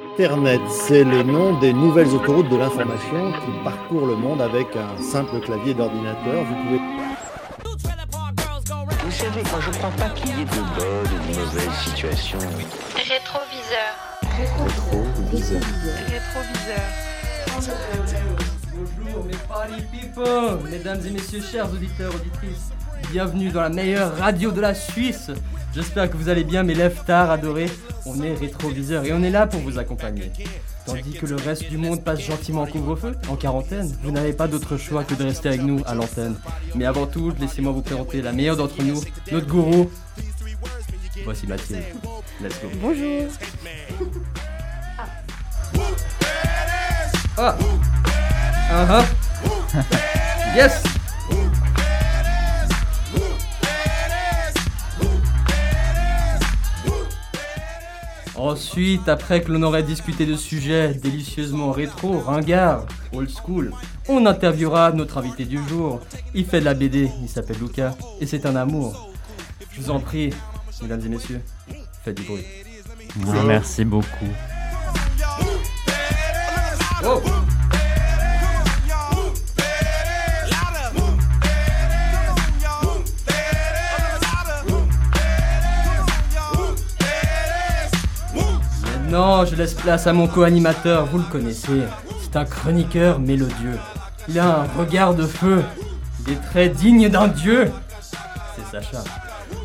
Internet, c'est le nom des nouvelles autoroutes de l'information qui parcourent le monde avec un simple clavier d'ordinateur. Vous pouvez Vous savez, moi je crois pas qu'il y ait de bonnes ou de mauvaises situations. Rétroviseur. Rétroviseur. Rétroviseur. Bonjour mes party people, mesdames et messieurs, chers auditeurs, auditrices. Bienvenue dans la meilleure radio de la Suisse. J'espère que vous allez bien, mes lève-tard adorés. On est rétroviseur et on est là pour vous accompagner. Tandis que le reste du monde passe gentiment en couvre-feu, en quarantaine, vous n'avez pas d'autre choix que de rester avec nous à l'antenne. Mais avant tout, laissez-moi vous présenter la meilleure d'entre nous, notre gourou. Voici Mathilde. Let's go. Bonjour. Ah Ah ah Yes Ensuite, après que l'on aurait discuté de sujets délicieusement rétro, ringards, old school, on interviewera notre invité du jour. Il fait de la BD, il s'appelle Luca, et c'est un amour. Je vous en prie, mesdames et messieurs, faites du bruit. Ah, merci beaucoup. Oh Maintenant, je laisse place à mon co-animateur, vous le connaissez. C'est un chroniqueur mélodieux. Il a un regard de feu, des traits dignes d'un dieu. C'est Sacha.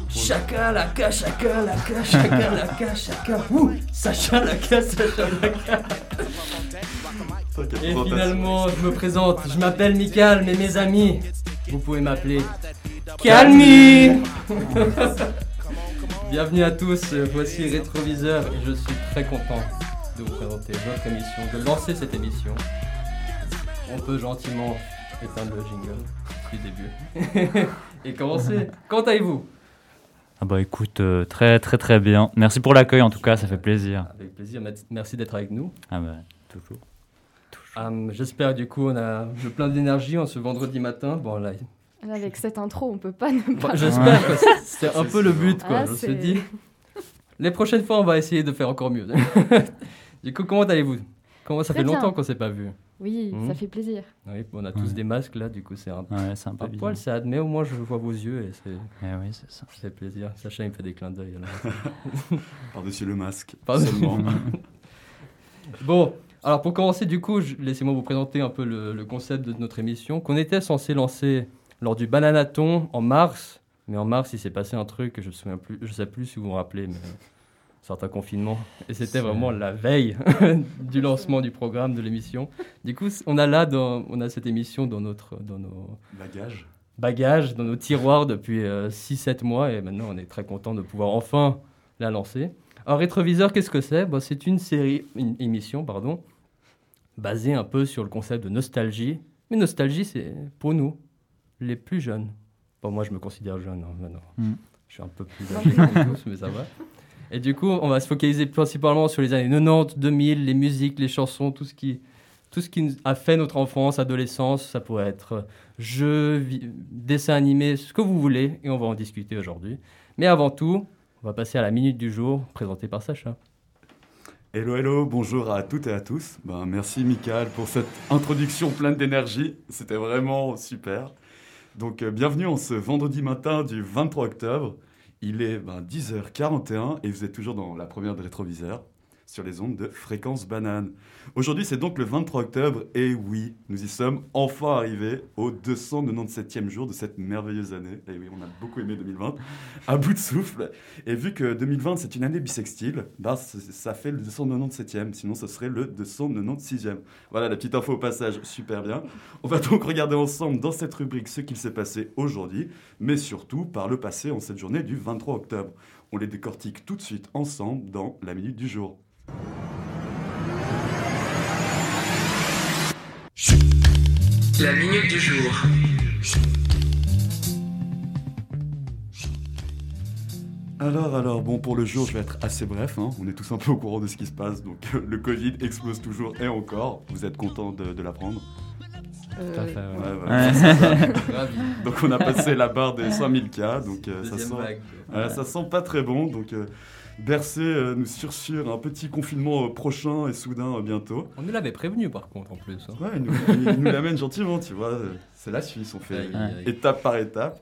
Chaka la ka, chaka la ka, chaka la ka, chaka. Ouh, Sacha la ka, Sacha la ka. Et finalement, je me présente, je m'appelle Michael, mais mes amis, vous pouvez m'appeler Calmi Bienvenue à tous, euh, voici Rétroviseur et je suis très content de vous présenter votre émission, de lancer cette émission. On peut gentiment éteindre le jingle du début et commencer. Comment allez-vous? Ah bah écoute, euh, très très très bien. Merci pour l'accueil en tout cas, ça fait plaisir. Avec plaisir, merci d'être avec nous. Ah bah toujours. Hum, J'espère du coup on a le plein d'énergie en ce vendredi matin. Bon là, Avec cette intro, on peut pas ne pas. J'espère que c'est- un peu le but, quoi. Ah, je me suis dit. Les prochaines fois, on va essayer de faire encore mieux. du coup, comment allez-vous? Comment ça Très fait bien. longtemps qu'on s'est pas vu Oui, Mhm. ça fait plaisir. Oui, on a tous Ouais. des masques là, du coup, c'est un, Ouais, c'est un peu un poil sad, mais au moins je vois vos yeux et c'est- Eh oui, c'est ça. ça fait plaisir. Sacha, il me fait des clins d'œil. là. Par-dessus le masque. Pardon. Seulement. Bon, alors pour commencer, du coup, je- laissez-moi vous présenter un peu le, le concept de notre émission qu'on était censé lancer lors du Bananaton en mars. Mais en mars, il s'est passé un truc que je ne souviens plus, je sais plus si vous vous rappelez, mais certain confinement. Et c'était vraiment la veille du lancement du programme de l'émission. Du coup, on a là, dans, on a cette émission dans notre, dans nos Bagage. bagages, dans nos tiroirs depuis 6-7 mois et maintenant on est très content de pouvoir enfin la lancer. Alors Rétroviseur, qu'est-ce que c'est? Bon, C'est une série, une émission, pardon, basée un peu sur le concept de nostalgie. Mais nostalgie, c'est pour nous, les plus jeunes. Bon, moi je me considère jeune hein, maintenant. Mm. Je suis un peu plus âgé que vous tous, mais ça va. Et du coup, on va se focaliser principalement sur les années 90, 2000, les musiques, les chansons, tout ce qui, tout ce qui a fait notre enfance, adolescence. Ça pourrait être euh, jeux, vi- dessins animés, ce que vous voulez, et on va en discuter aujourd'hui. Mais avant tout, on va passer à la minute du jour, présentée par Sacha. Hello, hello, bonjour à toutes et à tous. Ben, merci Michael pour cette introduction pleine d'énergie. C'était vraiment super. Donc, euh, bienvenue en ce vendredi matin du 23 octobre. Il est ben, 10h41 et vous êtes toujours dans la première de rétroviseur sur les ondes de fréquence banane. Aujourd'hui, c'est donc le 23 octobre et oui, nous y sommes enfin arrivés au 297e jour de cette merveilleuse année. Et oui, on a beaucoup aimé 2020, à bout de souffle. Et vu que 2020, c'est une année bisextile, bah, ça fait le 297e, sinon ce serait le 296e. Voilà la petite info au passage, super bien. On va donc regarder ensemble dans cette rubrique ce qu'il s'est passé aujourd'hui, mais surtout par le passé en cette journée du 23 octobre. On les décortique tout de suite ensemble dans la minute du jour. La minute du jour. Alors, alors, bon, pour le jour, je vais être assez bref. hein. On est tous un peu au courant de ce qui se passe. Donc, euh, le Covid explose toujours et encore. Vous êtes content de, de l'apprendre? Euh, Tout à fait, ouais. Ouais, voilà, ça. Donc, on a passé la barre des 5000 cas. Donc, euh, ça, sent, vague. euh, ça sent pas très bon. Donc, Bercé euh, nous sursure un petit confinement euh, prochain et soudain euh, bientôt. On nous l'avait prévenu par contre en plus. hein. Ouais, il nous, il- il nous l'amène gentiment, tu vois. C'est la Suisse, on fait Aïe, aïe, aïe. étape par étape.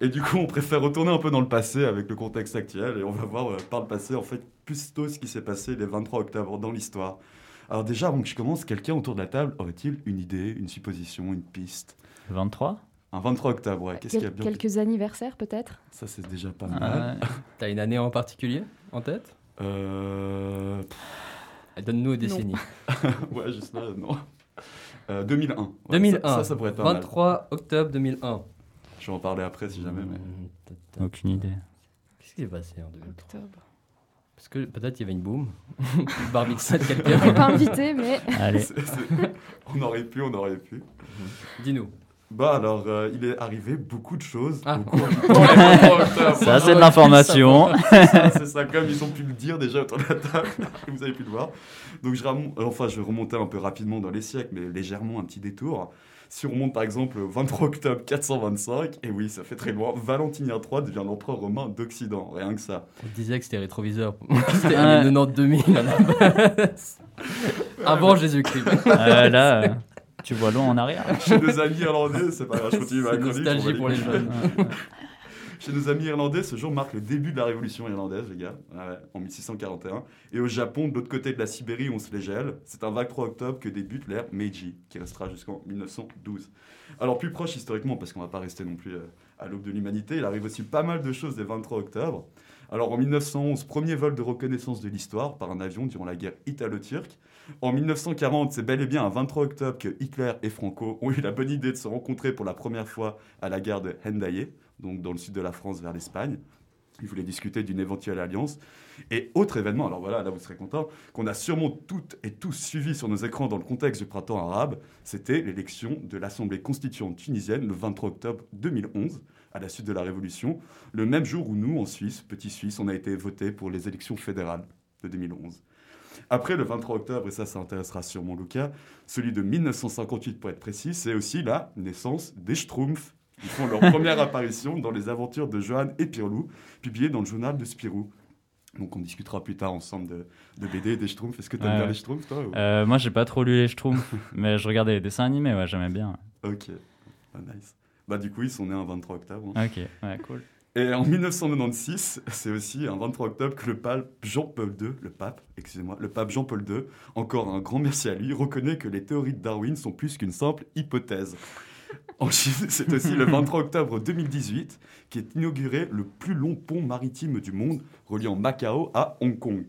Et du coup, on préfère retourner un peu dans le passé avec le contexte actuel et on va voir euh, par le passé, en fait, plutôt ce qui s'est passé les 23 octobre dans l'histoire. Alors déjà, avant que je commence, quelqu'un autour de la table aurait-il une idée, une supposition, une piste? 23 Un 23 octobre, ouais, qu'est-ce qu'il y a bien quelques anniversaires peut-être? Ça, c'est déjà pas mal. T'as une année en particulier? En tête Euh... Donne-nous aux décennies. ouais, juste là, non. Euh, 2001. Ouais, 2001. Ça, ça, ça pourrait être pas mal. 23 octobre 2001. Je vais en parler après si jamais. Mais... Mmh, ta. Aucune idée. Qu'est-ce qui s'est passé en 2003 Octobre. Parce que peut-être il y avait une boom. Bar mitzvah de On n'est quelqu'un. pas invité, mais Allez, on aurait pu, on aurait pu. Dis-nous. Bah alors, euh, il est arrivé beaucoup de choses. Ah. au cours du- Dans les 23 octobre. ça c'est de l'information. C'est ça, ça, comme ils ont pu le dire déjà autour de la table, vous avez pu le voir. Donc je ramon- euh, enfin, je vais remonter un peu rapidement dans les siècles, mais légèrement un petit détour. Si on remonte par exemple au 23 octobre 425, et oui, ça fait très loin, Valentinien III devient l'empereur romain d'Occident, rien que ça. On disait que c'était rétroviseur. c'était année 90 2000 à la base. Avant Jésus-Christ. Euh, là, euh, tu vois loin en arrière. Chez nos amis irlandais, c'est pas grave, je continue ma nostalgie pour les jeunes. Chez nos amis irlandais, ce jour marque le début de la révolution irlandaise, les gars, Ouais, en 1641. Et au Japon, de l'autre côté de la Sibérie, on se les gèle. C'est un 23 octobre que débute l'ère Meiji, qui restera jusqu'en 1912. Alors, plus proche historiquement, parce qu'on va pas rester non plus euh, à l'aube de l'humanité, il arrive aussi pas mal de choses des 23 octobre. Alors, en 1911, premier vol de reconnaissance de l'histoire par un avion durant la guerre italo-turque. En 1940, c'est bel et bien un 23 octobre que Hitler et Franco ont eu la bonne idée de se rencontrer pour la première fois à la gare de Hendaye, donc dans le sud de la France vers l'Espagne. Ils voulaient discuter d'une éventuelle alliance. Et autre événement, alors voilà, là vous serez contents, qu'on a sûrement toutes et tous suivi sur nos écrans dans le contexte du printemps arabe, c'était l'élection de l'Assemblée constituante tunisienne le 23 octobre 2011, à la suite de la Révolution, le même jour où nous, en Suisse, petits Suisses, on a été votés pour les élections fédérales de 2011. Après le 23 octobre, et ça, ça intéressera sûrement Lucas, celui de 1958 pour être précis, c'est aussi la naissance des Schtroumpfs. Ils font leur première apparition dans les aventures de Johan et Pirlou, publiées dans le journal de Spirou. Donc on discutera plus tard ensemble de, de BD et des Schtroumpfs. Est-ce que tu aimes Ouais, bien les Schtroumpfs, toi ou- Euh, moi, j'ai pas trop lu les Schtroumpfs, mais je regardais les dessins animés, ouais, j'aimais bien. Ok, Ah, nice. Bah du coup, ils sont nés un 23 octobre. hein. Ok, ouais, cool. Et en 1996, c'est aussi un 23 octobre que le pape Jean-Paul II, le pape, excusez-moi, le pape Jean-Paul II, encore un grand merci à lui, reconnaît que les théories de Darwin sont plus qu'une simple hypothèse. En c'est aussi le 23 octobre 2018 qui est inauguré le plus long pont maritime du monde reliant Macao à Hong Kong.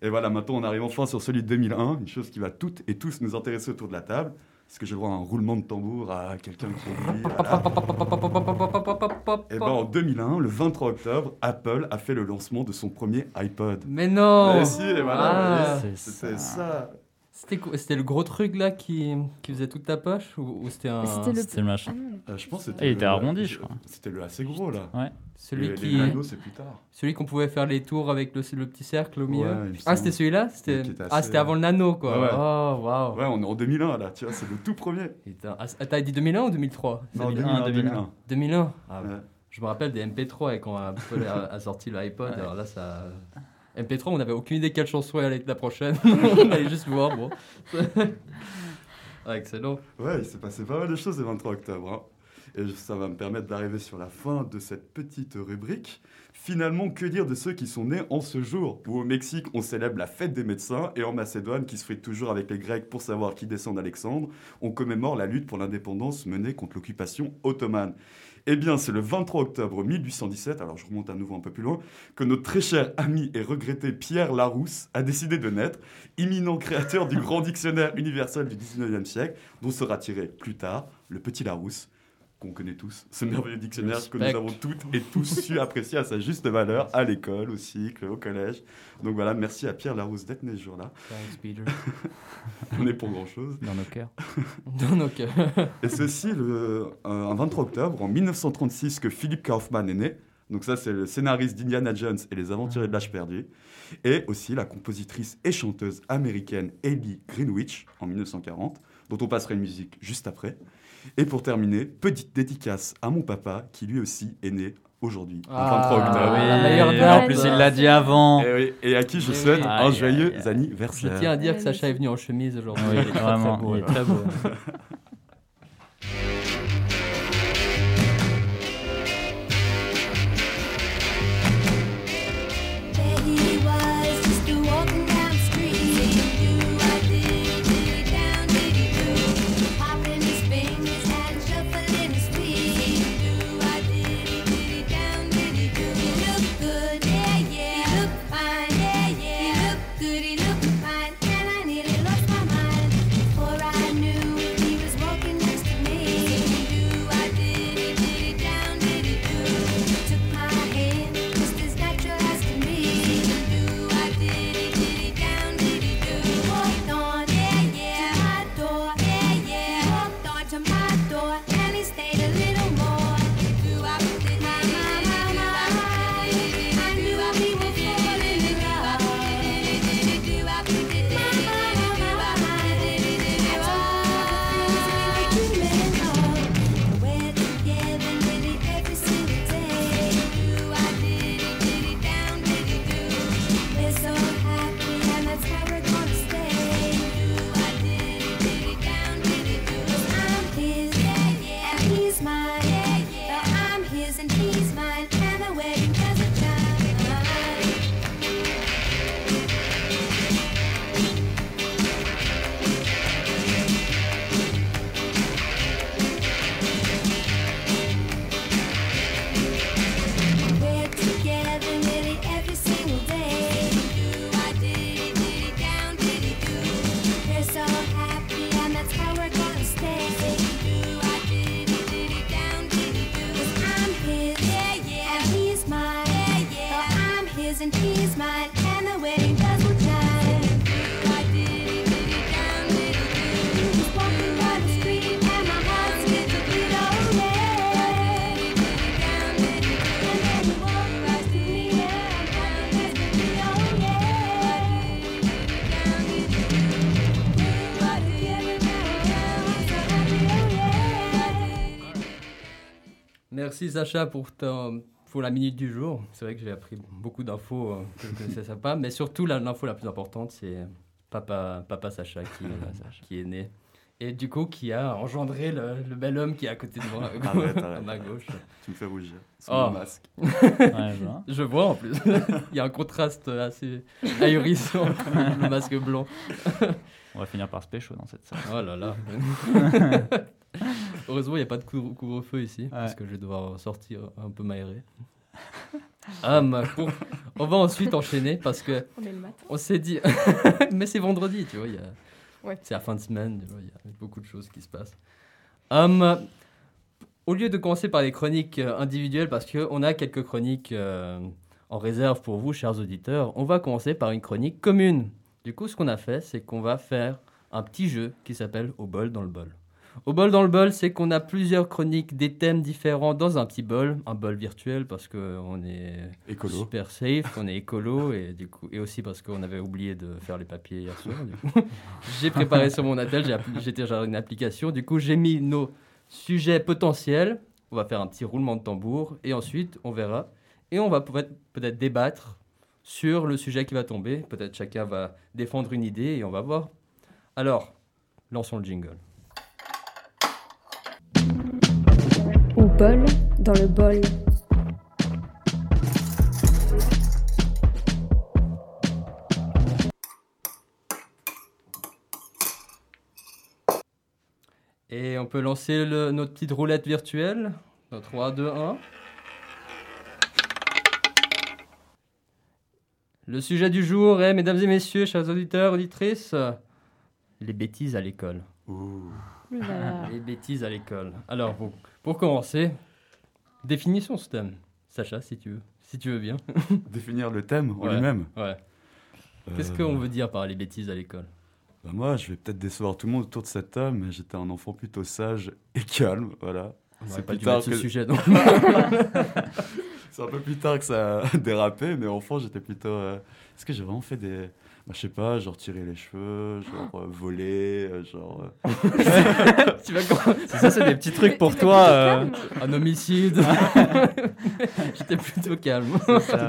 Et voilà, maintenant on arrive enfin sur celui de 2001, une chose qui va toutes et tous nous intéresser autour de la table. Est-ce que j'ai le droit à un roulement de tambour à quelqu'un qui dit, voilà. Et ben en 2001, le 23 octobre, Apple a fait le lancement de son premier iPod. Mais non Mais si, et voilà, Ah. C'est c'était ça. C'était quoi- C'était le gros truc là qui, qui faisait toute ta poche ou, ou c'était un C'était le- C'était le machin. Ah. Euh, je pense que Ah, il était arrondi, je crois. C'était le assez gros là. celui les, qui les nano, c'est plus tard. celui qu'on pouvait faire les tours avec le, le petit cercle au milieu. Ouais, ah c'était celui-là? C'était ah assez- c'était avant le nano quoi. Ouais, ouais. Oh waouh. Ouais, on est en 2001 là, tu vois, c'est le tout premier. Ah, T'as dit 2001 ou 2003 Non, 2001, 2001. 2001. Ah, Ouais. Je me rappelle des MP3 et quand Apple a, a sorti l'iPod, alors là ça. MP3, on n'avait aucune idée quelle chanson allait être la prochaine. on allait juste voir, bon. ah, excellent. Ouais, il s'est passé pas mal de choses le 23 octobre. hein. Et ça va me permettre d'arriver sur la fin de cette petite rubrique. Finalement, que dire de ceux qui sont nés en ce jour? Où au Mexique, on célèbre la fête des médecins, et en Macédoine, qui se fait toujours avec les Grecs pour savoir qui descend d'Alexandre, on commémore la lutte pour l'indépendance menée contre l'occupation ottomane. Eh bien, c'est le 23 octobre 1817, alors je remonte à nouveau un peu plus loin, que notre très cher ami et regretté Pierre Larousse a décidé de naître, imminent créateur du grand dictionnaire universel du 19e siècle, dont sera tiré plus tard le Petit Larousse, qu'on connaît tous, ce merveilleux dictionnaire que nous avons toutes et tous su apprécier à sa juste valeur, à l'école, au cycle, au collège. Donc voilà, merci à Pierre Larousse d'être né ce jour-là. Thanks, Peter. On est pour grand-chose. Dans nos cœurs. Dans nos cœurs. Et aussi le, euh, un 23 octobre, en 1936, que Philip Kaufman est né. Donc ça, c'est le scénariste d'Indiana Jones et les aventuriers de l'âge perdu. Et aussi la compositrice et chanteuse américaine Ellie Greenwich, en 1940, dont on passera une musique juste après. Et pour terminer, petite dédicace à mon papa, qui lui aussi est né aujourd'hui, Ah, 23 octobre. oui, Et. En plus, il l'a dit avant. Et, oui, et à qui je Eh souhaite oui. un joyeux anniversaire. Je tiens à dire que Sacha est venu en chemise aujourd'hui. Oui, Il est très, très vraiment, beau, il est très beau. Merci Sacha pour, ton- pour la minute du jour. C'est vrai que j'ai appris beaucoup d'infos euh, que je ne connaissais pas, mais surtout l'info la plus importante, c'est papa, papa Sacha qui, qui est né. Et du coup, qui a engendré le, le bel homme qui est à côté de moi, Arrête, à ma gauche. Tu me fais rougir. Sous Oh. mon masque. Ouais. Je vois en plus. Il y a un contraste assez ahurissant avec le masque blanc. On va finir par se pécho dans cette salle. Oh là là. Heureusement, il n'y a pas de couvre- couvre-feu ici, parce que je vais devoir sortir un peu m'aérer. Ah, ma pour- On va ensuite enchaîner parce que On est le matin. on s'est dit, mais c'est vendredi, tu vois, il y a... Ouais. c'est la fin de semaine, tu vois, il y a beaucoup de choses qui se passent. Hum, au lieu de commencer par les chroniques euh, individuelles, parce qu'on a quelques chroniques euh, en réserve pour vous, chers auditeurs, on va commencer par une chronique commune. Du coup, ce qu'on a fait, c'est qu'on va faire un petit jeu qui s'appelle Au bol dans le bol. Au bol dans le bol, c'est qu'on a plusieurs chroniques, des thèmes différents dans un petit bol, un bol virtuel parce qu'on est Écolo. super safe, on est écolo et du coup et aussi parce qu'on avait oublié de faire les papiers hier soir. j'ai préparé sur mon attel, j'ai téléchargé une application. Du coup, j'ai mis nos sujets potentiels. On va faire un petit roulement de tambour et ensuite on verra et on va peut-être peut-être débattre sur le sujet qui va tomber. Peut-être chacun va défendre une idée et on va voir. Alors, lançons le jingle. Bol, dans le bol. Et on peut lancer le- notre petite roulette virtuelle. Dans 3, 2, 1. Le sujet du jour est, mesdames et messieurs, chers auditeurs, auditrices, les bêtises à l'école. Ouh. Les bêtises à l'école. Alors, pour, pour commencer, définissons ce thème. Sacha, si tu veux, si tu veux bien. Définir le thème en Ouais. lui-même. Ouais. Qu'est-ce Euh, qu'on veut dire par les bêtises à l'école? Bah moi, je vais peut-être décevoir tout le monde autour de cette table, mais j'étais un enfant plutôt sage et calme, voilà. On C'est pas plus tard mettre ce que- sujet. donc. C'est un peu plus tard que ça a dérapé, mais enfant, j'étais plutôt. euh, Est-ce que j'ai vraiment fait des, je sais pas, genre tirer les cheveux, genre euh, voler, euh, genre. euh, Tu vas comment C'est ça, c'est des petits trucs pour toi. euh. Un homicide. J'étais plutôt calme.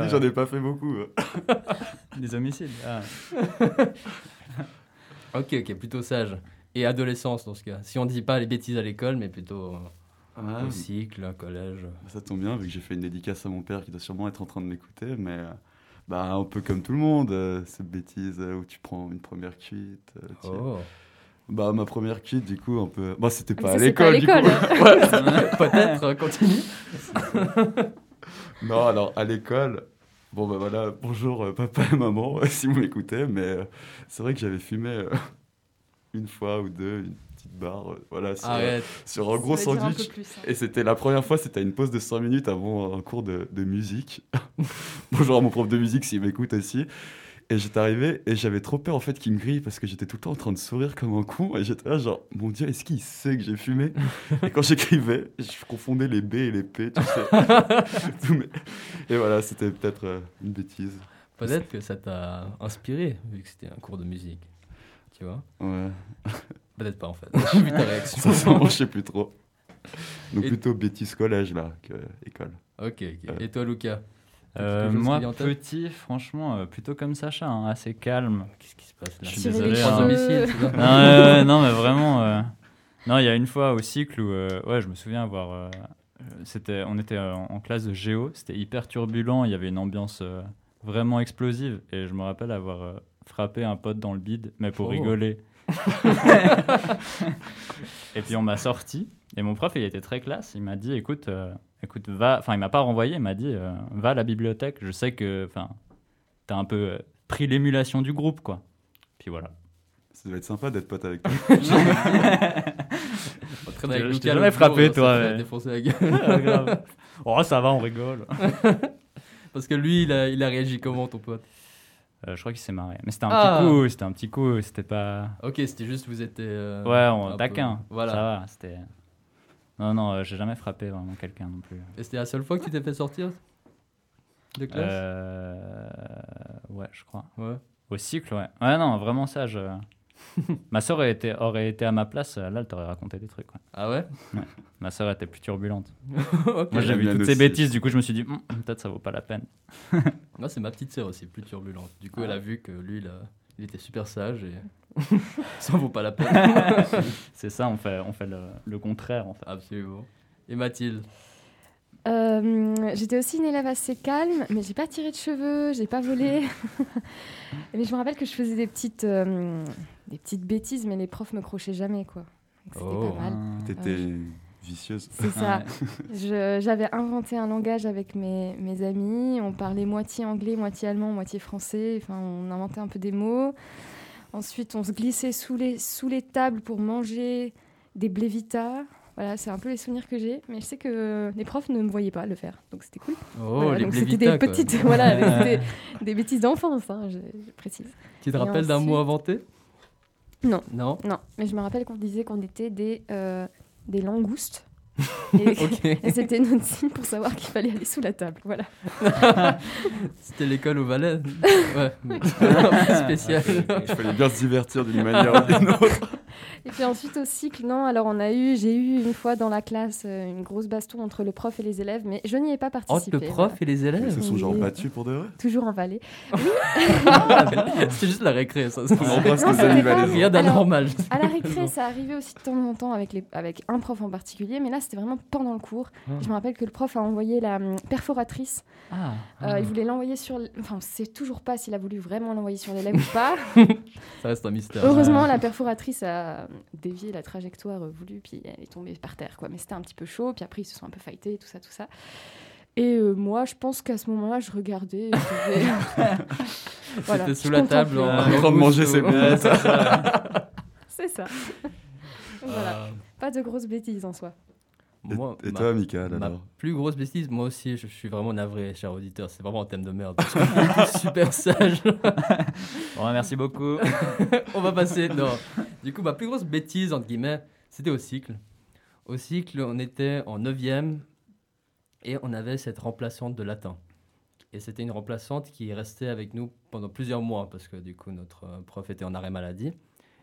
j'en ai pas fait beaucoup. euh. Des homicides. ah. Ok, ok, plutôt sage. Et adolescence dans ce cas. Si on dit pas les bêtises à l'école, mais plutôt euh, Ouais, au cycle, au collège. Ça tombe bien, vu que j'ai fait une dédicace à mon père qui doit sûrement être en train de m'écouter, mais euh, bah, un peu comme tout le monde, euh, cette bêtise euh, où tu prends une première cuite. euh, tu- Oh. Bah, ma première cuite, du coup, un peu. Bah, c'était Mais pas à c'est pas à l'école, du coup. Peut-être, continue. Non, alors, à l'école, bon, bah voilà, bonjour euh, papa et maman, si vous m'écoutez, mais euh, c'est vrai que j'avais fumé euh, une fois ou deux, une petite barre, euh, voilà, sur, Arrête. sur un gros un sandwich. plus, hein. Et c'était la première fois, c'était à une pause de 5 minutes avant un cours de, de musique. Bonjour à mon prof de musique s'il m'écoute aussi. Et j'étais arrivé et j'avais trop peur en fait qu'il me grille parce que j'étais tout le temps en train de sourire comme un con. Et j'étais là genre, mon dieu, est-ce qu'il sait que j'ai fumé? Et quand j'écrivais, je confondais les B et les P, tu sais. Et voilà, c'était peut-être euh, une bêtise. Peut-être que ça t'a inspiré, vu que c'était un cours de musique. Tu vois Ouais, Peut-être pas en fait. J'ai vu ta réaction. sincèrement, je sais plus trop. Donc Et- plutôt bêtise collège là que école. Ok, ok. Et toi, Lucas Euh, moi, petit, franchement, euh, plutôt comme Sacha, hein, assez calme. Qu'est-ce qui se passe là? Je suis désolé. hein. Ça? Non, ouais, non, mais vraiment. euh, Non, il y a une fois au cycle où, euh, ouais, je me souviens avoir. euh, euh, C'était, on était euh, en classe de géo, c'était hyper turbulent, il y avait une ambiance euh, vraiment explosive, et je me rappelle avoir euh, frappé un pote dans le bide, mais pour Oh. rigoler. et puis on m'a sorti, et mon prof, il était très classe, il m'a dit, écoute, euh, écoute, va, enfin, il m'a pas renvoyé, il m'a dit, euh, va à la bibliothèque, je sais que, enfin, t'as un peu euh, pris l'émulation du groupe, quoi. Puis voilà. Ça doit être sympa d'être pote avec toi. Je t'ai jamais frappé, toi, te fait ouais. défoncer la gueule. Ah, grave. Oh, ça va, on rigole. Parce que lui, il a, il a réagi comment, ton pote? Euh, je crois qu'il s'est marré. Mais c'était un Ah. petit coup, c'était un petit coup, c'était pas. Ok, c'était juste, vous étiez. euh, Ouais, on peu- taquin. Voilà. Ça va, c'était. Non, non, euh, j'ai jamais frappé vraiment quelqu'un non plus. Et c'était la seule fois que tu t'es fait sortir de classe. Ouais, je crois. Ouais. Au cycle, ouais. Ouais, non, vraiment sage. euh. ma soeur aurait été, aurait été à ma place, euh, là, elle t'aurait raconté des trucs. ouais. Ah ouais? Ma soeur était plus turbulente. Ok. Moi, vu toutes ces bêtises, du coup, je me suis dit, Hum, peut-être ça vaut pas la peine. Moi, c'est ma petite sœur aussi, plus turbulente. Du coup, Ah. elle a vu que lui, il, était super sage et ça vaut pas la peine. C'est ça, on fait, on fait le, le contraire, en fait. Absolument. Et Mathilde? Euh, J'étais aussi une élève assez calme, mais j'ai pas tiré de cheveux, j'ai pas volé. mais je me rappelle que je faisais des petites, euh, des petites bêtises, mais les profs me crochaient jamais, quoi. C'était Oh. pas mal. Ah. T'étais vicieuse. C'est ça. J'avais inventé un langage avec mes, mes amis. On parlait moitié anglais, moitié allemand, moitié français. Enfin, on inventait un peu des mots. Ensuite, on se glissait sous les, sous les tables pour manger des blévitas. Voilà, c'est un peu les souvenirs que j'ai. Mais je sais que les profs ne me voyaient pas le faire. Donc c'était cool. Oh, Voilà, les donc c'était des quoi. petites, voilà, c'était des bêtises d'enfance, hein, je, je précise. Tu te Et rappelles d'un mot inventé? Non. Non Non, mais je me rappelle qu'on disait qu'on était des, euh, des langoustes. Et, c'était notre signe pour savoir qu'il fallait aller sous la table. Voilà. C'était l'école au Valais Ouais. Un peu spécial. Il fallait bien se divertir d'une manière ou d'une autre. Et puis ensuite au cycle, non, alors on a eu, j'ai eu une fois dans la classe euh, une grosse baston entre le prof et les élèves, mais je n'y ai pas Entre participé. le prof et les Ils élèves se sont genre battus pour de vrai. Toujours en Valais. C'est juste la récré, ça. On embrasse. Rien d'anormal. À la récré, ça arrivait aussi de temps en temps avec, les, avec un prof en particulier, mais là c'était vraiment pendant le cours. Ah. Je me rappelle que le prof a envoyé la hum, perforatrice. Ah. Euh, il voulait l'envoyer sur. l- Enfin, on sait toujours pas s'il a voulu vraiment l'envoyer sur l'élève ou pas. Ça reste un mystère. Heureusement, la perforatrice a dévié la trajectoire euh, voulue, puis elle est tombée par terre. Quoi. Mais c'était un petit peu chaud, puis après ils se sont un peu fightés, tout ça, tout ça. Et euh, moi, je pense qu'à ce moment-là, je regardais. et je Voilà, C'était je sous la table en, train de manger ses boules. C'est ça. voilà. Euh, Pas de grosses bêtises en soi. Et- moi, Et ma- toi, Michael, Ma alors plus grosse bêtise, moi aussi, je, je suis vraiment navré, cher auditeur. C'est vraiment un thème de merde. super sage. Bon, merci beaucoup. On va passer. Non. Du coup, ma plus grosse bêtise, entre guillemets, c'était au cycle. Au cycle, on était en 9 et on avait cette remplaçante de latin. Et c'était une remplaçante qui est restée avec nous pendant plusieurs mois parce que du coup notre euh, prof était en arrêt maladie.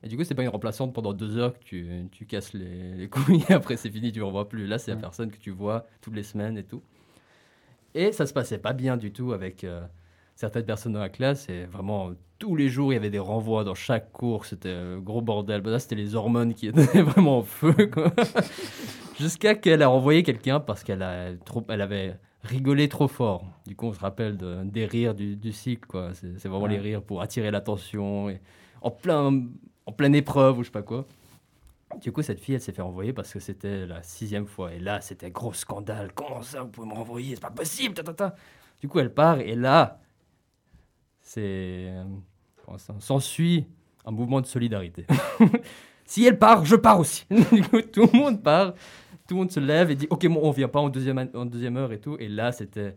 Et du coup, c'est pas une remplaçante pendant deux heures que tu, tu casses les, les couilles et après c'est fini, tu ne revois plus. Là, c'est la personne que tu vois toutes les semaines et tout. Et ça se passait pas bien du tout avec euh, certaines personnes dans la classe. Et vraiment, tous les jours, il y avait des renvois dans chaque cours. C'était un gros bordel. Bah, là, c'était les hormones qui étaient vraiment en feu. Jusqu'à qu'elle a renvoyé quelqu'un parce qu'elle a trop, elle avait rigolé trop fort. Du coup, on se rappelle de- des rires du, du cycle. quoi. C'est c'est vraiment Ouais. les rires pour attirer l'attention. Et en, plein, en pleine épreuve ou je sais pas quoi. Du coup, cette fille, elle s'est fait renvoyer parce que c'était la sixième fois. Et là, c'était gros scandale. Comment ça, vous pouvez me renvoyer? C'est pas possible. ta, ta, ta. Du coup, elle part. Et là, c'est. euh, S'ensuit un mouvement de solidarité. si elle part, je pars aussi. du coup, tout le monde part. Tout le monde se lève et dit Ok, bon, on vient pas en deuxième, en deuxième heure et tout. Et là, c'était.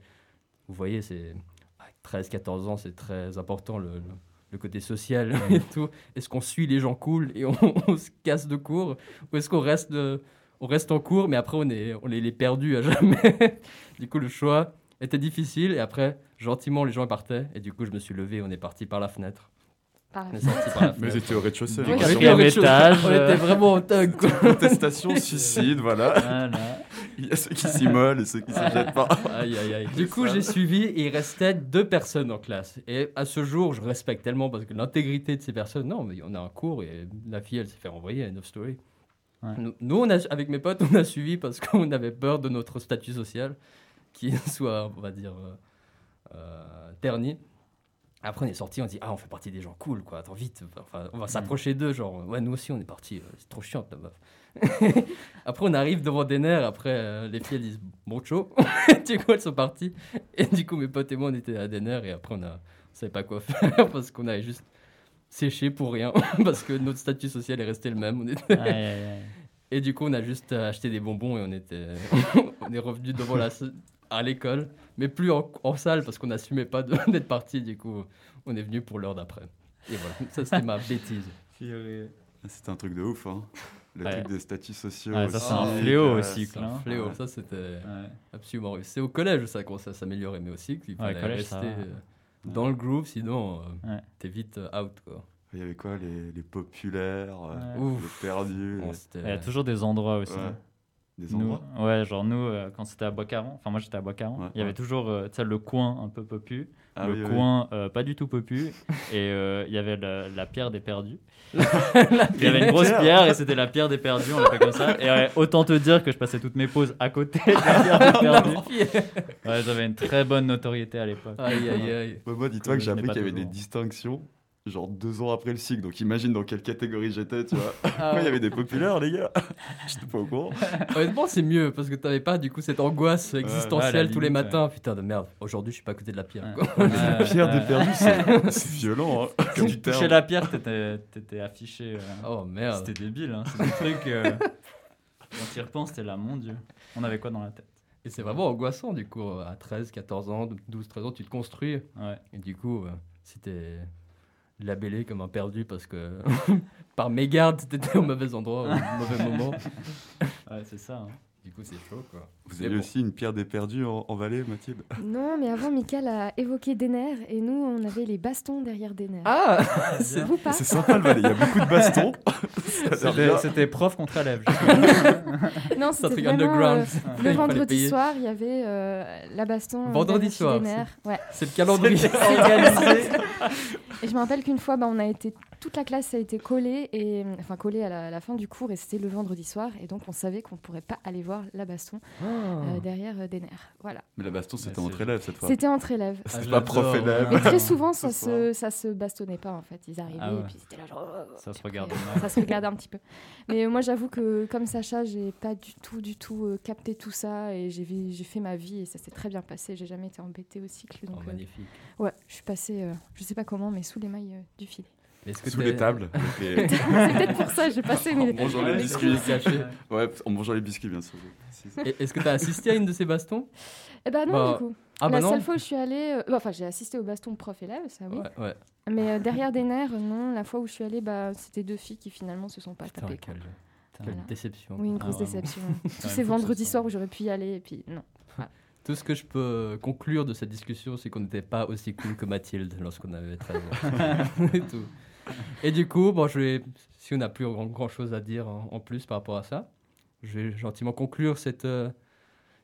Vous voyez, c'est. à 13-14 ans, c'est très important le- le côté social et tout. Est-ce qu'on suit les gens cool et on, on se casse de cours Ou est-ce qu'on reste, de- on reste en cours, mais après on est, on est les perdus à jamais? Du coup, le choix était difficile et après, gentiment, les gens partaient. Et du coup, je me suis levé, on est parti par la fenêtre. Par On la est sorti par la Mais étiez au rez-de-chaussée. Hein. oui. On était Quatrième au rez-de-chaussée. étage, On euh. était vraiment en thug, quoi. Contestation, suicide, voilà. Voilà. Il y a ceux qui s'immolent et ceux qui se jettent pas. Aïe, aïe, aïe. Du coup, j'ai suivi et il restait deux personnes en classe. Et à ce jour, je respecte tellement parce que l'intégrité de ces personnes, non, mais on a un cours et la fille, elle s'est fait renvoyer à End of Story. Ouais. Nous, nous, on a, avec mes potes, on a suivi parce qu'on avait peur de notre statut social qui soit, on va dire, euh, euh, terni. Après, on est sorti, on dit Ah, on fait partie des gens cool, quoi. Attends, vite. Enfin, on va s'approcher d'eux. Genre, ouais, nous aussi, on est parti. euh, C'est trop chiant, ta meuf. après, on arrive devant des nerfs. Après, euh, les filles, elles disent Bon, chaud. du coup, elles sont parties. Et du coup, mes potes et moi, on était à des nerfs. Et après, on, a, on savait pas quoi faire parce qu'on avait juste séché pour rien. parce que notre statut social est resté le même. On était... Aïe, aïe, aïe. Et du coup, on a juste euh, acheté des bonbons et on était, on est revenu devant la à l'école, mais plus en, en salle parce qu'on n'assumait pas d'être parti. Du coup, on est venu pour l'heure d'après. Et voilà, ça c'était ma bêtise. C'est un truc de ouf, hein. Le Ouais. truc des statuts sociaux. Ouais, ça, c'est un euh, fléau ouais, aussi, C'est un hein. fléau, Ouais. ça c'était Ouais. absolument. C'est au collège ça commence à s'améliorer, mais aussi qu'il Ouais, fallait collège, rester euh, dans le groove, sinon euh, Ouais. t'es vite euh, out quoi. Il y avait quoi Les, les populaires, euh, les perdus, Bon, les- c'était- Il y a toujours des endroits aussi. Ouais. des Nous, endroits. ouais, genre nous, euh, quand c'était à Bois-Caron, enfin moi j'étais à Bois-Caron, Ouais, il y avait ouais. toujours euh, tu sais, le coin un peu popu, Ah le oui, oui. coin euh, pas du tout popu, et euh, il y avait la, la pierre des perdus. il y avait une grosse pierre. pierre et c'était la pierre des perdus, on l'appelait comme ça. Et ouais, autant te dire que je passais toutes mes pauses à côté de la pierre des perdus. Ouais, j'avais une très bonne notoriété à l'époque. Aïe aïe aïe. Bah, moi, dis-toi que j'ai appris qu'il y avait des distinctions, genre deux ans après le cycle. Donc imagine dans quelle catégorie j'étais, tu vois. Ah, Moi, il y avait des populaires, les gars. J'étais pas au courant. Honnêtement, c'est mieux parce que t'avais pas du coup cette angoisse existentielle la tous les matins. Putain de merde, aujourd'hui je suis pas à côté de la pierre. Quoi. Ouais, Pierre ouais. des perdus, c'est violent, hein, comme Tu touchais terme. la pierre, t'étais t'étais affiché. euh, Oh merde. C'était débile, hein. c'est des trucs. euh, Quand tu y repenses, t'es là, mon dieu. On avait quoi dans la tête? Et c'est vraiment angoissant du coup. À 13, 14 ans, 12, 13 ans, tu te construis. Ouais. Et du coup, euh, si t'es labellé comme un perdu parce que par mégarde t'étais au mauvais endroit, au mauvais moment. Ouais, c'est ça. hein. Du coup, c'est chaud quoi. Vous avez bon. aussi une pierre des perdus en, en Valais, Mathilde? Non, mais avant, Michael a évoqué Denner et nous, on avait les bastons derrière Denner. Ah bien. Vous pas? C'est sympa le Valais, il y a beaucoup de bastons. C'était prof contre élève. Non, C'est un c'était truc vraiment underground. euh, le vendredi soir, il y avait euh, la baston. Vendredi derrière soir, Denner. Ouais. C'est le calendrier organisé. Et je me rappelle qu'une fois, bah, on a été, toute la classe a été collée, et, enfin collée à la, à la fin du cours, et c'était le vendredi soir, et donc on savait qu'on ne pourrait pas aller voir la baston euh, derrière euh, Denner. Voilà. Mais la baston, c'était Ouais, entre élèves cette fois. C'était entre élèves. Ah, C'était pas prof j'adore. élève. Mais très souvent, ça se, ça se bastonnait pas en fait. Ils arrivaient Ah ouais. et puis c'était là genre. oh, Ça se regardait. Ça se regardait un petit peu. Mais euh, moi, j'avoue que comme Sacha, j'ai pas du tout, du tout euh, capté tout ça et j'ai fait ma vie et ça s'est très bien passé. J'ai jamais été embêtée au cycle. Donc, Oh, euh, magnifique. ouais, je suis passée, euh, je sais pas comment, mais sous les mailles euh, du filet. Est-ce que Sous les tables. les- C'est peut-être pour ça, j'ai passé mes. En mangeant les biscuits. caché. Ouais, en mangeant les biscuits, bien sûr. Est-ce que tu as assisté à une de ces bastons? Eh ben non, Bah, du coup. Ah bah la non seule fois où je suis allée, euh, bah, enfin j'ai assisté au baston prof-élève, ça oui. Ouais, ouais. Mais euh, derrière des nerfs, euh, non. La fois où je suis allée, bah, c'était deux filles qui finalement se sont pas Putain, tapées. quoi. quelle, quelle Voilà. déception. Oui, une Ah, grosse vraiment. déception. Tous ces vendredis soirs où j'aurais pu y aller et puis non. Tout ce que je peux conclure de cette discussion, c'est qu'on n'était pas aussi cool que Mathilde lorsqu'on avait 13 ans. Et tout. Et du coup, bon, je vais, si on n'a plus grand, grand chose à dire en, en plus par rapport à ça, je vais gentiment conclure cette, euh,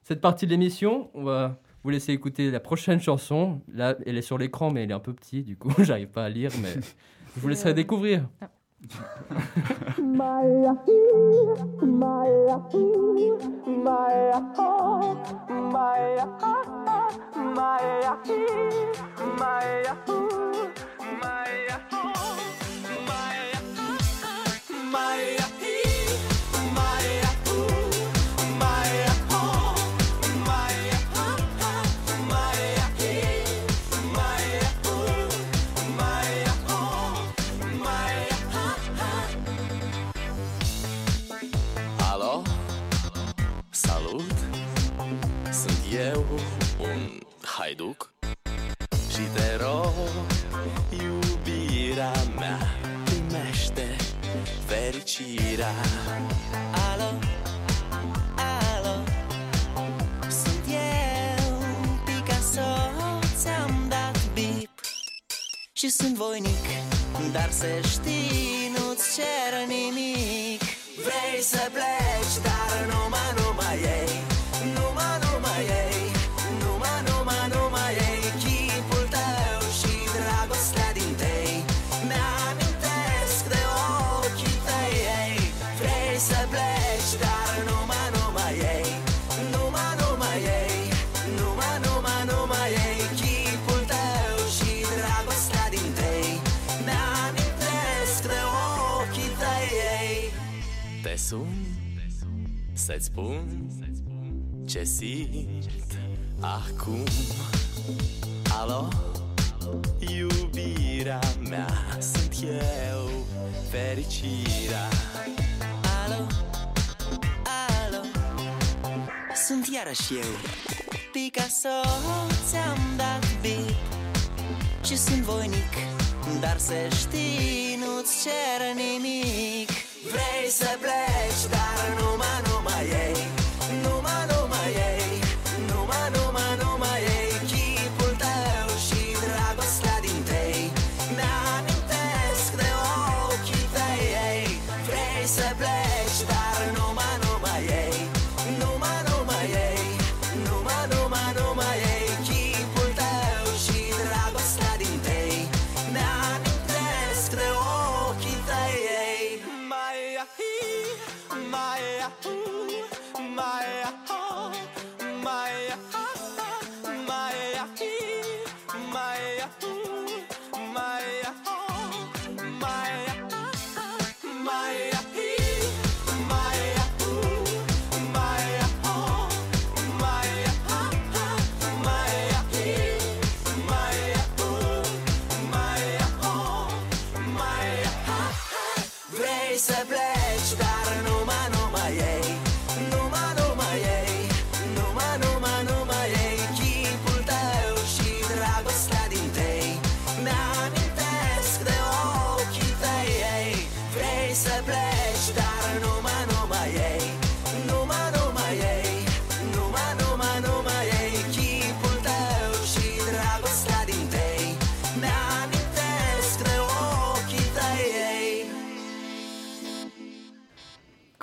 cette partie de l'émission. On va vous laisser écouter la prochaine chanson. Là, elle est sur l'écran, mais elle est un peu petite, du coup, j'arrive pas à lire, mais je vous laisserai découvrir. Alo, sunt voinic Dar să știi, să-ți spun ce simt acum. Alo, iubirea mea Sunt eu, fericirea. Alo, alo? Sunt iarăși eu. Picasso ți-am dat bip Și sunt voinic Dar să știi, nu-ți cer nimic Vrei să pleci, dar numai, numai ei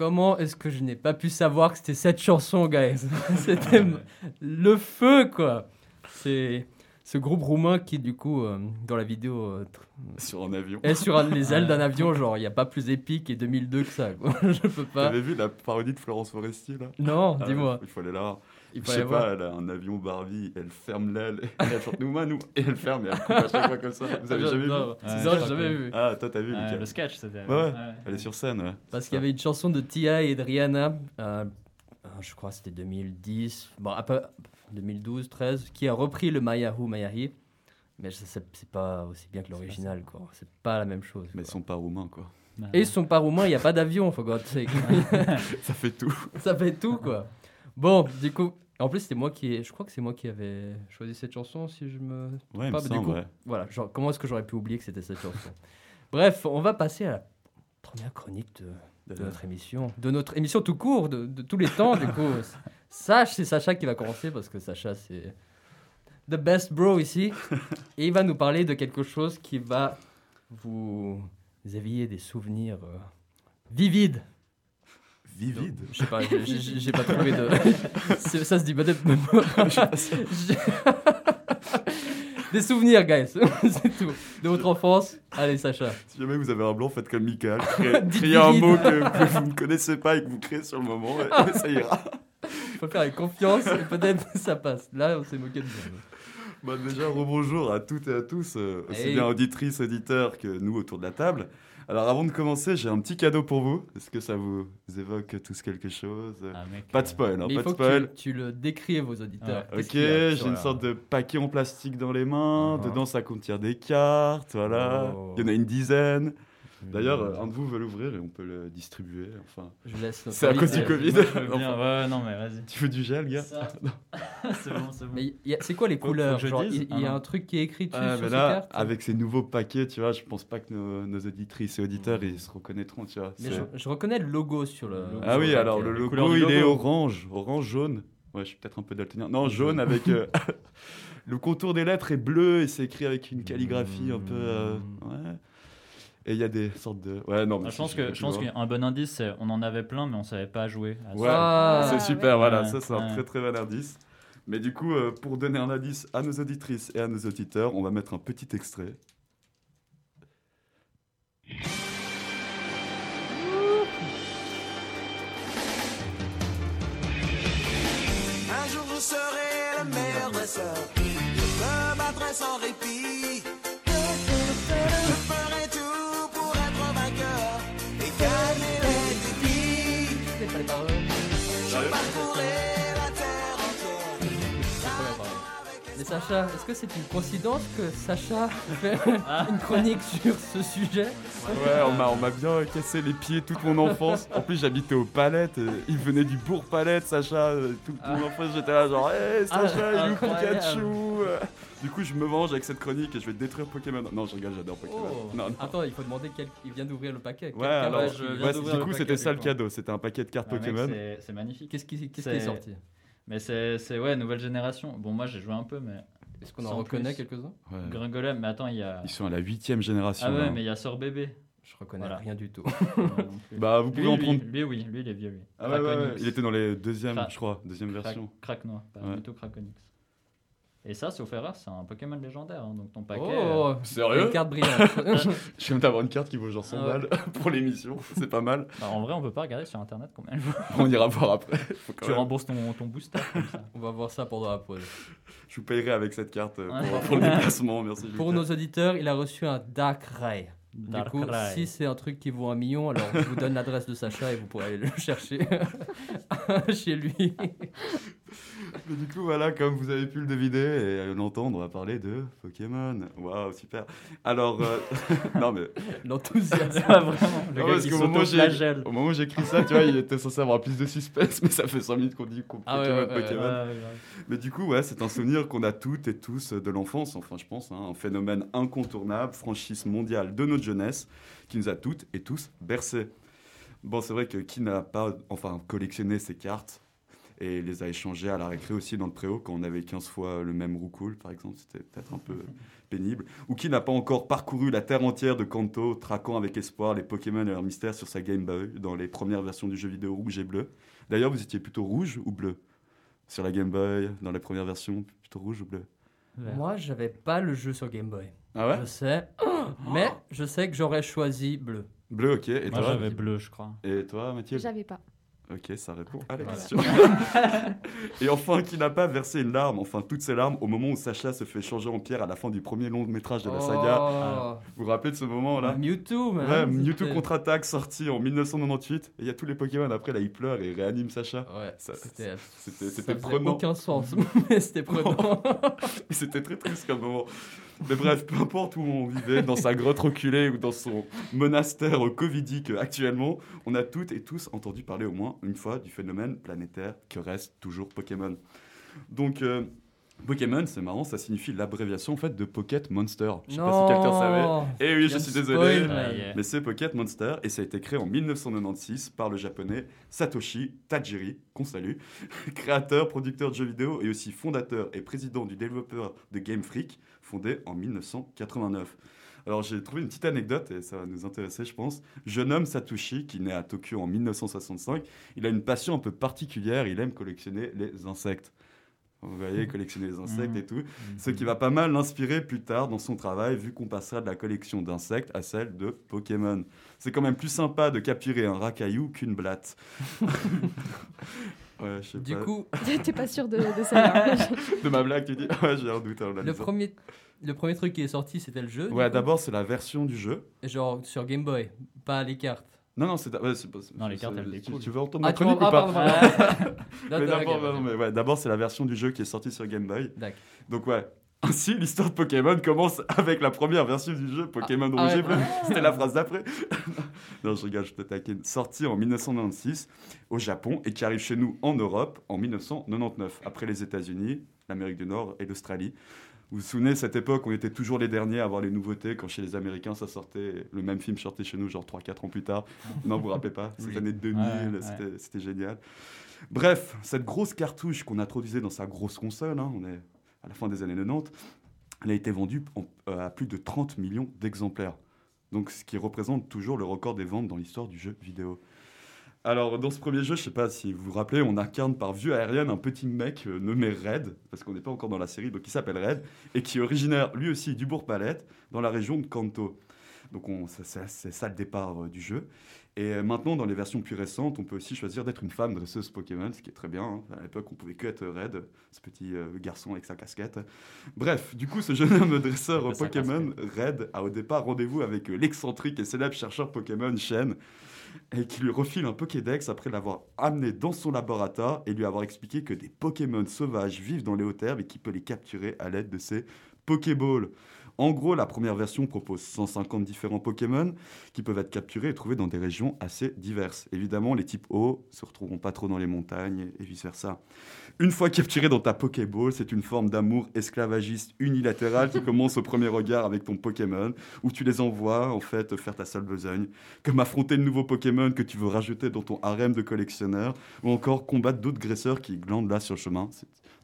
Comment est-ce que je n'ai pas pu savoir que c'était cette chanson, guys? C'était le feu, quoi C'est ce groupe roumain qui, du coup, euh, dans la vidéo, euh, Sur un avion. est sur un- les ailes d'un avion. Genre, il n'y a pas plus épique et 2002 que ça, quoi. Je peux pas. T'avais vu la parodie de Florence Foresti là? Non, Ah, dis-moi. Il faut aller là. Il Je faut sais pas, elle a un avion Barbie, elle ferme l'aile, elle chante nous, nous, et elle ferme et elle coupe à chaque fois comme ça. Vous avez jamais vu Non, Ouais, c'est je ça, j'ai jamais vu. Ah, toi t'as vu, Ouais, Lucas. le sketch, c'était. Ouais, ouais. Elle est sur scène, ouais. Parce qu'il y avait une chanson de Tia et de Rihanna, euh, euh, je crois que c'était 2010, bon, un peu 2012, 13, qui a repris le Mayahu Mayahi. Mais c'est c'est pas aussi bien que l'original, quoi. C'est pas la même chose. Mais ils sont pas roumains, quoi. Et ils sont pas roumains, il n'y a pas d'avion, God's sake. Ça fait tout. ça fait tout, quoi. Bon, du coup, en plus, c'était moi qui. Je crois que c'est moi qui avais choisi cette chanson, si je me. Ouais, il pas, me du semble, coup, ouais. Voilà, genre, comment est-ce que j'aurais pu oublier que c'était cette chanson? Bref, on va passer à la première chronique de, de notre émission. De notre émission tout court, de, de tous les temps, du coup. Sach, c'est Sacha qui va commencer parce que Sacha, c'est the best bro ici. Et il va nous parler de quelque chose qui va vous éveiller des souvenirs euh, vivides. Vivide. Je sais pas, j'ai- pas trouvé de. Ça se dit peut-être. Des souvenirs, guys. C'est tout. De votre enfance. Allez, Sacha. Si jamais vous avez un blanc, faites comme Michael. Créez un mot que, que vous ne connaissez pas et que vous créez sur le moment. Et, ça ira. Il faut faire avec confiance et peut-être ça passe. Là, on s'est moqué de nous. Bah, déjà, rebonjour à toutes et à tous, euh, aussi Hey. bien auditrices, auditeurs que nous autour de la table. Alors, avant de commencer, j'ai un petit cadeau pour vous. Est-ce que ça vous évoque tous quelque chose? Ah, mec, Pas de euh, spoil, hein, Mais il pas de faut spoil. que tu, tu le décrives aux auditeurs. Ah, Ok, j'ai une sorte de paquet en plastique dans les mains. Uh-huh. Dedans, ça contient des cartes. Voilà. Oh. Il y en a une dizaine. D'ailleurs, Hmm. euh, un de vous veut l'ouvrir et on peut le distribuer. Enfin, Je laisse. c'est à cause du Covid. moi, je veux bien. Enfin, Ouais, non, mais vas-y. tu veux du gel, gars Ça. c'est bon, c'est bon. Mais c'est quoi les couleurs Il y a Ah, un truc qui est écrit dessus Ah, sur mais ces là, cartes avec ces nouveaux paquets, tu vois, je pense pas que nos, nos auditrices et auditeurs ils se reconnaîtront, tu vois. Mais je, je reconnais le logo sur le. logo. Ah oui, alors le logo, du il est logo. orange, orange jaune. Ouais, je suis peut-être un peu daltonien. Non, jaune avec euh, le contour des lettres est bleu et c'est écrit avec une calligraphie un peu. euh, ouais. Et il y a des sortes de. Ouais, non, mais Ah, je pense que je pense qu'un bon indice, c'est on en avait plein, mais on savait pas jouer. à ça. Ouais, Ah, c'est super, voilà, Ouais, ça c'est un très très bon indice. Mais du coup, euh, pour donner un indice à nos auditrices et à nos auditeurs, on va mettre un petit extrait. Un jour je serai le meilleur dresseur. Je me battrai sans répit. Sacha, est-ce que c'est une coïncidence que Sacha fait une chronique sur ce sujet? Ouais, on m'a, on m'a bien cassé les pieds toute mon enfance. En plus, j'habitais aux palettes. et il venait du bourg palette, Sacha. euh, Toute mon enfance, j'étais là, genre, hé, Sacha, Ah, joue incroyable. Pikachu. Du coup, je me venge avec cette chronique et je vais détruire Pokémon. Non, je regarde, j'adore Pokémon. Oh. Non, non. Attends, il faut demander quel. Il vient d'ouvrir le paquet. Ouais, alors, je ouais, viens du coup, paquet c'était ça le cadeau. C'était un paquet de cartes Ah, mec, Pokémon. c'est- c'est magnifique. Qu'est-ce qui, qu'est-ce qui est sorti? Mais c'est c'est- ouais, nouvelle génération. Bon, moi j'ai joué un peu, mais Est-ce qu'on en reconnaît quelques-uns? Ouais. Gringolem, mais attends, il y a. Ils sont à la huitième génération. Ah ouais, là. mais il y a Sœur Bébé. Je reconnais Voilà. rien du tout. Bah, vous pouvez lui, en prendre. lui, oui, lui il est vieux, lui. Ah ouais, ouais, ouais, Craconix. Il était dans les deuxièmes, Cra- je crois, deuxième version. Crac noir, pas Ouais. du tout Craconix. Et ça, sauf erreur, c'est un Pokémon légendaire, hein, donc ton paquet. Oh Sérieux Une carte brillante. Je viens d'avoir une carte qui vaut genre 100 Ah ouais. balles pour l'émission. C'est pas mal. euh, bah, en vrai, on peut pas regarder sur internet combien elle vaut. On ira voir après. Faut quand Tu même- rembourses ton, ton booster comme ça. On va voir ça pendant la pause. Je vous payerai avec cette carte euh, Ouais. pour, pour le déplacement. Merci. Pour Lucas. nos auditeurs, il a reçu un Dark Ray. Du Dark coup, Ray. si c'est un truc qui vaut un million, alors je vous donne l'adresse de Sacha et vous pourrez aller le chercher chez lui. Mais du coup, voilà, comme vous avez pu le deviner et l'entendre, on va parler de Pokémon. Waouh, super. Alors, euh, non mais L'enthousiasme. Vraiment, le gars qui qu'au moment, au moment où j'ai écrit ça, tu vois, il était censé avoir plus de suspense, mais ça fait 5 minutes qu'on dit qu'on Ah Pokémon, ouais, ouais, Pokémon. Ouais. Mais du coup, ouais, c'est un souvenir qu'on a toutes et tous de l'enfance, enfin, je pense, hein, un phénomène incontournable, franchise mondiale de notre jeunesse, qui nous a toutes et tous bercés. Bon, c'est vrai que qui n'a pas, enfin, collectionné ces cartes et les a échangées à la récré aussi dans le préau quand on avait 15 fois le même roucoule, par exemple, c'était peut-être un peu pénible. Ou qui n'a pas encore parcouru la terre entière de Kanto, traquant avec espoir les Pokémon et leurs mystères sur sa Game Boy dans les premières versions du jeu vidéo rouge et bleu. D'ailleurs, vous étiez plutôt rouge ou bleu sur la Game Boy, dans les premières versions, plutôt rouge ou bleu? Moi, j'avais pas le jeu sur Game Boy. Ah ouais? Je sais. Mais je sais que j'aurais choisi bleu. Bleu, ok. Et Moi toi j'avais bleu, je crois. Et toi, Mathilde J'avais pas. Ok, ça répond à la Voilà. question. et enfin, qui n'a pas versé une larme, enfin toutes ses larmes, au moment où Sacha se fait changer en pierre à la fin du premier long métrage de la saga. Oh. Vous vous rappelez de ce moment-là? Mewtwo, man. Ouais, Mewtwo contre-attaque sorti en 1998. Et il y a tous les Pokémon après, là, il pleure et il réanime Sacha. Ouais, Ça- c'était. Prenant. aucun sens, mais c'était prenant. C'était très triste comme moment. Mais bref, peu importe où on vivait, dans sa grotte reculée ou dans son monastère covidique actuellement, on a toutes et tous entendu parler au moins une fois du phénomène planétaire que reste toujours Pokémon. Donc, euh, Pokémon, c'est marrant, ça signifie l'abréviation en fait de Pocket Monster. Je sais non. pas si quelqu'un savait. Eh oui, je suis désolé. spoil, Ah. Mais c'est Pocket Monster et ça a été créé en 1996 par le japonais Satoshi Tajiri, qu'on salue, créateur, producteur de jeux vidéo et aussi fondateur et président du développeur de Game Freak, fondé en 1989. Alors j'ai trouvé une petite anecdote et ça va nous intéresser je pense. Jeune homme Satoshi qui naît à Tokyo en 1965, il a une passion un peu particulière, il aime collectionner les insectes. Vous voyez, collectionner les insectes et tout. Ce qui va pas mal l'inspirer plus tard dans son travail, vu qu'on passera de la collection d'insectes à celle de Pokémon. C'est quand même plus sympa de capturer un racaillou qu'une blatte. ouais, je sais Du pas. coup, T'es pas sûr de, de ça De ma blague, tu dis Ouais, j'ai un doute. hein, le premier, le premier truc qui est sorti, c'était le jeu. Ouais, d'abord, c'est la version du jeu. Genre sur Game Boy, pas les cartes. Non, non, c'est ouais, pas. Non, les cartes, elles tu, découlent. tu veux entendre Ah, ma tu chronique ou ah, pas D'accord, d'abord, ouais, c'est la version du jeu qui est sortie sur Game Boy. D'accord. Donc ouais. Ainsi, l'histoire de Pokémon commence avec la première version du jeu, Pokémon Ah, Rouge et ouais. Bleu. C'était la phrase d'après. non, je rigole, je te taquine. Sorti en 1996 au Japon et qui arrive chez nous en Europe en 1999, après les États-Unis, l'Amérique du Nord et l'Australie. Vous vous souvenez, cette époque, on était toujours les derniers à avoir les nouveautés. Quand chez les Américains, ça sortait, le même film sortait chez nous, genre 3-4 ans plus tard. Non, vous vous rappelez pas Cette Oui. année 2000, Ouais, ouais. c'était- c'était génial. Bref, cette grosse cartouche qu'on introduisait dans sa grosse console, hein, on est à la fin des années 90, elle a été vendue en- euh, à plus de 30 millions d'exemplaires. Donc, ce qui représente toujours le record des ventes dans l'histoire du jeu vidéo. Alors, dans ce premier jeu, je sais pas si vous vous rappelez, on incarne par vue aérienne un petit mec euh, nommé Red, parce qu'on n'est pas encore dans la série, donc il s'appelle Red, et qui est originaire lui aussi du Bourg-Palette, dans la région de Kanto. Donc, c'est ça le départ euh, du jeu. Et euh, maintenant, dans les versions plus récentes, on peut aussi choisir d'être une femme dresseuse Pokémon, ce qui est très bien. hein. À l'époque, on pouvait que être Red, ce petit euh, garçon avec sa casquette. Bref, du coup, ce jeune homme dresseur Pokémon, Red, a au départ rendez-vous avec l'excentrique et célèbre chercheur Pokémon Shen, et qui lui refile un Pokédex après l'avoir amené dans son laboratoire et lui avoir expliqué que des Pokémon sauvages vivent dans les hautes herbes et qu'il peut les capturer à l'aide de ses Pokéballs. En gros, la première version propose 150 différents Pokémon qui peuvent être capturés et trouvés dans des régions assez diverses. Évidemment, les types eau se retrouveront pas trop dans les montagnes et vice-versa. Une fois capturé dans ta Pokéball, c'est une forme d'amour esclavagiste unilatéral qui commence au premier regard avec ton Pokémon, où tu les envoies en fait faire ta seule besogne, comme affronter de nouveaux Pokémon que tu veux rajouter dans ton harem de collectionneurs, ou encore combattre d'autres graisseurs qui glandent là sur le chemin,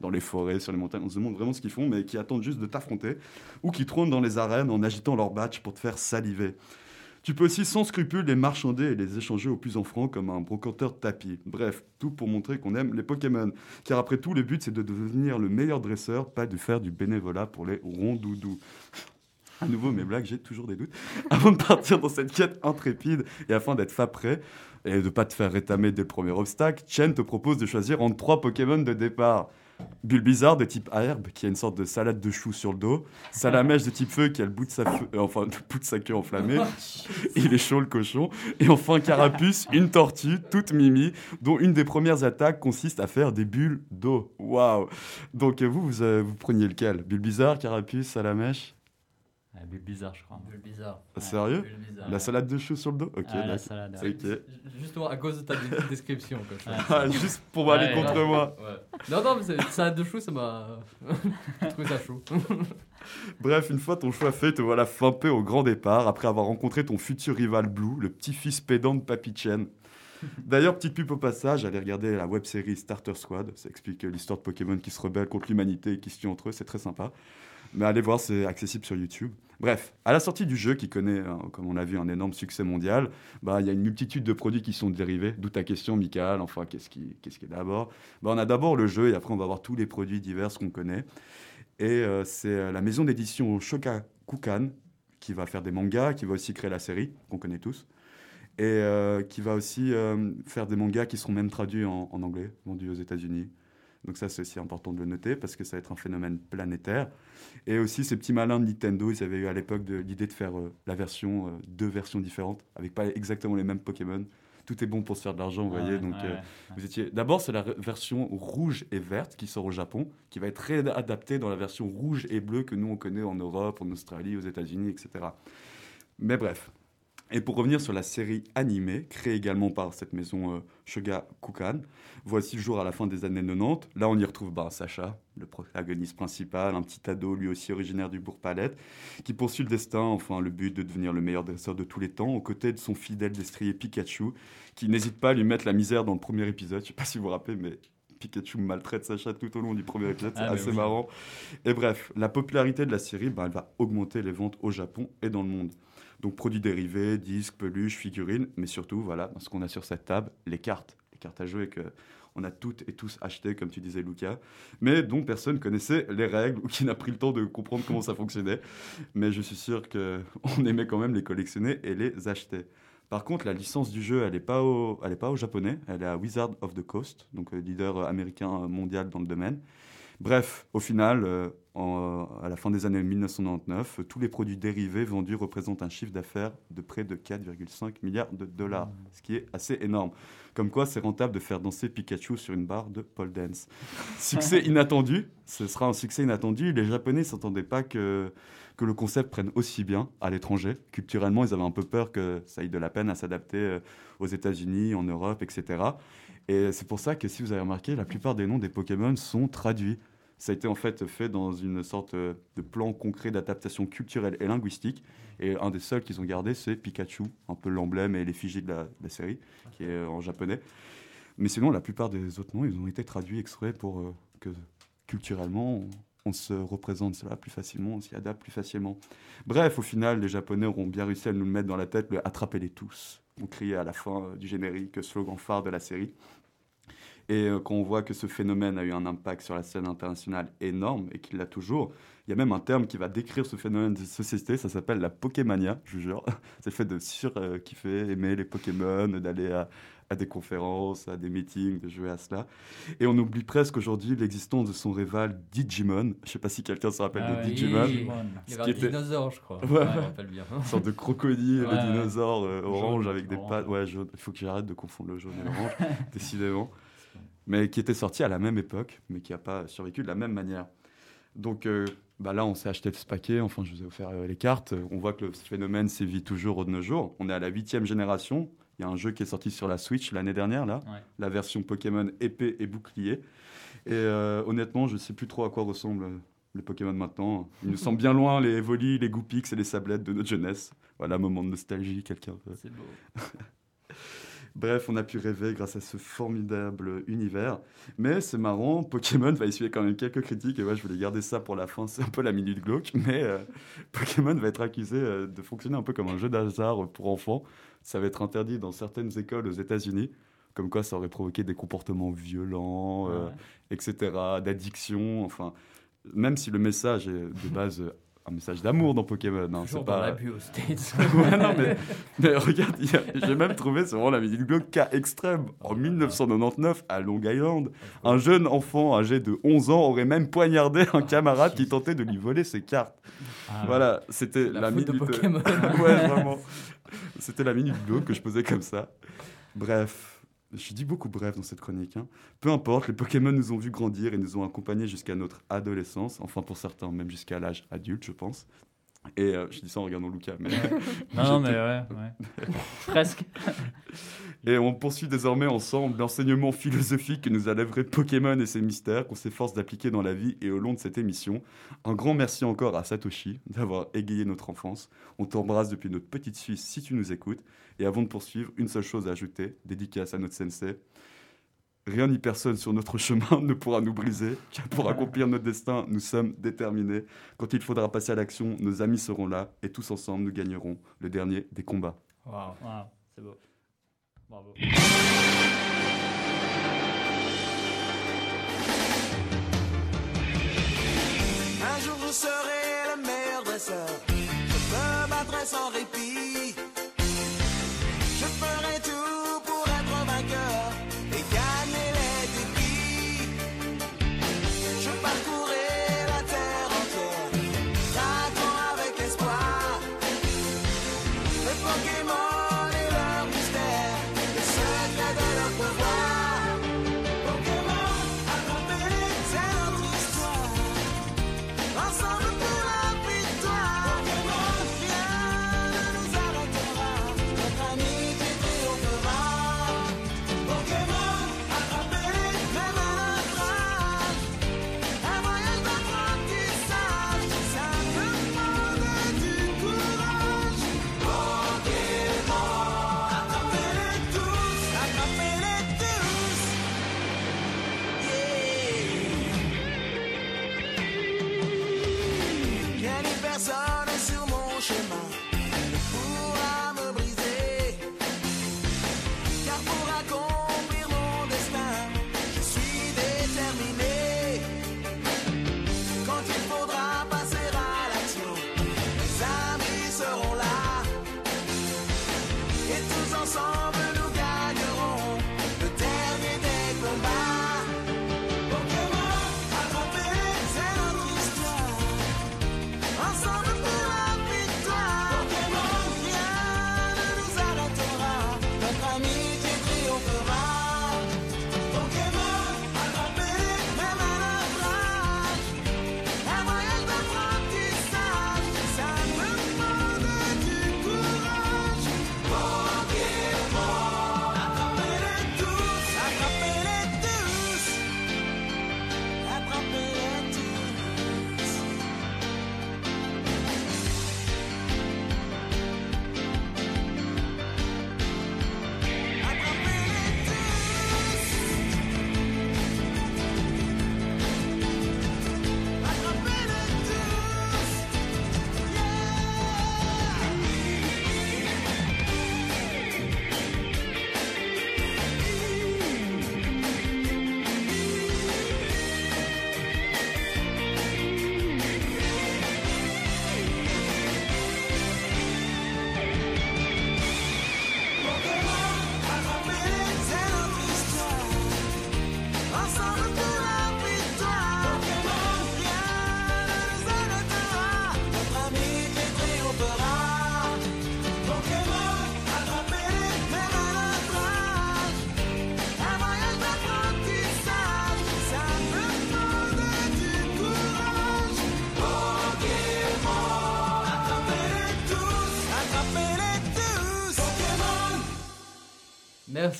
dans les forêts, sur les montagnes, on se demande vraiment ce qu'ils font, mais qui attendent juste de t'affronter, ou qui trônent dans les arènes en agitant leur badge pour te faire saliver. Tu peux aussi sans scrupule les marchander et les échanger au plus en franc comme un brocanteur de tapis. Bref, tout pour montrer qu'on aime les Pokémon. Car après tout, le but c'est de devenir le meilleur dresseur, pas de faire du bénévolat pour les rondoudous. À nouveau, mes blagues, j'ai toujours des doutes. Avant de partir dans cette quête intrépide et afin d'être fa prêt et de pas te faire rétamer dès le premier obstacle, Chen te propose de choisir entre trois Pokémon de départ. Bulbizarre de type herbe qui a une sorte de salade de choux sur le dos, Salamèche de type feu qui a le bout de sa, feu- euh, enfin, le bout de sa queue enflammée, il est chaud le cochon, et enfin Carapuce, une tortue toute mimi, dont une des premières attaques consiste à faire des bulles d'eau. Waouh. Donc euh, vous, vous, euh, vous preniez lequel? Bulbizarre, Carapuce, Salamèche? Ah, bizarre, je crois. Bulle bizarre. Sérieux Bulle bizarre. La salade de choux sur le dos Ok, Ah, la salade. ouais. Justement à cause de ta description. Quoi, je. Ah, juste pour aller contre moi. Ouais. Non, non, mais salade de chou, ça m'a. J'ai trouvé ça chaud. Bref, une fois ton choix fait, te voilà flimpé au grand départ après avoir rencontré ton futur rival Blue, le petit-fils pédant de Papy Chen. D'ailleurs, petite pub au passage, allez regarder la web série Starter Squad. Ça explique euh, l'histoire de Pokémon qui se rebellent contre l'humanité et qui se tuent entre eux. C'est très sympa. Mais allez voir, c'est accessible sur YouTube. Bref, à la sortie du jeu, qui connaît, hein, comme on a vu, un énorme succès mondial, bah, il y a une multitude de produits qui sont dérivés. D'où ta question, Michael. Enfin, qu'est-ce qui, qu'est-ce est d'abord? Bah, On a d'abord le jeu et après, on va voir tous les produits divers qu'on connaît. Et euh, c'est euh, la maison d'édition Shogakukan qui va faire des mangas, qui va aussi créer la série qu'on connaît tous, et euh, qui va aussi faire des mangas qui seront même traduits en, en anglais, vendus aux États-Unis. Donc ça, c'est aussi important de le noter parce que ça va être un phénomène planétaire. Et aussi, ces petits malins de Nintendo, ils avaient eu à l'époque l'idée de faire euh, la version, euh, deux versions différentes, avec pas exactement les mêmes Pokémon. Tout est bon pour se faire de l'argent, vous voyez. Ouais, donc, ouais, euh, ouais. vous étiez. D'abord, c'est la version rouge et verte qui sort au Japon, qui va être réadaptée dans la version rouge et bleue que nous on connaît en Europe, en Australie, aux États-Unis, etc. Mais bref, Et pour revenir sur la série animée, créée également par cette maison euh, Shogakukan, voici le jour à la fin des années 90. Là, on y retrouve bah, Sacha, le protagoniste principal, un petit ado lui aussi originaire du Bourg-Palette, qui poursuit le destin, enfin le but de devenir le meilleur dresseur de tous les temps, aux côtés de son fidèle destrier Pikachu, qui n'hésite pas à lui mettre la misère dans le premier épisode. Je sais pas si vous vous rappelez, mais Pikachu maltraite Sacha tout au long du premier épisode, c'est Ah, assez oui. marrant. Et bref, la popularité de la série, bah, elle va augmenter les ventes au Japon et dans le monde. Donc produits dérivés, disques, peluches, figurines, mais surtout, voilà, ce qu'on a sur cette table, les cartes. Les cartes à jouer que on a toutes et tous acheté, comme tu disais, Lucas, mais dont personne connaissait les règles ou qui n'a pris le temps de comprendre comment ça fonctionnait. Mais je suis sûr qu'on aimait quand même les collectionner et les acheter. Par contre, la licence du jeu, elle n'est pas, au, pas au japonais, elle est à Wizard of the Coast, donc euh, leader américain euh, mondial dans le domaine. Bref, au final, euh, en- à la fin des années 1999, euh, tous les produits dérivés vendus représentent un chiffre d'affaires de près de 4,5 milliards de dollars, ce qui est assez énorme. Comme quoi, c'est rentable de faire danser Pikachu sur une barre de pole dance. Succès inattendu, ce sera un succès inattendu. Les Japonais ne s'attendaient pas que, que le concept prenne aussi bien à l'étranger. Culturellement, ils avaient un peu peur que ça ait de la peine à s'adapter euh, aux États-Unis, en Europe, etc. Et c'est pour ça que, si vous avez remarqué, la plupart des noms des Pokémon sont traduits. Ça a été en fait fait dans une sorte euh, de plan concret d'adaptation culturelle et linguistique. Et un des seuls qu'ils ont gardé, c'est Pikachu, un peu l'emblème et l'effigie de la, série, qui est euh, en japonais. Mais sinon, la plupart des autres noms, ils ont été traduits exprès pour euh, que culturellement, on, se représente cela plus facilement, on s'y adapte plus facilement. Bref, au final, les Japonais auront bien réussi à nous le mettre dans la tête, le attrapez-les tous. On criait à la fin du générique, slogan phare de la série. Et euh, quand on voit que ce phénomène a eu un impact sur la scène internationale énorme et qu'il l'a toujours, il y a même un terme qui va décrire ce phénomène de société, ça s'appelle la Pokémania, je vous jure. C'est le fait de sur-kiffer, aimer les Pokémon, d'aller à, à des conférences, à des meetings, de jouer à cela. Et on oublie presque aujourd'hui l'existence de son rival Digimon. Je sais pas si quelqu'un se rappelle Ah de ouais. Digimon. Il y avait qui un était- dinosaure, je crois. Ouais. Ouais, je me rappelle bien. Une sorte de crocodile, Ouais, ouais. dinosaure euh, orange Jaune, avec des orange. pattes. Ouais, jaune. Il faut que j'arrête de confondre le jaune et l'orange, décidément. Mais qui était sorti à la même époque, mais qui n'a pas survécu de la même manière. Donc euh, bah là, on s'est acheté ce paquet. Enfin, je vous ai offert euh, les cartes. On voit que le phénomène sévit toujours de nos jours. On est à la huitième génération. Il y a un jeu qui est sorti sur la Switch l'année dernière, là, Ouais. la version Pokémon épée et bouclier. Et euh, honnêtement, je ne sais plus trop à quoi ressemblent euh, les Pokémon maintenant. Ils nous semblent bien loin, les Evoli, les Goopix et les Sablettes de notre jeunesse. Voilà, moment de nostalgie, quelqu'un C'est beau. Bref, on a pu rêver grâce à ce formidable univers. Mais c'est marrant, Pokémon va essuyer quand même quelques critiques. Et ouais, je voulais garder ça pour la fin. C'est un peu la minute glauque. Mais euh, Pokémon va être accusé euh, de fonctionner un peu comme un jeu d'hasard pour enfants. Ça va être interdit dans certaines écoles aux États-Unis. Comme quoi, ça aurait provoqué des comportements violents, euh, Ouais. etc., d'addiction. Enfin, même si le message est de base un message d'amour dans Pokémon. hein, c'est pas... l'abus aux States. Ouais, non, mais, mais regarde, j'ai même trouvé, c'est vraiment la minute glauque, cas extrême. En 1999, à Long Island, un jeune enfant âgé de 11 ans aurait même poignardé un camarade qui tentait de lui voler ses cartes. Ah, Voilà, c'était La la, faute de minute. Pokémon. ouais, vraiment. C'était la minute glauque que je posais comme ça. Bref. Je dis beaucoup bref dans cette chronique. hein. Peu importe, les Pokémon nous ont vu grandir et nous ont accompagnés jusqu'à notre adolescence, enfin pour certains même jusqu'à l'âge adulte, je pense. Et euh, je dis ça en regardant Lucas, mais Non, mais ouais, ouais. Presque. Et on poursuit désormais ensemble l'enseignement philosophique que nous a livré Pokémon et ses mystères qu'on s'efforce d'appliquer dans la vie et au long de cette émission. Un grand merci encore à Satoshi d'avoir égayé notre enfance. On t'embrasse depuis notre petite Suisse si tu nous écoutes. Et avant de poursuivre, une seule chose à ajouter, dédicace à notre sensei. Rien ni personne sur notre chemin ne pourra nous briser, car pour accomplir notre destin, nous sommes déterminés. Quand il faudra passer à l'action, nos amis seront là, et tous ensemble, nous gagnerons le dernier des combats. Waouh. Waouh, c'est beau. Bravo. Un jour je serai le meilleur dresseur. Je me battrai sans répit.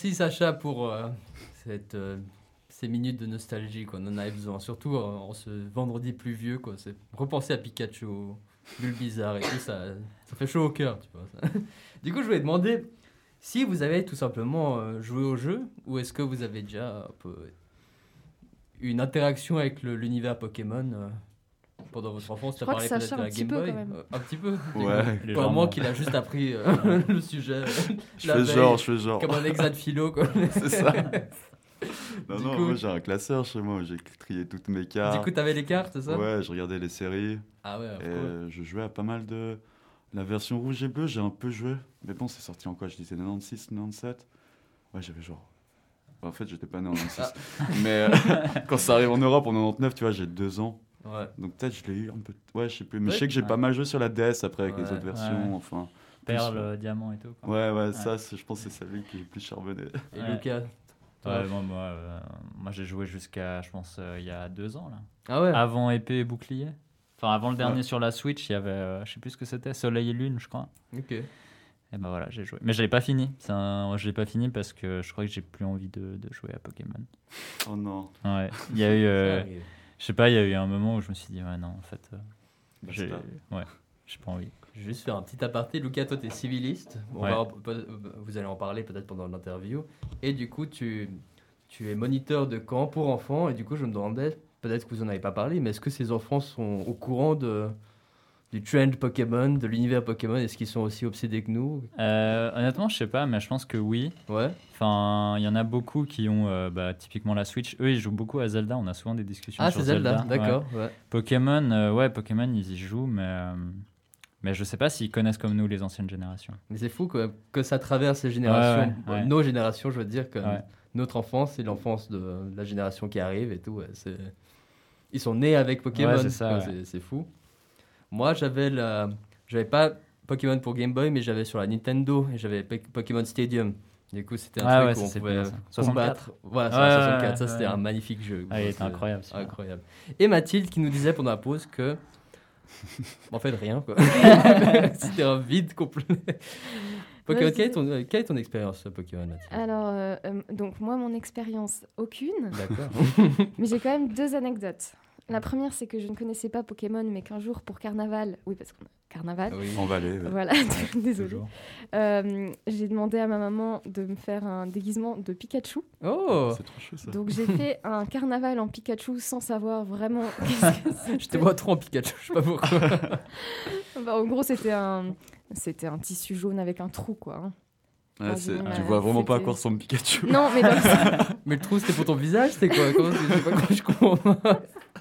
Merci Sacha pour euh, euh, ces minutes de nostalgie qu'on en avait besoin. Surtout euh, en ce vendredi pluvieux, quoi. Repenser à Pikachu, au Bulbizarre et tout ça, ça fait chaud au cœur, du coup, je voulais demander si vous avez tout simplement joué au jeu ou est-ce que vous avez déjà un une interaction avec l'univers Pokémon pendant votre enfance. Tu as parlé peut-être de un la petit Game peu, Boy. quand même. Euh, un petit peu. Ouais. Pas moi qu'il a juste appris euh, le sujet. Je la fais genre, je fais genre. Comme un exa de philo, quoi. C'est ça. Non, Du non, coup- moi j'ai un classeur chez moi où j'ai trié toutes mes cartes. Du coup, t'avais les cartes, c'est ça Ouais, je regardais les séries. Ah ouais, Et euh, je jouais à pas mal de. La version rouge et bleu, j'ai un peu joué. Mais bon, c'est sorti en quoi? Je disais 96, 97 Ouais, j'avais genre. En fait, j'étais pas né en 96. Mais euh, quand ça arrive en Europe en 99, tu vois, j'ai deux ans. Ouais. Donc peut-être je l'ai eu un peu. Ouais, je sais plus. Mais Ouais. je sais que j'ai Ouais. pas mal joué sur la DS après avec les autres versions. Ouais. Enfin. Perle, Plus- diamant et tout. quoi. Ouais, ouais, ça, c'est- je pense que c'est celui qui est le plus charbonné. Et Ouais. Lucas toi Ouais, moi, moi, euh, moi j'ai joué jusqu'à, je pense, euh, il y a deux ans là. Ah ouais Avant épée et bouclier. Enfin, avant le dernier Ouais. sur la Switch, il y avait, euh, je sais plus ce que c'était, Soleil et Lune, je crois. Ok. Et ben voilà, j'ai joué. Mais je l'ai pas fini. C'est un... Je l'ai pas fini parce que je crois que j'ai plus envie de, de jouer à Pokémon. Oh non. Ouais. Il y a eu, euh. Je sais pas, il y a eu un moment où je me suis dit, ouais, non, en fait, euh, j'ai, pas- ouais, j'ai pas envie. Je vais juste faire un petit aparté. Lucas, toi, tu es civiliste. On Ouais. va en- peut- vous allez en parler peut-être pendant l'interview. Et du coup, tu, tu es moniteur de camp pour enfants. Et du coup, je me demandais, peut-être que vous en avez pas parlé, mais est-ce que ces enfants sont au courant de, du trend Pokémon, de l'univers Pokémon Est-ce qu'ils sont aussi obsédés que nous? Euh, honnêtement, je sais pas, mais je pense que oui. Ouais. Enfin, il y en a beaucoup qui ont euh, bah, typiquement la Switch. Eux, ils jouent beaucoup à Zelda. On a souvent des discussions Ah, sur c'est Zelda, d'accord. Ouais. Pokémon, euh, ouais, Pokémon, ils y jouent, mais, euh, mais je sais pas s'ils connaissent comme nous les anciennes générations. Mais c'est fou que, que ça traverse les générations. Ouais. Nos générations, je veux dire, que notre enfance, c'est l'enfance de la génération qui arrive et tout. Ils sont nés avec Pokémon. C'est fou. Moi, j'avais la... j'avais pas Pokémon pour Game Boy, mais j'avais sur la Nintendo et j'avais Pokémon Stadium. Du coup, c'était un Ah truc ouais, où on pouvait bien, ça. 64. combattre. Voilà, sur Ouais, la ouais, 64. ouais, ça, c'était un magnifique jeu. Ah, il était C'est incroyable. Incroyable. Et Mathilde qui nous disait pendant la pause que. en fait, rien, quoi. c'était un vide complet. Pokémon, quelle, est ton, quelle est ton expérience Pokémon, Mathilde? Alors, euh, euh, donc moi, mon expérience, aucune. D'accord. Mais j'ai quand même deux anecdotes. La première, c'est que je ne connaissais pas Pokémon, mais qu'un jour pour Carnaval, oui, parce qu'on a Carnaval, oui. En Valais. ouais. voilà, désolée. Toujours. Euh, j'ai demandé à ma maman de me faire un déguisement de Pikachu. Oh C'est trop chaud ça. Donc j'ai fait un carnaval en Pikachu sans savoir vraiment qu'est-ce que Je te c'était. vois trop en Pikachu, je sais pas pourquoi. Bah, en gros, c'était un, c'était un tissu jaune avec un trou, quoi. hein. Ouais, c'est- tu vois vraiment pas à quoi ressemble Pikachu. Non, mais donc, Mais le trou, c'était pour ton visage, c'était quoi? Comment c'est- je sais pas comment je comprends.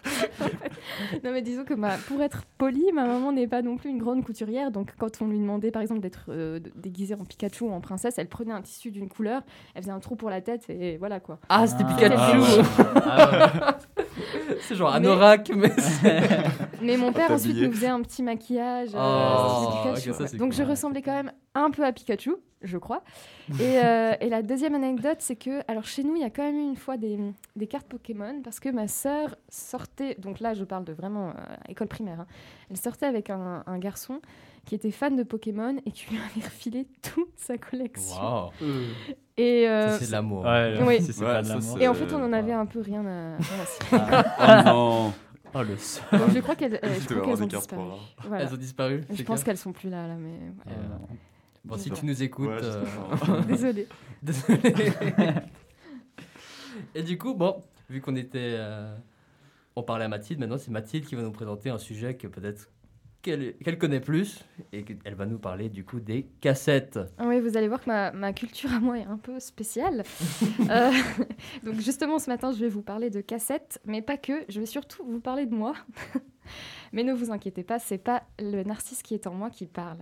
non, mais disons que ma, pour être polie, ma maman n'est pas non plus une grande couturière. Donc, quand on lui demandait, par exemple, d'être euh, déguisée en Pikachu ou en princesse, elle prenait un tissu d'une couleur, elle faisait un trou pour la tête et voilà quoi. Ah, c'était Ah, Pikachu ah ouais. Ah C'est genre Mais- Anorak, mais. c'est- Mais mon père ensuite nous faisait un petit maquillage. euh, Oh, Pikachu. ça, Donc je ressemblais quand même un peu à Pikachu, je crois. Et, euh, et la deuxième anecdote, c'est que, alors chez nous, il y a quand même eu une fois des, des cartes Pokémon parce que ma sœur sortait, donc là je parle de vraiment euh, école primaire, hein. elle sortait avec un, un garçon qui était fan de Pokémon et qui lui avait refilé toute sa collection. Waouh. Et, euh, c'est de l'amour. Ouais, Oui. si Ouais, et en fait, on en avait ouais. un peu rien à. Ah, Oh non. oh, le. Donc je crois qu'elles euh, qu'elles ont disparu. Voilà. Elles ont disparu. Je pense qu'elles sont plus là, là, mais. Euh. Bon, si tu nous écoutes. Ouais, euh. Désolé. Et du coup, bon, vu qu'on était. euh, on parlait à Mathilde, maintenant c'est Mathilde qui va nous présenter un sujet que peut-être qu'elle connaît plus et qu'elle va nous parler du coup des cassettes. Ah Oui, vous allez voir que ma, ma culture à moi est un peu spéciale. Euh, donc justement, ce matin, je vais vous parler de cassettes, mais pas que. Je vais surtout vous parler de moi. mais ne vous inquiétez pas, c'est pas le narcisse qui est en moi qui parle.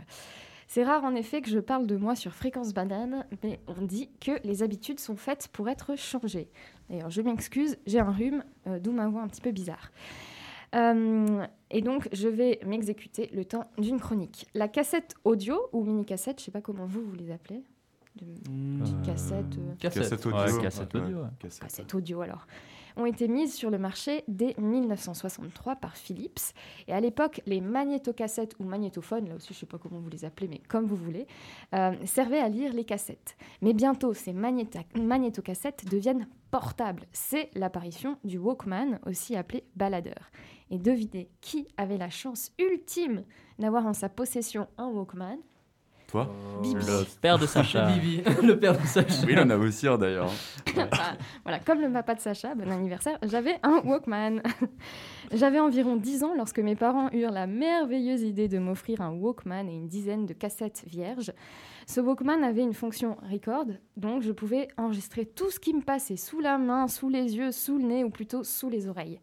C'est rare en effet que je parle de moi sur Fréquence Banane, mais on dit que les habitudes sont faites pour être changées. D'ailleurs, je m'excuse, j'ai un rhume, euh, d'où ma voix un petit peu bizarre. Euh, et donc, je vais m'exécuter le temps d'une chronique. La cassette audio, ou mini-cassette, je sais pas comment vous, vous les appelez. De- cassette. euh, Cassette. Cassette audio. Ouais, cassette audio, ouais. cassette. cassette audio, alors. ont été mises sur le marché dès 1963 par Philips. Et à l'époque, les magnétocassettes ou magnétophones, là aussi je ne sais pas comment vous les appelez, mais comme vous voulez, euh, servaient à lire les cassettes. Mais bientôt, ces magnétocassettes deviennent portables. C'est l'apparition du Walkman, aussi appelé baladeur. Et devinez qui avait la chance ultime d'avoir en sa possession un Walkman Toi Bibi. Le père de Sacha. Bibi, le père de Sacha. Oui, il en a aussi un d'ailleurs. Enfin, voilà, comme le papa de Sacha, bon anniversaire, j'avais un Walkman. j'avais environ 10 ans lorsque mes parents eurent la merveilleuse idée de m'offrir un Walkman et une dizaine de cassettes vierges. Ce Walkman avait une fonction record, donc je pouvais enregistrer tout ce qui me passait sous la main, sous les yeux, sous le nez ou plutôt sous les oreilles.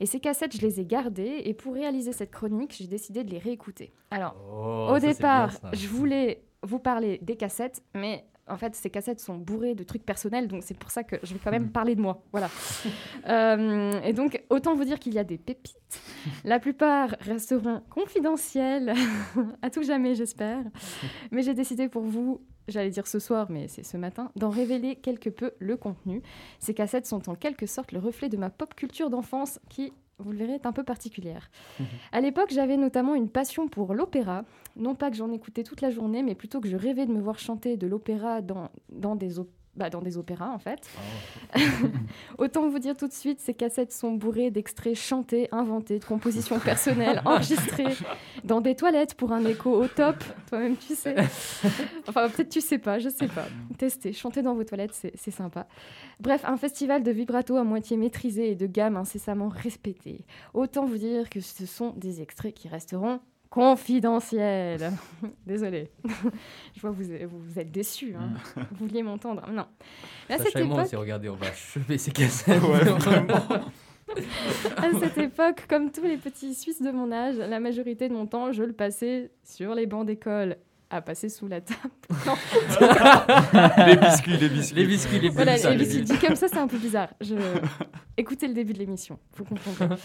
Et ces cassettes, je les ai gardées et pour réaliser cette chronique, j'ai décidé de les réécouter. Alors, Oh, au départ, bien, je voulais vous parler des cassettes, mais en fait, ces cassettes sont bourrées de trucs personnels, donc c'est pour ça que je vais quand même Mm. parler de moi. Voilà. Euh, et donc, autant vous dire qu'il y a des pépites. La plupart resteront confidentielles, à tout jamais, j'espère. Mais j'ai décidé pour vous, j'allais dire ce soir, mais c'est ce matin, d'en révéler quelque peu le contenu. Ces cassettes sont en quelque sorte le reflet de ma pop culture d'enfance qui, vous le verrez, est un peu particulière. À l'époque, j'avais notamment une passion pour l'opéra. Non pas que j'en écoutais toute la journée, mais plutôt que je rêvais de me voir chanter de l'opéra dans, dans, des, op- bah, dans des opéras, en fait. Autant vous dire tout de suite, ces cassettes sont bourrées d'extraits chantés, inventés, de compositions personnelles, enregistrées dans des toilettes pour un écho au top. Toi-même, tu sais. Enfin, peut-être tu sais pas, je sais pas. Testez, chanter dans vos toilettes, c'est c'est sympa. Bref, un festival de vibrato à moitié maîtrisé et de gamme incessamment respectée. Autant vous dire que ce sont des extraits qui resteront confidentiels. Désolée. Je vois que vous, vous êtes déçus. Hein. Vous vouliez m'entendre. Non. Mais à cette Sacha et moi, on époque, s'est regardé, on va achever ces cassettes. à cette époque, comme tous les petits Suisses de mon âge, la majorité de mon temps, je le passais sur les bancs d'école, à passer sous la table. Les biscuits, les biscuits. les biscuits, les Voilà, biscuits. et puis, dit comme ça, c'est un peu bizarre. Je... Écoutez le début de l'émission, vous comprendrez.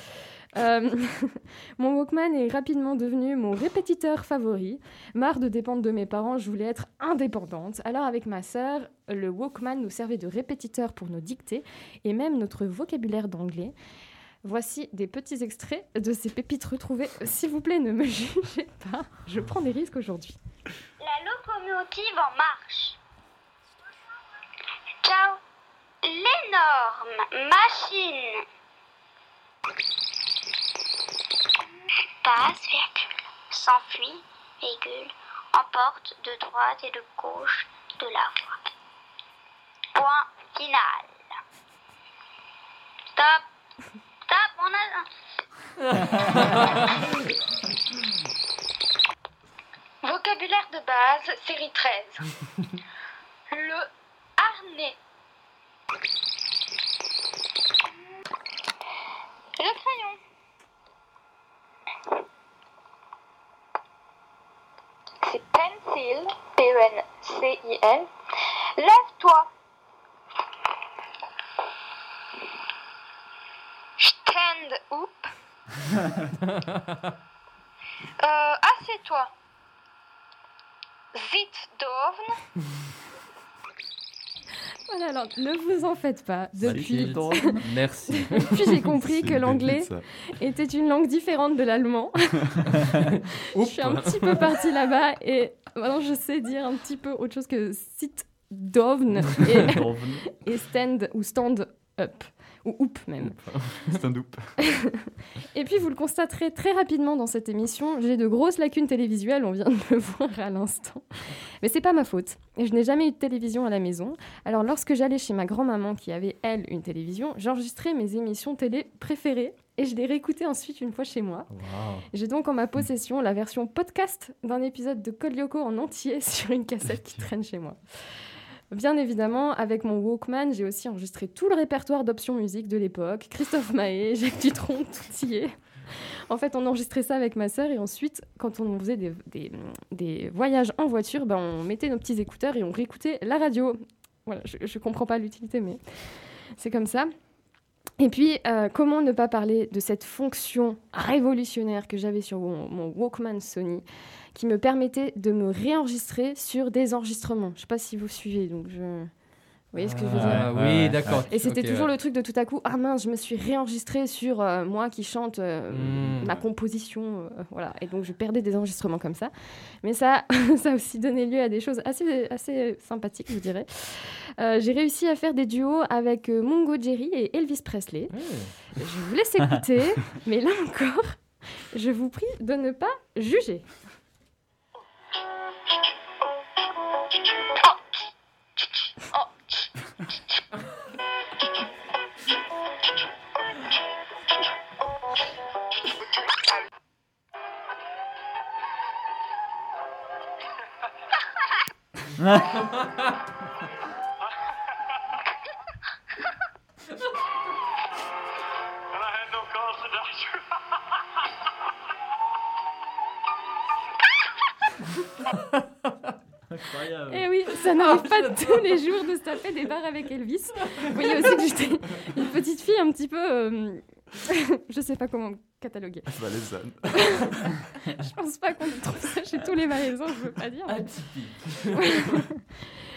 Euh, mon Walkman est rapidement devenu mon répétiteur favori. Marre de dépendre de mes parents, je voulais être indépendante. Alors avec ma sœur, le Walkman nous servait de répétiteur pour nos dictées et même notre vocabulaire d'anglais. Voici des petits extraits de ces pépites retrouvées. S'il vous plaît, ne me jugez pas. Je prends des risques aujourd'hui. La locomotive en marche. Ciao. L'énorme machine. Passe, virgule. S'enfuit, virgule. Emporte de droite et de gauche de la voie. Point final. Stop. Stop, on a... Vocabulaire de base, série 13. Le harnais. Le crayon. C'est pencil, P-E-N-C-I-L. Lève-toi. Stand up. Euh, assieds-toi. Zit dovn. Voilà, alors ne vous en faites pas. Depuis, Merci. Puis j'ai compris que l'anglais était une langue différente de l'allemand. je suis un petit peu partie là-bas et maintenant je sais dire un petit peu autre chose que sit down et, et stand ou stand up ou up même. Stand-up. Et puis vous le constaterez très rapidement dans cette émission, j'ai de grosses lacunes télévisuelles, on vient de le voir à l'instant. Mais c'est pas ma faute. Je n'ai jamais eu de télévision à la maison. Alors lorsque j'allais chez ma grand-maman qui avait elle une télévision, j'enregistrais mes émissions télé préférées et je les réécoutais ensuite une fois chez moi. J'ai donc en ma possession la version podcast d'un épisode de Code Lyoko en entier sur une cassette qui traîne chez moi. Bien évidemment, avec mon Walkman, j'ai aussi enregistré tout le répertoire d'options musique de l'époque. Christophe Maé, Jacques Dutronc, tout y est. En fait, on enregistrait ça avec ma sœur et ensuite, quand on faisait des, des- des voyages en voiture, ben, on mettait nos petits écouteurs et on réécoutait la radio. Voilà, je, je comprends pas l'utilité, mais c'est comme ça. Et puis, euh, comment ne pas parler de cette fonction révolutionnaire que j'avais sur mon, mon Walkman Sony, qui me permettait de me réenregistrer sur des enregistrements. Je ne sais pas si vous suivez, donc je... voyez ce que je veux dire Ah, Ouais, oui, ouais, d'accord. Et c'était toujours ouais. le truc de tout à coup, ah mince, je me suis réenregistrée sur euh, moi qui chante euh, Mm. ma composition, euh, voilà. Et donc je perdais des enregistrements comme ça. Mais ça, ça a aussi donné lieu à des choses assez, assez sympathiques, je dirais. Euh, J'ai réussi à faire des duos avec euh, Mongo Jerry et Elvis Presley. Je vous laisse écouter, mais là encore, je vous prie de ne pas juger. Et Eh oui, ça n'arrive pas tous les jours de se taper des bars avec Elvis. Vous voyez aussi que j'étais une petite fille un petit peu. euh, je sais pas comment cataloguer. Valaisanne. Je pense pas qu'on trouve ça chez tous les Valaisans, je veux pas dire.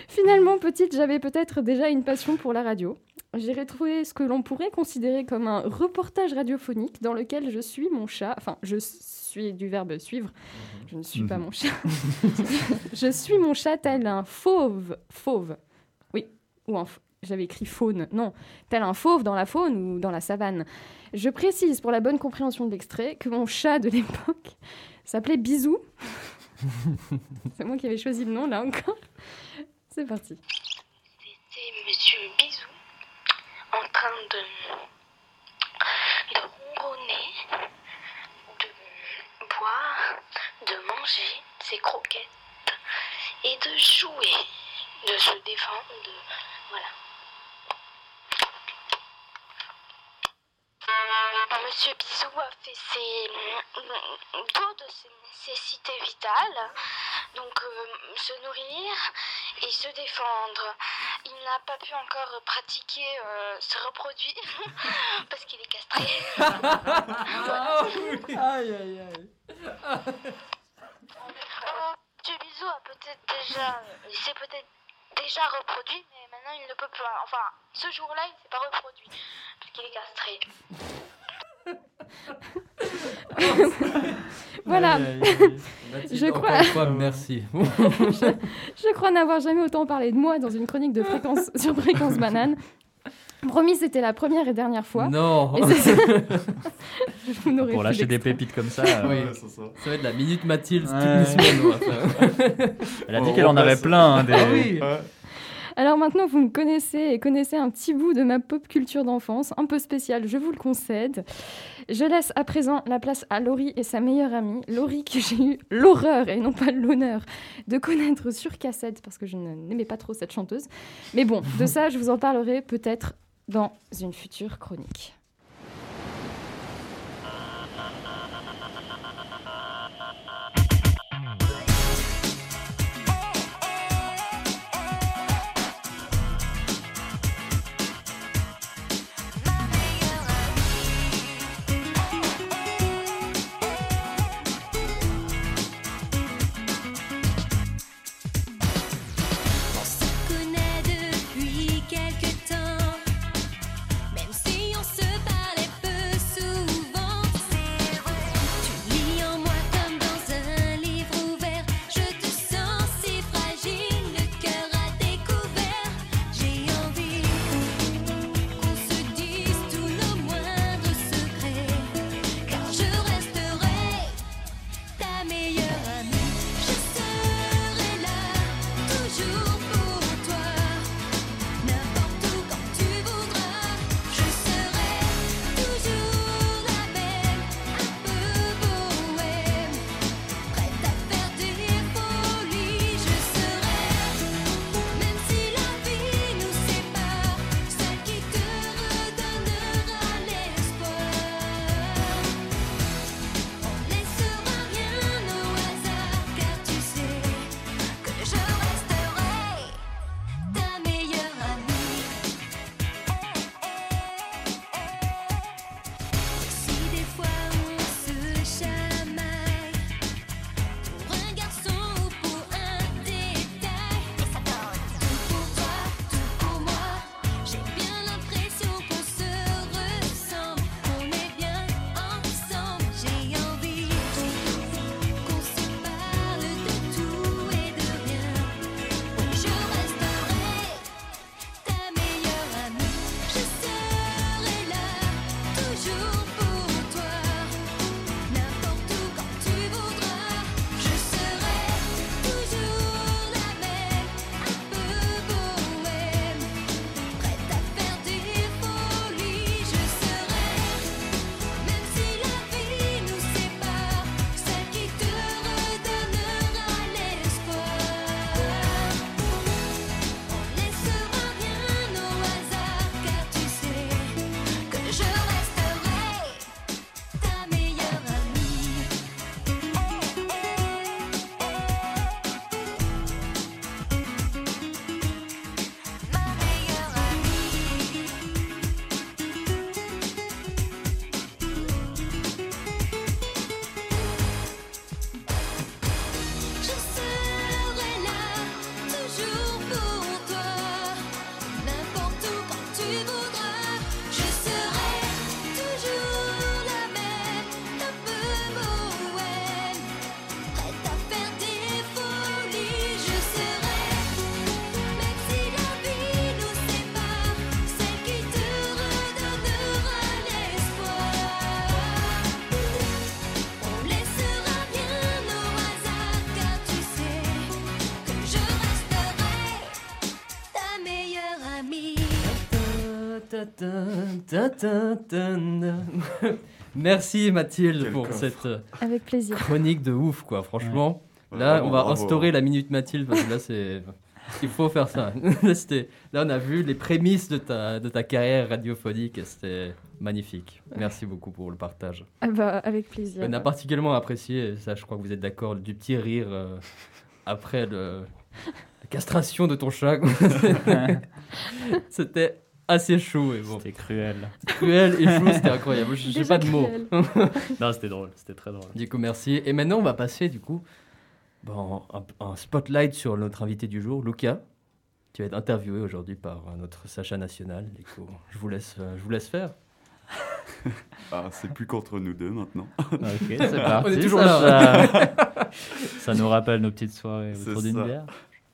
Finalement, petite, j'avais peut-être déjà une passion pour la radio. J'ai retrouvé ce que l'on pourrait considérer comme un reportage radiophonique dans lequel je suis mon chat. Enfin, je suis du verbe suivre. Je ne suis pas Mhm. mon chat. je suis mon chat tel un fauve. Fauve. Oui. Ou un. J'avais écrit faune. Non. Tel un fauve dans la faune ou dans la savane. Je précise pour la bonne compréhension de l'extrait que mon chat de l'époque s'appelait Bisou. C'est moi qui avais choisi le nom là encore. C'est parti. C'était Monsieur Bisou en train de, de ronronner, de boire, de manger ses croquettes et de jouer, de se défendre, de... Voilà. Monsieur Bisou a fait ses tours de ses nécessités vitales, donc euh, se nourrir et se défendre. Il n'a pas pu encore pratiquer euh, se reproduire parce qu'il est castré. Aïe, aïe, aïe. Monsieur Bisou a peut-être déjà, il s'est peut-être déjà reproduit, mais maintenant il ne peut plus. Enfin, ce jour-là, il ne s'est pas reproduit parce qu'il est castré. Voilà. Je crois- fois, merci. Je crois n'avoir jamais autant parlé de moi dans une chronique de fréquence sur fréquence banane. Promis, c'était la première et dernière fois. non. Et c'est- Vous Pour lâcher des pépites comme ça. euh, Oui. Ça. Ça va être la minute Mathilde Ouais. Elle a dit qu'elle en avait plein. hein, des... Ah oui. Alors maintenant, vous me connaissez et connaissez un petit bout de ma pop culture d'enfance, un peu spéciale, je vous le concède. Je laisse à présent la place à Laurie et sa meilleure amie, Laurie que j'ai eu l'horreur et non pas l'honneur de connaître sur cassette parce que je n'aimais pas trop cette chanteuse. Mais bon, de ça, je vous en parlerai peut-être dans une future chronique. Merci Mathilde pour cette chronique de ouf, quoi. Franchement, là, on va bravo. instaurer la minute Mathilde parce que là, c'est. Il faut faire ça. Là, on a vu les prémices de ta, de ta carrière radiophonique et c'était magnifique. Merci beaucoup pour le partage. Avec plaisir. On a particulièrement apprécié, ça je crois que vous êtes d'accord, du petit rire après la castration de ton chat. c'était assez chaud et bon. C'était cruel. Cruel et chaud, c'était incroyable. J'ai j'ai pas de mots. non, c'était drôle. C'était très drôle. Du coup, merci. Et maintenant, on va passer du coup bon, un, un spotlight sur notre invité du jour, Luca. Tu vas être interviewé aujourd'hui par euh, notre Sacha National. Du coup, je vous laisse, euh, je vous laisse faire. Ah, c'est plus qu'entre nous deux maintenant. Ok, c'est parti. On est toujours ça, là. Ça, ça nous rappelle nos petites soirées autour d'une bière.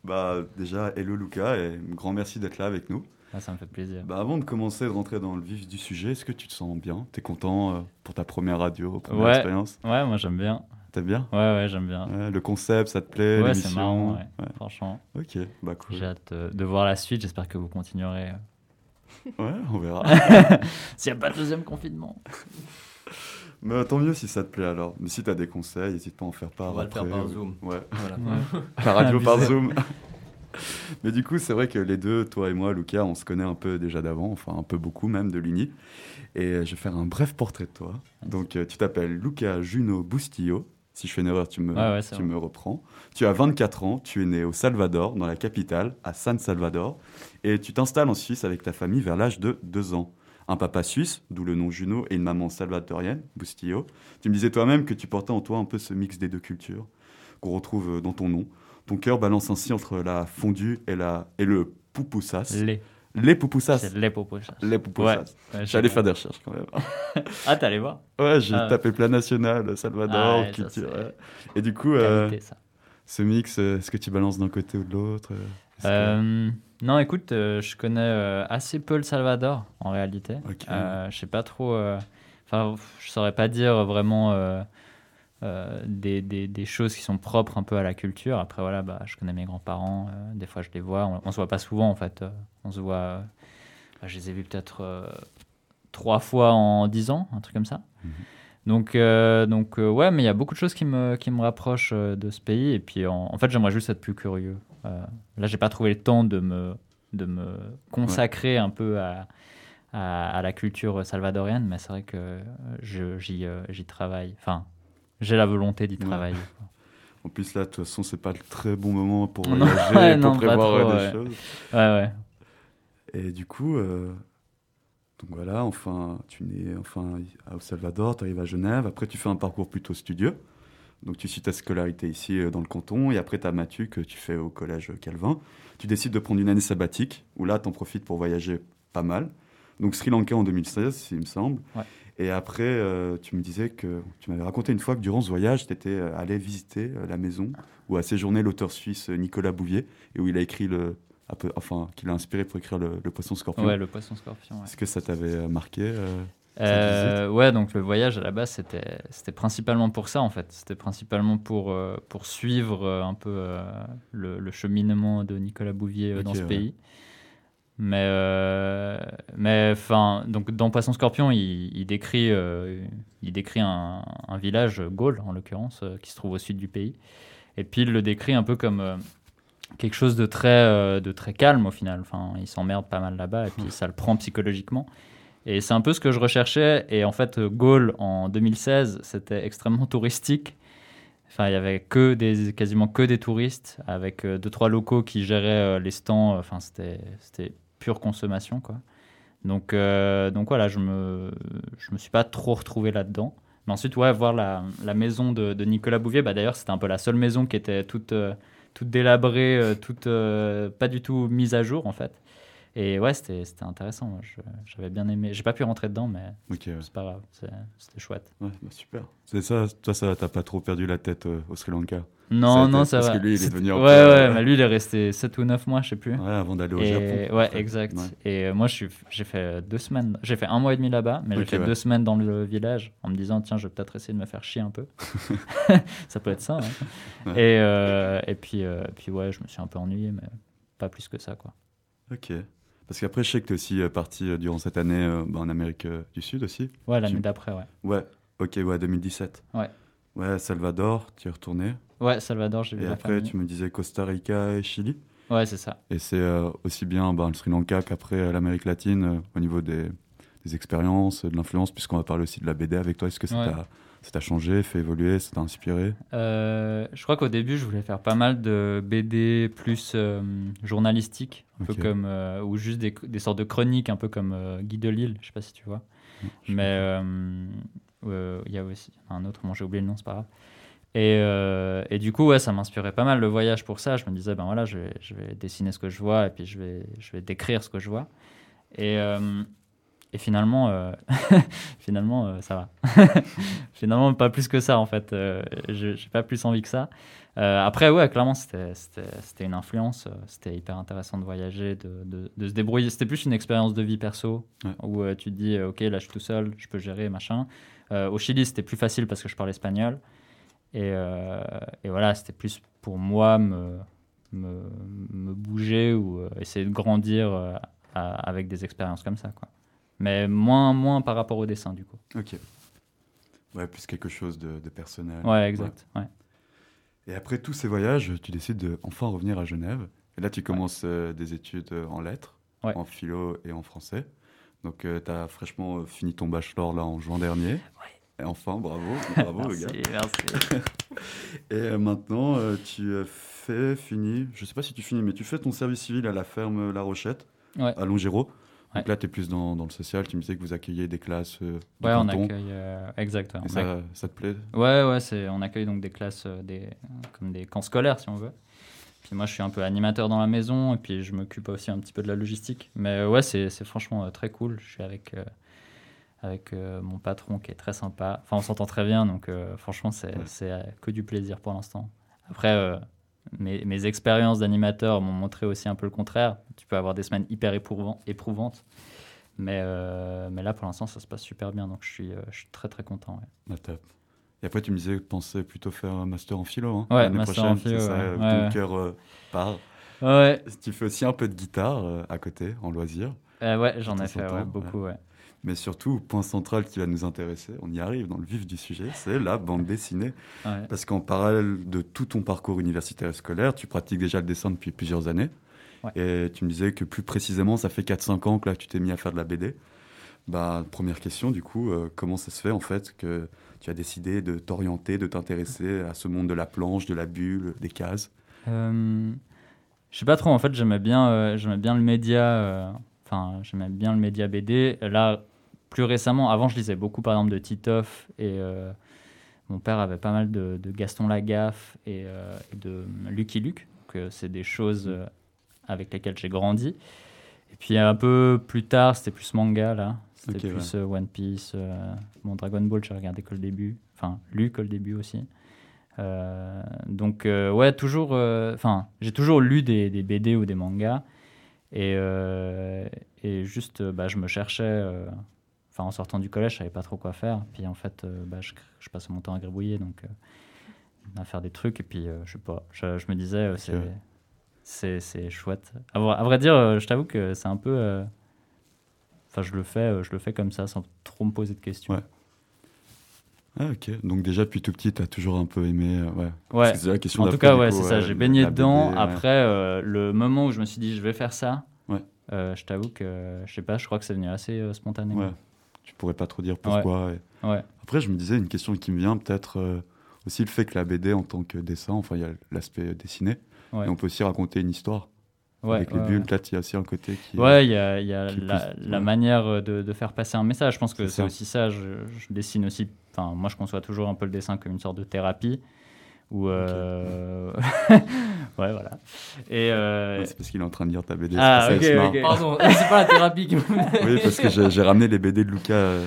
Bah déjà, hello Lucas et un grand merci d'être là avec nous. Ah, ça me fait plaisir. Bah avant de commencer de rentrer dans le vif du sujet, est-ce que tu te sens bien? T'es content euh, pour ta première radio, première Ouais. expérience? Ouais, moi j'aime bien. T'es bien? Ouais, ouais, j'aime bien. Ouais, Le concept, ça te plaît Ouais, c'est marrant, ouais. Franchement, Ok, bah cool. j'ai hâte euh, de voir la suite. J'espère que vous continuerez. euh, Ouais, on verra. S'il n'y a pas de deuxième confinement. Mais tant mieux si ça te plaît alors. Mais si t'as des conseils, n'hésite pas à en faire part. On va le après, faire par ou- Zoom. Ouais, Voilà. la radio par. Zoom. Mais du coup, c'est vrai que les deux, toi et moi, Lucas, on se connaît un peu déjà d'avant, enfin un peu beaucoup même de l'Uni. Et euh, je vais faire un bref portrait de toi. Donc, euh, tu t'appelles Luca Juno Bustillo. Si je fais une erreur, tu me, ouais, tu vrai. me reprends. Tu as 24 ans, tu es né au Salvador, dans la capitale, à San Salvador. Et tu t'installes en Suisse avec ta famille vers l'âge de 2 ans. Un papa suisse, d'où le nom Juno, et une maman salvadorienne, Bustillo. Tu me disais toi-même que tu portais en toi un peu ce mix des deux cultures qu'on retrouve euh, dans ton nom. Ton cœur balance ainsi entre la fondue et, la, et le pupusas. Les. Les. C'est les popos. Les pupusas. Ouais, J'allais faire des recherches quand même. Ah, allé voir Ouais, j'ai Ah. tapé plat national, Salvador, Ah ouais, ça, culture. c'est- ouais. Et du coup, euh, Qualité, ce mix, euh, est-ce que tu balances d'un côté ou de l'autre euh, que- non, écoute, euh, je connais assez peu le Salvador en réalité. Ok. Euh, je sais pas trop. Enfin, je saurais pas dire vraiment euh, des, des- des choses qui sont propres un peu à la culture. Après, voilà, bah, je connais mes grands-parents. euh, des fois, je les vois. On, on se voit pas souvent en fait. euh, on se voit. bah, je les ai vus peut-être trois fois en dix ans, un truc comme ça. Mhm. Donc, euh, donc euh, ouais, mais il y a beaucoup de choses qui me, qui me rapprochent euh, de ce pays. Et puis, en, en fait, j'aimerais juste être plus curieux. Là, j'ai pas trouvé le temps de me, de me consacrer un peu à, à, à la culture salvadorienne, mais c'est vrai que j'y travaille. Enfin, j'ai la volonté d'y Ouais. travailler. En plus, là, de toute façon, c'est pas le très bon moment pour Non, voyager, ouais, pour non, prévoir trop, euh, ouais. des choses. Ouais, ouais. Et du coup, euh, donc voilà, enfin, tu nais enfin, à El Salvador, tu arrives à Genève. Après, tu fais un parcours plutôt studieux. Donc, tu suis ta scolarité ici euh, dans le canton. Et après, tu as Mathieu que tu fais au collège Calvin. Tu décides de prendre une année sabbatique où là, tu en profites pour voyager pas mal. Donc, Sri Lanka en 2016, il me semble. Et après, euh, tu me disais que tu m'avais raconté une fois que durant ce voyage, tu étais allé visiter euh, la maison où a séjourné l'auteur suisse euh, Nicolas Bouvier et où il a écrit le. enfin, qui l'a inspiré pour écrire le, le Poisson Scorpion. Ouais, le poisson scorpion. ouais. Est-ce que ça t'avait euh, marqué euh, Euh, ouais, donc le voyage à la base, c'était c'était principalement pour ça en fait. C'était principalement pour, euh, pour suivre euh, un peu euh, le, le cheminement de Nicolas Bouvier euh, dans ce ouais. pays. Mais, euh, mais enfin, donc dans Poisson Scorpion, il, décrit, euh, il décrit un, village, Gaulle en l'occurrence, euh, qui se trouve au sud du pays. Et puis il le décrit un peu comme quelque chose de très, de très calme au final. Enfin, il s'emmerde pas mal là-bas et puis ça le prend psychologiquement. Et c'est un peu ce que je recherchais. Et en fait, Gaulle, en 2016, c'était extrêmement touristique. Enfin, il y avait que des, quasiment que des touristes, avec deux, trois locaux qui géraient les stands. Enfin, c'était pure consommation, quoi. Donc, euh, donc voilà, je me, je me suis pas trop retrouvé là-dedans. Mais ensuite, ouais, voir la, la maison de, Nicolas Bouvier, bah, d'ailleurs, c'était un peu la seule maison qui était toute, euh, toute délabrée, euh, toute pas du tout mise à jour, en fait. Et ouais, c'était intéressant. J'avais bien aimé. J'ai pas pu rentrer dedans, mais Ok, ouais. c'est pas grave. C'était chouette. Ouais, bah, super. C'est ça, toi, ça, t'as pas trop perdu la tête euh, au Sri Lanka? Non, Ça, non, ça parce va. que lui, il est C'était- venu un Ouais, peu, euh, ouais, mais lui, il est resté 7 ou 9 mois, je sais plus. Ouais, avant d'aller au Et- Japon. Ouais, en fait. exact. Ouais. Et euh, moi, j'ai fait deux semaines. J'ai fait un mois et demi là-bas, mais j'ai fait ouais. deux semaines dans le village en me disant tiens, je vais peut-être essayer de me faire chier un peu. ça peut être ça. hein. Et, euh, et puis, euh, puis ouais, je me suis un peu ennuyé, mais pas plus que ça, quoi. Ok. Parce qu'après, je sais que tu es aussi euh, parti euh, durant cette année euh, bah, en Amérique du Sud aussi. Ouais, l'année Tu- d'après, ouais. Ouais, ok, ouais, 2017. Ouais. Ouais, Salvador, tu es retourné. Ouais, Salvador, j'ai vu Et la après, famille. tu me disais Costa Rica et Chili. Ouais, c'est ça. Et c'est euh, aussi bien bah, le Sri Lanka qu'après l'Amérique latine euh, au niveau des, des expériences, de l'influence, puisqu'on va parler aussi de la BD avec toi. Est-ce que ça Ouais. t'a- ça t'a changé, fait évoluer, ça t'a inspiré Euh, je crois qu'au début, je voulais faire pas mal de BD plus euh, journalistiques, un peu comme, euh, ou juste des, des sortes de chroniques, un peu comme euh, Guy Delisle, je sais pas si tu vois. Mais il y a aussi un autre, bon, j'ai oublié le nom, c'est pas grave. Et, et du coup, ouais, ça m'inspirait pas mal le voyage pour ça. Je me disais, ben voilà, je vais, je vais dessiner ce que je vois et puis je vais, je vais décrire ce que je vois. Et, et finalement, euh, finalement euh, ça va. finalement, pas plus que ça en fait. Euh, je- j'ai pas plus envie que ça. Euh, après, ouais, clairement, c'était une influence. C'était hyper intéressant de voyager, de, de, de se débrouiller. C'était plus une expérience de vie perso Ouais. où tu te dis, ok, là, je suis tout seul, je peux gérer, machin. Au Chili, c'était plus facile parce que je parle espagnol. Et, et voilà, c'était plus pour moi me, me, me bouger ou essayer de grandir avec des expériences comme ça. Quoi. Mais moins, moins par rapport au dessin, du coup. Ok. Ouais, plus quelque chose de, de personnel. Ouais, exact. Ouais. Et après tous ces voyages, tu décides de enfin revenir à Genève. Et là, tu commences euh, des études euh, en lettres, Ouais. en philo et en français. Donc, tu as fraîchement euh, fini ton bachelor là en juin dernier. Et enfin, bravo, bravo le gars. Merci, merci. Et euh, maintenant, euh, tu euh, fais, fini, je sais pas si tu finis, mais tu fais ton service civil à la ferme La Rochette, Ouais. à Donc là, tu es plus dans, dans le social. Tu me disais que vous accueillez des classes euh, Ouais, on accueille. euh, exact. Et ça, ça te plaît? Ouais, ouais, c'est, on accueille donc des classes, euh, des, comme des camps scolaires, si on veut. Puis moi, je suis un peu animateur dans la maison, et puis je m'occupe aussi un petit peu de la logistique. Mais euh, ouais, c'est, franchement très cool. Je suis avec, avec mon patron qui est très sympa. Enfin, on s'entend très bien, donc franchement, c'est, Ouais. que du plaisir pour l'instant. Après, mes, mes expériences d'animateur m'ont montré aussi un peu le contraire. Tu peux avoir des semaines hyper éprouvant- éprouvantes. Mais, euh, mais là, pour l'instant, ça se passe super bien, donc je suis, euh, je suis très très content. ouais. Ah, top. Et après, tu me disais que tu pensais plutôt faire un master en philo. Hein, Ouais, master en philo, ça, ouais. ton ouais. cœur euh, part. Ouais, Tu fais aussi un peu de guitare à côté, en loisir. Euh, ouais, j'en ai fait beaucoup, ouais. Mais surtout, point central qui va nous intéresser, on y arrive dans le vif du sujet, c'est la bande dessinée. Ouais. Parce qu'en parallèle de tout ton parcours universitaire et scolaire, tu pratiques déjà le dessin depuis plusieurs années. Ouais. Et tu me disais que plus précisément, ça fait 4-5 ans que là, tu t'es mis à faire de la BD. Bah, première question, du coup, euh, comment ça se fait en fait que tu as décidé de t'orienter, de t'intéresser à ce monde de la planche, de la bulle, des cases? Euh, je sais pas trop, en fait, j'aimais bien, euh, bien le média, euh, enfin, j'aimais bien le média BD. Là, plus récemment, avant, je lisais beaucoup, par exemple, de Titoff et euh, mon père avait pas mal de, de Gaston Lagaffe et, euh, et de Lucky Luke. Donc, euh, c'est des choses euh, avec lesquelles j'ai grandi. Et puis, un peu plus tard, c'était plus manga, là. C'était plus One Piece. bon, Dragon Ball, j'ai regardé que le début. Enfin, lu que le début aussi. Euh, donc euh, ouais, toujours. Enfin, j'ai toujours lu des, des BD ou des mangas et, et juste, bah, je me cherchais. Enfin, en sortant du collège, je savais pas trop quoi faire. Puis en fait, euh, bah, je, je passais mon temps à gribouiller, donc euh, à faire des trucs. Et puis, euh, je sais pas. Je, je me disais, c'est chouette. À, vrai- à vrai dire, je t'avoue que c'est un peu. euh, Enfin, je le fais, je le fais comme ça, sans trop me poser de questions. Ouais. Ah, ok. Donc, déjà, depuis tout petit, tu as toujours un peu aimé. euh, ouais. Ouais. C'est la question En tout cas, ouais, c'est ça. J'ai baigné dedans. Après, euh, le moment où je me suis dit, je vais faire ça, je t'avoue que, je sais pas, je crois que c'est venu assez spontanément. Ouais. Tu pourrais pas trop dire pourquoi. et- Ouais. Après, je me disais une question qui me vient, peut-être euh, aussi le fait que la BD en tant que dessin, enfin, il y a l'aspect dessiné, Ouais. et on peut aussi raconter une histoire. Ouais, Avec les bulles, ouais. là, il y a aussi un côté qui. Ouais, il y a, y est la, plus- la ouais. manière de, de faire passer un message. Je pense que C'est aussi ça. Je, je dessine aussi. Enfin, moi, je conçois toujours un peu le dessin comme une sorte de thérapie. Ou euh, ouais, voilà. Et euh, Ouais, c'est parce qu'il est en train de lire ta BD. Ah, ok. Pardon, c'est pas la thérapie qui me. Oui, parce que j'ai j'ai ramené les BD de Lucas.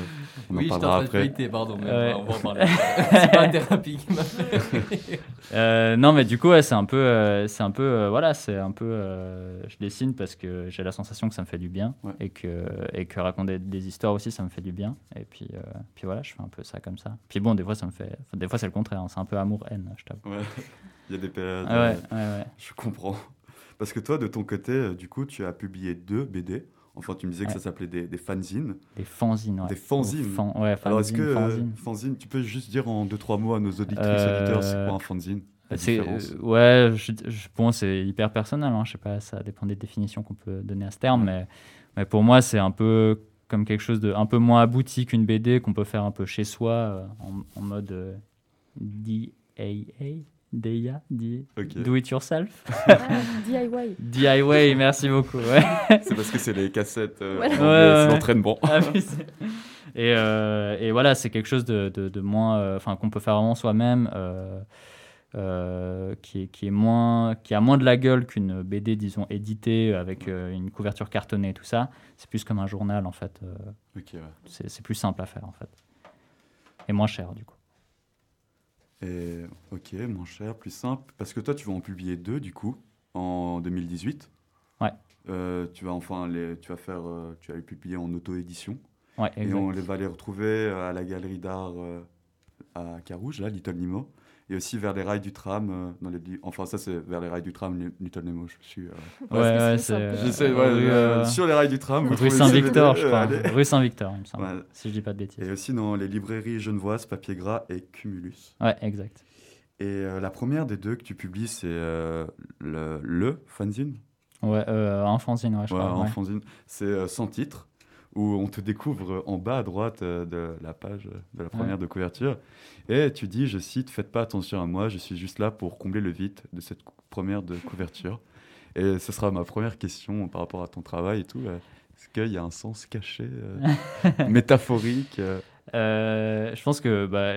On Oui, en parlera de après. pardon, mais Ouais. on va en parler. c'est pas la thérapie qui m'a fait. Euh, non, mais du coup, ouais, c'est un peu, euh, c'est un peu, euh, voilà, c'est un peu, euh, je dessine parce que j'ai la sensation que ça me fait du bien Ouais. et que et que raconter des histoires aussi, ça me fait du bien. Et puis, euh, puis voilà, je fais un peu ça comme ça. Puis bon, des fois, ça me fait, des fois, c'est le contraire. hein, c'est un peu amour-haine, je t'avoue. Ouais. Il y a des périodes. Ah ouais, ouais, ouais. Je comprends. Parce que toi, de ton côté, euh, du coup, tu as publié deux BD. Enfin, tu me disais que Ouais. ça s'appelait des, des fanzines. Des fanzines, ouais. Des fanzines. Ou fan- ouais, Alors, est-ce que euh, fanzines. fanzine, tu peux juste dire en deux, trois mots à nos auditrices Euh, auditeurs, c'est quoi un fanzine C'est, euh, ouais, je, je- bon, c'est hyper personnel. Hein, je sais pas, ça dépend des définitions qu'on peut donner à ce terme, mais, mais pour moi, c'est un peu comme quelque chose de un peu moins abouti qu'une BD qu'on peut faire un peu chez soi euh, en, en mode euh, DAA, DIA. Do It Yourself. Ah, DIY. DIY, merci beaucoup. Ouais. C'est parce que c'est les cassettes, euh, Voilà. en Ouais, l'entraînement. Ah et, euh, et voilà, c'est quelque chose de, de, de moins, euh, enfin qu'on peut faire vraiment soi-même, euh, euh, qui, est, qui est moins, qui a moins de la gueule qu'une BD, disons éditée avec euh, une couverture cartonnée et tout ça. C'est plus comme un journal en fait. euh, Ok, ouais. c'est c'est plus simple à faire en fait, et moins cher du coup. Et ok, moins cher, plus simple. Parce que toi, tu vas en publier deux, du coup, en 2018. Ouais. Euh, tu vas enfin les, tu vas faire, euh, tu vas les publier en auto-édition. Ouais, Et on les va les retrouver à la galerie d'art euh, à Carouge, là, Little Nemo. Et aussi vers les rails du tram. euh, dans les, li- enfin, ça, c'est vers les rails du tram, Little Nemo. Je suis. euh, Ouais, ouais, c'est euh, sur les rails du tram. vous rue Saint-Victor, je crois. Rue Saint-Victor, il me semble. Ouais. Si je dis pas de bêtises. Et aussi dans les librairies genevoises, Papier Gras et Cumulus. Ouais, exact. Et euh, la première des deux que tu publies, c'est euh, le, le fanzine? Ouais, euh, un fanzine, ouais, je Ouais, crois. un ouais. fanzine. C'est euh, sans titre, où on te découvre en bas à droite euh, de la page euh, de la première de couverture. Et tu dis, je cite, Faites pas attention à moi, je suis juste là pour combler le vide de cette première de couverture. Et ce sera ma première question par rapport à ton travail et tout. euh, Est-ce qu'il y a un sens caché, euh, métaphorique euh, Euh, je pense que bah,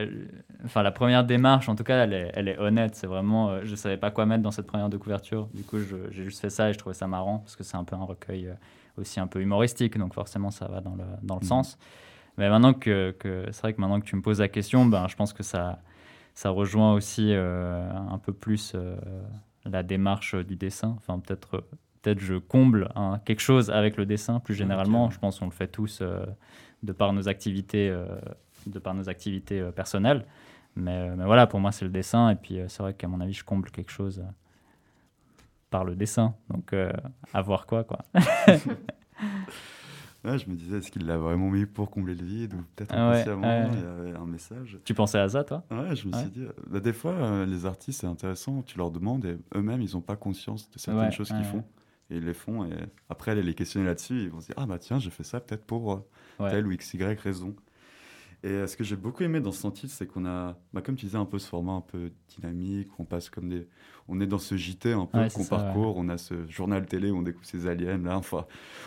enfin, la première démarche, en tout cas, elle est, elle est honnête. C'est vraiment, euh, je savais pas quoi mettre dans cette première de couverture. Du coup, j'ai juste fait ça et je trouvais ça marrant parce que c'est un peu un recueil euh, aussi un peu humoristique, donc forcément, ça va dans le, dans le Mhm. sens. Mais maintenant que, que c'est vrai que maintenant que tu me poses la question, ben, je pense que ça, ça rejoint aussi euh, un peu plus euh, la démarche du dessin. Enfin, peut-être, peut-être je comble hein, quelque chose avec le dessin plus généralement. Je pense qu'on le fait tous. euh, de par nos activités, de par nos activités personnelles. Mais, mais voilà, pour moi, c'est le dessin. Et puis, c'est vrai qu'à mon avis, je comble quelque chose par le dessin. Donc, euh, à voir quoi, quoi. ouais, Je me disais, est-ce qu'il l'a vraiment mis pour combler le vide Ou peut-être Ah ouais, inconsciemment, ouais. il y avait un message tu pensais à ça, toi? Ouais, je me suis dit, euh, bah, des fois, euh, les artistes, c'est intéressant, tu leur demandes et eux-mêmes, ils n'ont pas conscience de certaines choses qu'ils font. Et ils les font, et après, aller les questionner là-dessus, ils vont se dire, ah bah tiens, j'ai fait ça peut-être pour euh, telle ou XY raison. Et euh, ce que j'ai beaucoup aimé dans ce titre, c'est qu'on a, bah, comme tu disais, un peu ce format un peu dynamique, on passe comme des. On est dans ce JT un peu Ouais, qu'on ouais. parcourt, on a ce journal télé où on découvre ces aliens, là, enfin.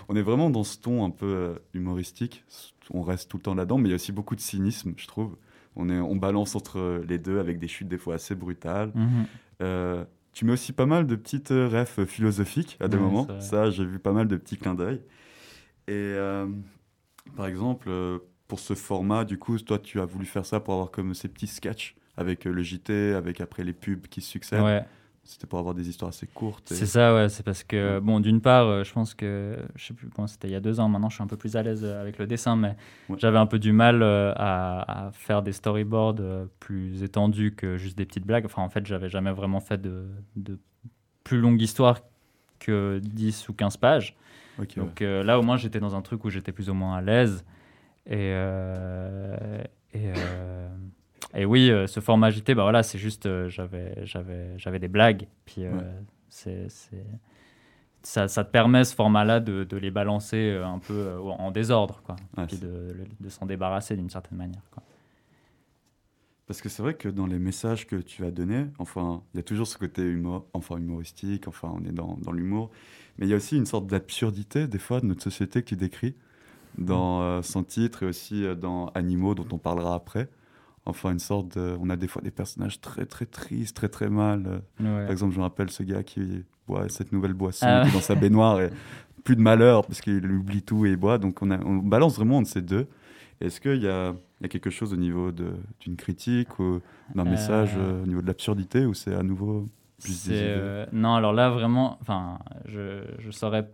On est vraiment dans ce ton un peu euh, humoristique, on reste tout le temps là-dedans, mais il y a aussi beaucoup de cynisme, je trouve. On, est, on balance entre les deux avec des chutes des fois assez brutales. Mhm. Euh, tu mets aussi pas mal de petites refs philosophiques à des Ouais, moments. Ça, j'ai vu pas mal de petits clins d'œil. Et euh, par exemple, euh, pour ce format, du coup, toi, tu as voulu faire ça pour avoir comme ces petits sketchs avec euh, le JT, avec après les pubs qui succèdent. Ouais, C'était pour avoir des histoires assez courtes. et- c'est ça, ouais. C'est parce que, bon, d'une part, euh, je pense que, je sais plus, bon, c'était il y a deux ans, maintenant je suis un peu plus à l'aise euh, avec le dessin, mais Ouais. j'avais un peu du mal euh, à, à faire des storyboards euh, plus étendus que juste des petites blagues. Enfin, en fait, j'avais jamais vraiment fait de, de plus longue histoire que 10 ou 15 pages. Donc là, au moins, j'étais dans un truc où j'étais plus ou moins à l'aise. Et, euh, et, euh, et oui, euh, ce format JT, bah voilà, c'est juste, j'avais, j'avais, j'avais des blagues. Puis Ouais. c'est, c'est- ça, ça te permet, ce format-là, de, de les balancer un peu en désordre, quoi. Ouais, Puis de, de s'en débarrasser d'une certaine manière. Quoi. Parce que c'est vrai que dans les messages que tu as donnés, enfin, il y a toujours ce côté humour, enfin, humoristique, enfin, on est dans, dans l'humour. Mais il y a aussi une sorte d'absurdité, des fois, de notre société que tu décris dans euh, son titre et aussi euh, dans Animaux, dont on parlera après. Enfin, une sorte de. On a des fois des personnages très, très tristes, très, très mal. euh, Ouais. Par exemple, je me rappelle ce gars qui boit cette nouvelle boisson Ah ouais. dans sa baignoire et plus de malheur parce qu'il oublie tout et il boit. Donc, on, a- on balance vraiment entre ces deux. Est-ce qu'il y a, il y a quelque chose au niveau d'une critique ou d'un Euh. message euh, au niveau de l'absurdité ou c'est à nouveau juste des euh, non, alors là, vraiment, je ne saurais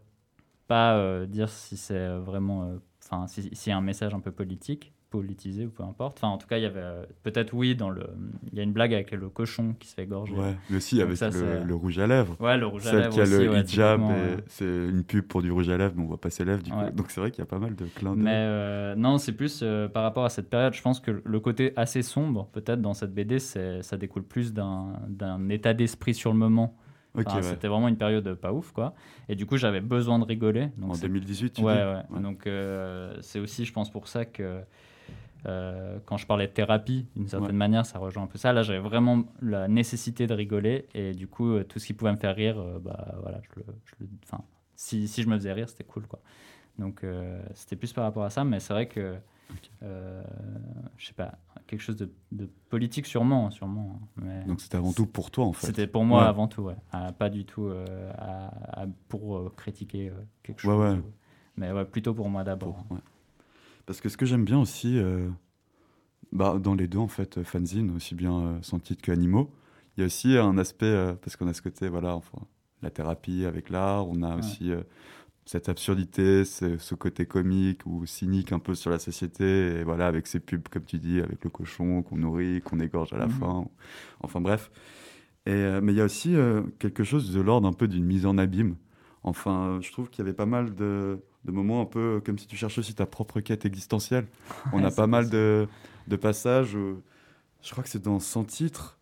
pas dire si c'est vraiment. Enfin, si- a un message un peu politique. politisé ou peu importe. Enfin, en tout cas, il y avait euh, peut-être oui dans le. Il y a une blague avec le cochon qui se fait égorger. Ouais, mais aussi avec ça, le, le rouge à lèvres. Ouais, le rouge à Celle lèvres qui a aussi, le ouais, hijab, ouais. c'est une pub pour du rouge à lèvres, mais on voit pas ses lèvres du coup. Donc c'est vrai qu'il y a pas mal de clins d'œil. Mais euh, non, c'est plus euh, par rapport à cette période. Je pense que le côté assez sombre, peut-être dans cette BD, ça découle plus d'un d'un état d'esprit sur le moment. Ok, Enfin, ouais. C'était vraiment une période pas ouf, quoi. Et du coup, j'avais besoin de rigoler. Donc En c'est- 2018, tu ouais, dis ouais, Ouais. Donc euh, c'est aussi, je pense, pour ça que euh, quand je parlais de thérapie, d'une certaine Ouais. manière, ça rejoint un peu ça. Là, j'avais vraiment la nécessité de rigoler. Et du coup, euh, tout ce qui pouvait me faire rire, bah voilà, je le, je le- si, si je me faisais rire, c'était cool, quoi. Donc c'était plus par rapport à ça, mais c'est vrai que, euh, je sais pas, quelque chose de, de politique sûrement, sûrement. hein, Mais Donc c'était avant tout pour toi en fait. c'était pour moi Ouais. avant tout, ouais. Ah, pas du tout euh, à- à- pour euh, critiquer quelque Ouais, chose. ouais. ou- Mais ouais, plutôt pour moi d'abord. Ouais. Parce que ce que j'aime bien aussi, bah, dans les deux en fait, fanzine, aussi bien sans titre que animaux, il y a aussi un aspect, parce qu'on a ce côté, voilà, enfin, la thérapie avec l'art, on a Ouais. aussi cette absurdité, ce, ce côté comique ou cynique un peu sur la société, et voilà, avec ces pubs, comme tu dis, avec le cochon qu'on nourrit, qu'on égorge à la Mhm. fin, enfin bref. Et, euh, mais il y a aussi euh, quelque chose de l'ordre un peu d'une mise en abîme. Enfin, je trouve qu'il y avait pas mal de, de moments un peu comme si tu cherchais aussi ta propre quête existentielle. On Ouais, a pas mal de, de passages, où- je crois que c'est dans 100 titres,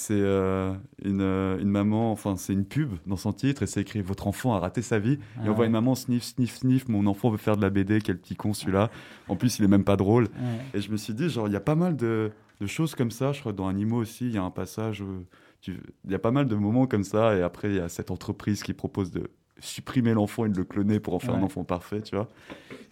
c'est euh, une, euh, une maman, enfin c'est une pub dans son titre et c'est écrit Votre enfant a raté sa vie. et Ah on voit ouais. une maman sniff, sniff, sniff, mon enfant veut faire de la BD, quel petit con celui-là. En plus, il est même pas drôle. Ouais. Et je me suis dit, genre, il y a pas mal de, de choses comme ça. Je crois que dans Animaux aussi, il y a un passage il y a pas mal de moments comme ça. Et après, il y a cette entreprise qui propose de supprimer l'enfant et de le cloner pour en faire un enfant parfait, tu vois.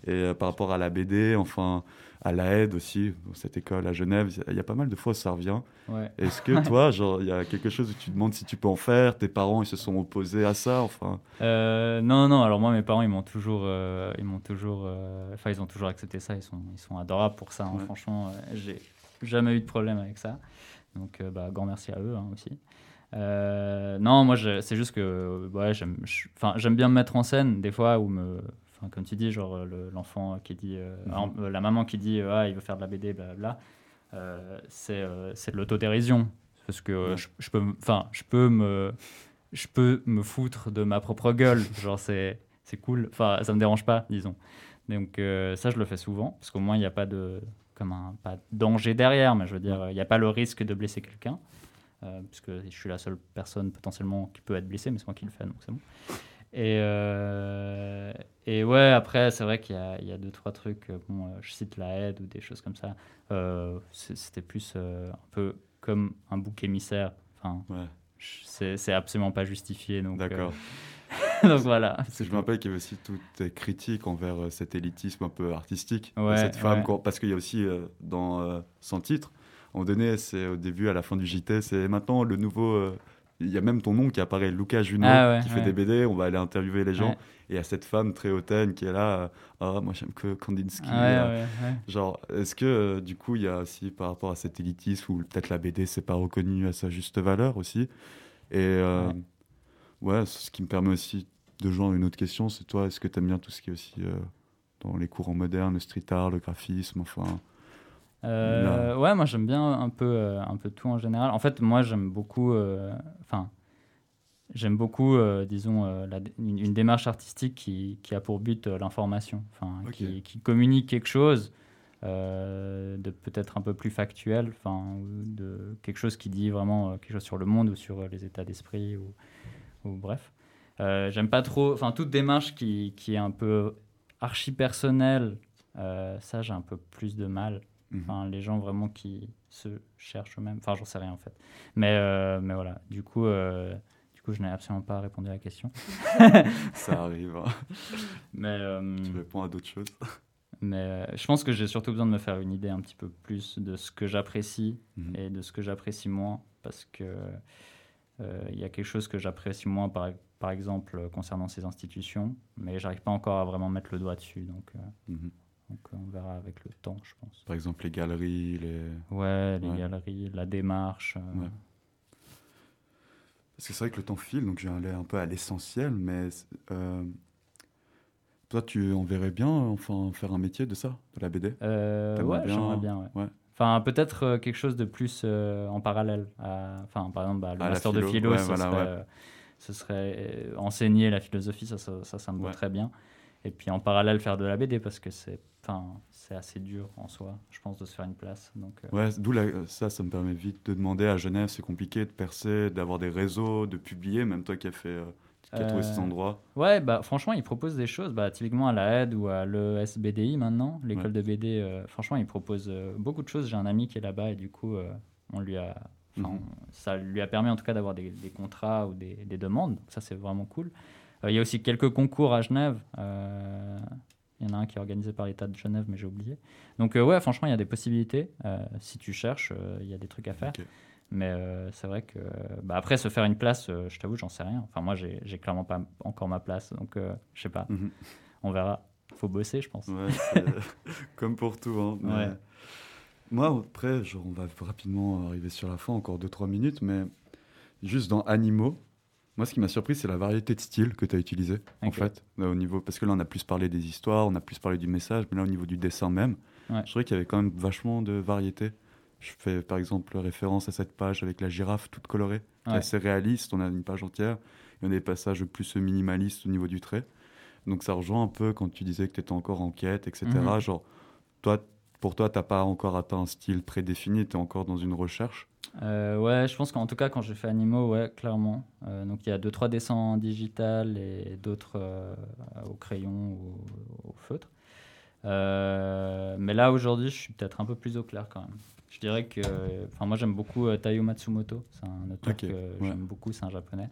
Et euh, par rapport à la BD, enfin, à la aide aussi, dans cette école à Genève, il y a- il y a pas mal de fois où ça revient. Ouais. Est-ce que toi, genre, il y a quelque chose où tu te demandes si tu peux en faire Tes parents, ils se sont opposés à ça, enfin? Euh, non, non. Alors moi, mes parents, ils m'ont toujours, euh, ils m'ont toujours, euh, enfin, ils ont toujours accepté ça. Ils sont, ils sont adorables pour ça. hein. Ouais. Franchement, j'ai jamais eu de problème avec ça. Donc, bah, grand merci à eux hein, aussi. Non, moi, c'est juste que, ouais, j'aime bien me mettre en scène des fois ou me, enfin, comme tu dis, genre le- l'enfant qui dit, euh, Mhm. euh, la maman qui dit, euh, ah, il veut faire de la BD, blablabla. Euh, c'est, euh, c'est de l'autodérision parce que euh, Ouais. je, je peux, me- enfin, je peux me, je peux me foutre de ma propre gueule. Genre, c'est, c'est cool. Enfin, ça me dérange pas, disons. Donc, euh, ça, je le fais souvent, parce qu'au moins, il n'y a pas de, comme un, pas de danger derrière, mais je veux dire, il n'y a pas le risque de blesser quelqu'un, euh, puisque je suis la seule personne potentiellement qui peut être blessée, mais c'est moi qui le fais, donc c'est bon. Et, euh, et ouais, après, c'est vrai qu'il y a, il y a deux, trois trucs. euh, Bon, euh, je cite la aide ou des choses comme ça. Euh, C'était plus euh, un peu comme un bouc émissaire. Enfin, Ouais, c'est absolument pas justifié. D'accord. donc voilà. Je me rappelle qu'il y avait aussi toutes tes critiques envers cet élitisme un peu artistique Ouais, cette femme. ouais. parce qu'il y a aussi dans son titre, on donné, c'est au début, à la fin du JT, c'est maintenant le nouveau. Il y a même ton nom qui apparaît, Lucas Junot, Ah ouais, qui fait ouais. des BD. On va aller interviewer les gens. Ouais. Et il y a cette femme très hautaine qui est là. euh, Ah, moi j'aime que Kandinsky. Ah euh. Genre, est-ce que euh, du coup, il y a aussi par rapport à cet élitisme où peut-être la BD c'est pas reconnu à sa juste valeur aussi? Et ouais, ce qui me permet aussi de joindre une autre question, c'est toi, est-ce que tu aimes bien tout ce qui est aussi dans les courants modernes, le street art, le graphisme, enfin. Euh, ouais, moi j'aime bien un peu, euh, un peu tout en général. En fait, moi j'aime beaucoup, euh, enfin, j'aime beaucoup, disons, la- une, une démarche artistique qui, qui a pour but l'information, enfin, qui, qui communique quelque chose de peut-être un peu plus factuel, enfin, de quelque chose qui dit vraiment quelque chose sur le monde ou sur les états d'esprit ou, ou bref. J'aime pas trop, enfin, toute démarche qui, qui est un peu archi personnelle, ça j'ai un peu plus de mal. Mhm. Enfin, les gens vraiment qui se cherchent eux-mêmes. Enfin, j'en sais rien en fait. Mais, euh, mais voilà, du coup, euh, du coup je n'ai absolument pas répondu à la question. Ça arrive, hein. Mais, euh, tu réponds à d'autres choses. mais je pense que j'ai surtout besoin de me faire une idée un petit peu plus de ce que j'apprécie Mhm. et de ce que j'apprécie moins. Parce que il y a quelque chose que j'apprécie moins, par, par exemple, concernant ces institutions. Mais j'arrive pas encore à vraiment mettre le doigt dessus. Donc, Mhm. Donc on verra avec le temps, je pense. Par exemple, les galeries, les. Ouais, les Ouais. galeries, la démarche. euh, Ouais. Parce que c'est vrai que le temps file, donc je vais aller un peu à l'essentiel, mais euh, Toi, tu en verrais bien, euh, enfin, faire un métier de ça, de la BD Euh, ouais, j'aimerais bien, ouais. ouais. Enfin, peut-être euh, quelque chose de plus euh, en parallèle. à- Enfin, par exemple, bah, le Ah, la master de philo, ce, voilà, serait, ouais. euh, ce serait euh, enseigner la philosophie, ça, ça, ça, ça me va très bien. Et puis en parallèle, faire de la BD parce que c'est assez dur en soi, je pense, de se faire une place. Donc, euh, Ouais, d'où ça, ça me permet vite de demander à Genève, c'est compliqué de percer, d'avoir des réseaux, de publier, même toi qui as fait, euh, qui as trouvé ces Euh, endroits. Ouais, bah, franchement, ils proposent des choses. Bah, typiquement à la aide ou à l'ESBDI maintenant, l'école Ouais. de BD. euh, franchement, ils proposent beaucoup de choses. J'ai un ami qui est là-bas et du coup, on lui a, enfin, Mhm. ça lui a permis en tout cas d'avoir des, des contrats ou des, des demandes. Donc ça, c'est vraiment cool. Euh, Il y a aussi quelques concours à Genève. Euh, Il y en a un qui est organisé par l'État de Genève, mais j'ai oublié. Donc euh, ouais, franchement, il y a des possibilités. Si tu cherches, il y a des trucs à faire. Mais euh, c'est vrai que bah, après se faire une place, euh, je t'avoue, j'en sais rien. Enfin moi, j'ai clairement pas encore ma place, donc euh, je sais pas. Mhm. On verra. Faut bosser, je pense. Ouais, comme pour tout. Hein, mais Ouais. Moi, après, genre, on va rapidement arriver sur la fin, encore 2-3 minutes, mais juste dans Animaux, moi, ce qui m'a surpris, c'est la variété de styles que tu as utilisé, en fait. Là, au niveau, parce que là, on a plus parlé des histoires, on a plus parlé du message, mais là, au niveau du dessin même, Ouais. je trouvais qu'il y avait quand même vachement de variété. Je fais par exemple référence à cette page avec la girafe toute colorée, qui est Ouais. assez réaliste. On a une page entière. Il y a des passages plus minimalistes au niveau du trait. Donc ça rejoint un peu quand tu disais que tu étais encore en quête, etc. Mhm. Genre, toi, pour toi, tu n'as pas encore atteint un style prédéfini, tu es encore dans une recherche. Euh, ouais, je pense qu'en tout cas, quand j'ai fait Animaux, ouais, clairement. Euh, donc il y a deux, trois dessins en digital et d'autres euh, au crayon ou au feutre. Mais là, aujourd'hui, je suis peut-être un peu plus au clair quand même. Je dirais que. Enfin, moi, j'aime beaucoup Taiyo Matsumoto. C'est un auteur Ok, que ouais. j'aime beaucoup, c'est un japonais.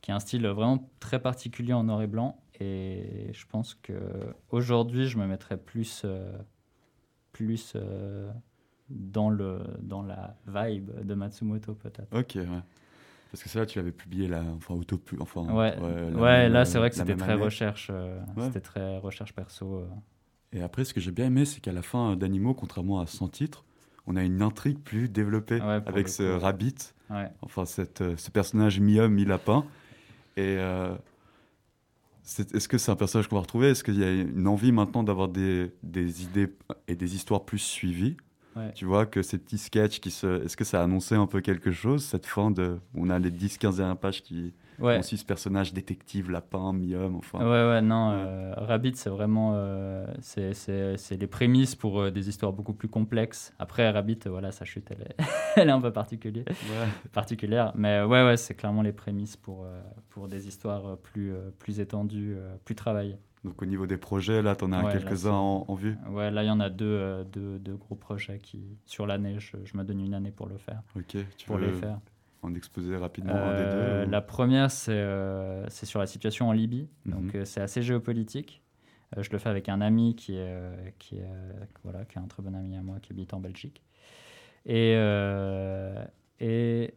Qui a un style vraiment très particulier en noir et blanc. Et je pense que aujourd'hui, je me mettrais plus. plus dans, le, dans la vibe de Matsumoto, peut-être. Ok, ouais. Parce que ça, là, tu l'avais publié là, enfin, auto enfin, Ouais, la ouais, là euh, c'est vrai que c'était très année. recherche, euh, Ouais. c'était très recherche perso. euh. Et après, ce que j'ai bien aimé, c'est qu'à la fin d'Animaux, contrairement à 100 titres, on a une intrigue plus développée avec ce coup, rabbit, enfin cette, ce personnage mi-homme, mi-lapin. Et euh, est-ce que c'est un personnage qu'on va retrouver? Est-ce qu'il y a une envie maintenant d'avoir des, des idées et des histoires plus suivies? Ouais. Tu vois, que ces petits sketchs, qui se... est-ce que ça a annoncé un peu quelque chose, cette fin de... On a les 10-15 dernières pages qui Ouais. ont aussi ce personnage détective, lapin, mi-homme, enfin... Ouais, ouais, non, euh, Rabbit, c'est vraiment. euh, c'est- les prémices pour euh, des histoires beaucoup plus complexes. Après, Rabbit, euh, voilà, sa chute, elle est, elle est un peu particulière. Ouais. particulière. Mais ouais, ouais, c'est clairement les prémices pour, pour des histoires plus, plus étendues, plus travaillées. Donc au niveau des projets, là, tu en as Ouais, quelques-uns en, en vue? Ouais, là, il y en a deux, euh, deux, deux gros projets qui, sur l'année, je, je me donne une année pour le faire. Ok, tu Pour veux les faire. en exposer rapidement Euh, un des deux ou- La première, c'est euh, c'est sur la situation en Libye. Donc, Mhm. euh, c'est assez géopolitique. Euh, je le fais avec un ami qui est, euh, qui, est, euh, voilà, qui est un très bon ami à moi qui habite en Belgique. Et, euh, et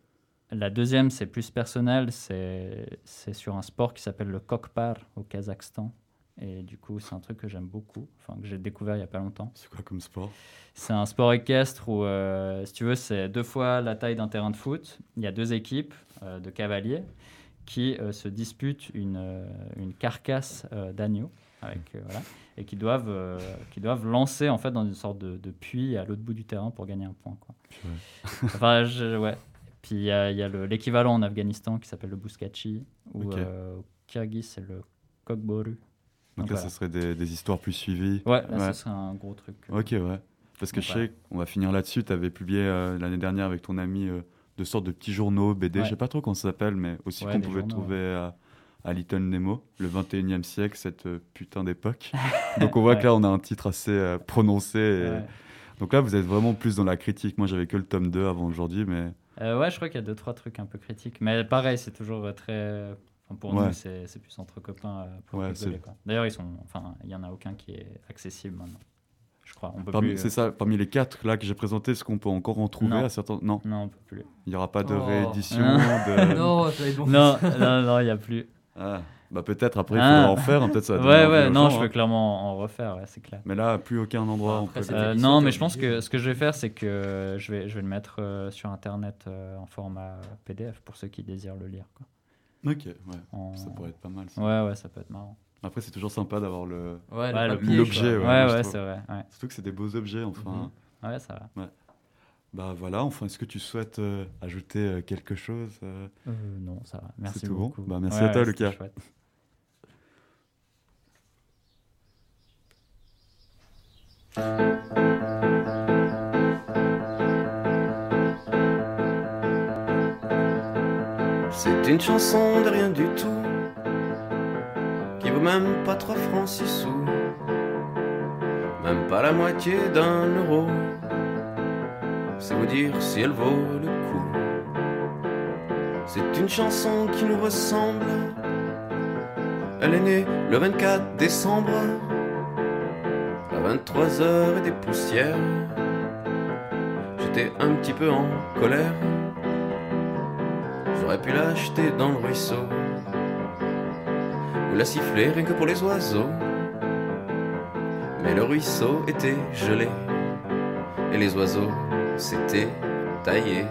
la deuxième, c'est plus personnel. C'est c'est sur un sport qui s'appelle le kokpar au Kazakhstan. Et du coup, c'est un truc que j'aime beaucoup, enfin, que j'ai découvert il n'y a pas longtemps. C'est quoi comme sport? C'est un sport équestre où, euh, si tu veux, c'est deux fois la taille d'un terrain de foot. Il y a deux équipes euh, de cavaliers qui euh, se disputent une, une carcasse d'agneau. Avec, voilà, et qui doivent, qui doivent lancer en fait dans une sorte de, de puits à l'autre bout du terrain pour gagner un point. Quoi. Enfin, je- ouais. Puis il y a, y a le- l'équivalent en Afghanistan qui s'appelle le Bouskachi, ou au Kyrgyz c'est le Kokboru. Donc Donc là, voilà. ce serait des, des histoires plus suivies. Ouais, là Ouais. ce serait un gros truc. euh. Ok, ouais. Parce que Donc je sais, on va finir là-dessus. Tu avais publié euh, l'année dernière avec ton ami euh, de sortes de petits journaux, BD, Ouais. je sais pas trop comment ça s'appelle, mais aussi Ouais, qu'on pouvait journaux, trouver à, à Little Nemo, le 21e siècle, cette euh, putain d'époque. Donc on voit Ouais. que là, on a un titre assez euh, prononcé. et- Ouais. Donc là, vous êtes vraiment plus dans la critique. Moi, j'avais que le tome 2 avant aujourd'hui, mais Euh, ouais, je crois qu'il y a deux, trois trucs un peu critiques. Mais pareil, c'est toujours euh, très. Enfin, pour Ouais. nous, c'est plus entre copains euh, pour Ouais, rigoler, c'est- quoi. D'ailleurs, ils sont. Enfin, il y en a aucun qui est accessible maintenant. Je crois. On peut parmi, plus. c'est euh, ça, parmi les quatre là que j'ai présentés, est-ce qu'on peut encore en trouver Non. à certains? Non, Non, on peut plus. il n'y aura pas de Oh. réédition. Non. de... Non, ça bon. non, non, non, il n'y a plus. Ah, bah peut-être après, il Ah. faudra en faire. hein, Peut-être ça va Ouais, ouais, non, gens, je peux hein. clairement en refaire, ouais, c'est clair. Mais là, plus aucun endroit. on Après, peut Euh, non, mais je pense que ce que je vais faire, c'est que je vais, je vais le mettre euh, sur Internet euh, en format PDF pour ceux qui désirent le lire. Quoi. Ok, ouais. En- Ça pourrait être pas mal. ça. Ouais, ouais, ça peut être marrant. Après, c'est toujours sympa d'avoir le Ouais, l'objet. Ouais, ouais, c'est vrai. Ouais, Surtout que c'est des beaux objets, enfin. Mhm. ouais ça va. Bah voilà, enfin, est-ce que tu souhaites euh, ajouter euh, quelque chose euh? Non, ça va. Merci tout bon? beaucoup. Bah, merci à toi, Lucas. chouette. C'est une chanson de rien du tout, qui vaut même pas 3 francs 6 sous, même pas la moitié d'un euro. C'est vous dire si elle vaut le coup. C'est une chanson qui nous ressemble. Elle est née le 24 décembre, à 23h et des poussières. J'étais un petit peu en colère. J'aurais pu l'acheter dans le ruisseau. Ou la siffler rien que pour les oiseaux. Mais le ruisseau était gelé. Et les oiseaux s'étaient taillés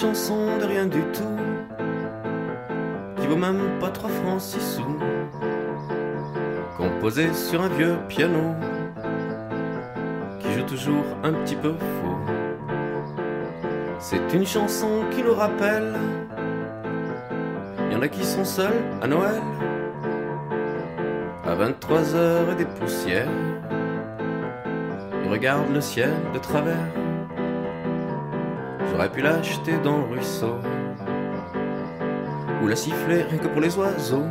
chanson de rien du tout Qui vaut même pas 3 francs 6 sous Composée sur un vieux piano Qui joue toujours un petit peu faux. C'est une chanson qui nous rappelle Y en a qui sont seuls à Noël À 23h et des poussières Ils regardent le ciel de travers J'aurais pu l'acheter dans le ruisseau. Ou la siffler rien que pour les oiseaux.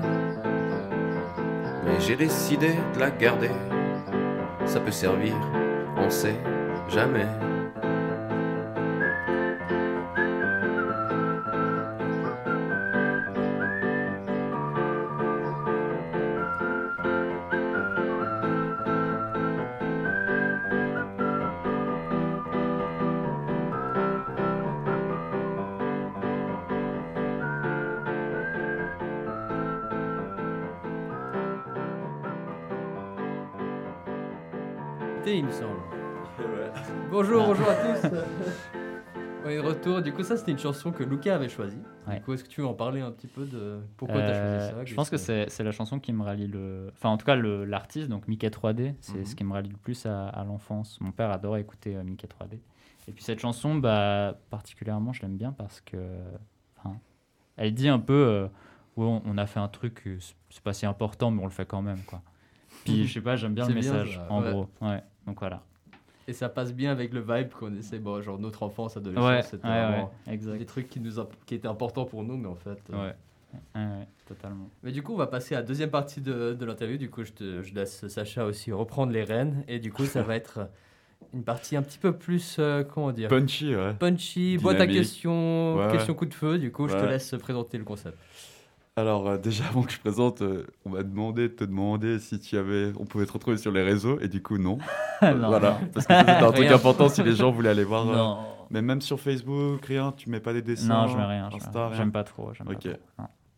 Mais j'ai décidé de la garder. Ça peut servir, on sait jamais coup, ça, c'était une chanson que Lucas avait choisie. Ouais. Du coup, est-ce que tu veux en parler un petit peu de pourquoi tu as Euh, choisi ça Je pense que c'est la chanson qui me rallie le. Enfin, en tout cas, l'artiste, donc Mickey 3D, c'est Mhm. ce qui me rallie le plus à, à l'enfance. Mon père adorait écouter euh, Mickey 3D. Et puis cette chanson, bah, particulièrement, je l'aime bien parce que. enfin, Elle dit un peu. euh, ouais, on, on a fait un truc, euh, c'est- pas si important, mais on le fait quand même, quoi. Puis, je sais pas, j'aime bien le bien, message, en ouais. gros. Ouais, donc voilà. Et ça passe bien avec le vibe qu'on essaie, bon, genre notre enfance, adolescence, Ouais, c'était ouais, vraiment ouais, des trucs qui, nous a- qui étaient importants pour nous, mais en fait. euh, Ouais. Totalement. Mais du coup, on va passer à la deuxième partie de, de l'interview. Du coup, je, te, je laisse Sacha aussi reprendre les rênes. Et du coup, ça va être une partie un petit peu plus, euh, comment dire Punchy, ouais. Punchy, boîte à questions, questions coup de feu. Du coup, je te laisse présenter le concept. Alors euh, déjà avant que je présente, euh, on m'a demandé de te demander si tu avais, on pouvait te retrouver sur les réseaux et du coup non. Non, voilà, parce que c'était un truc important si les gens voulaient aller voir. euh, Non. mais même sur Facebook, rien, tu mets pas des dessins. Non, je mets rien. Insta, J'aime pas trop. Ok.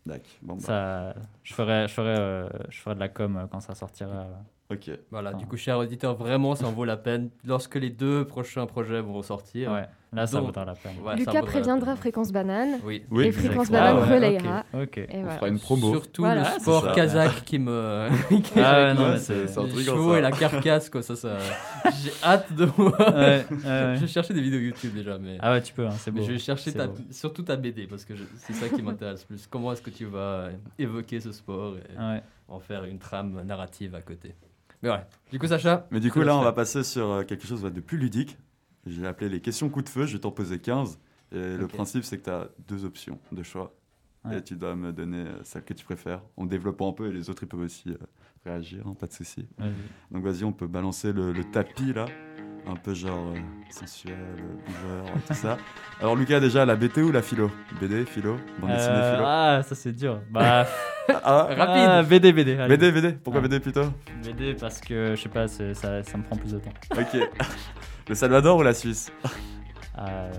D'accord. Bon, bah, Ça, je ferai, je ferai, je ferai de la com quand ça sortira. Ok. Voilà, du coup, cher auditeur, vraiment, ça en vaut la peine. Lorsque les deux prochains projets vont sortir. Ouais, là, ça vaudra la peine. ouais, Lucas préviendra. Fréquence Banane. Oui. Oui, et Fréquence exact. Banane Ah ouais, relayera. Ok. Et on voilà. fera une promo. Surtout Voilà. le Ah, sport ça. kazakh qui me. qui- Ah ouais, non, mais c'est- un les truc ça. et la carcasse, quoi. Ça, ça... J'ai hâte de voir. Ouais, ouais, ouais. Je vais chercher des vidéos YouTube déjà, mais. Ah ouais, tu peux, hein, c'est Mais beau. je vais chercher ta- surtout ta BD parce que je- c'est ça qui m'intéresse plus. Comment est-ce que tu vas évoquer ce sport et Ouais. en faire une trame narrative à côté? Mais ouais. Du coup, Sacha. Mais du coup là, on va passer sur euh, quelque chose de plus ludique. J'ai appelé les questions coup de feu. Je vais t'en poser 15. Et le principe, c'est que tu as deux options de choix. Ouais. Et tu dois me donner euh, celle que tu préfères en développant un peu. Et les autres, ils peuvent aussi euh, réagir, hein, pas de souci. Donc vas-y, on peut balancer le, le tapis là. Un peu genre euh, sensuel, bougeur, tout ça. Alors Lucas, déjà, la BT ou la philo? BD, philo, bande dessinée, Euh, philo? ah, ça c'est dur. Bah, Ah, ah, BD, BD. allez. BD, BD, pourquoi Ah. BD plutôt? BD parce que je sais pas, ça, ça me prend plus de temps. Ok. Le Salvador ou la Suisse? Euh,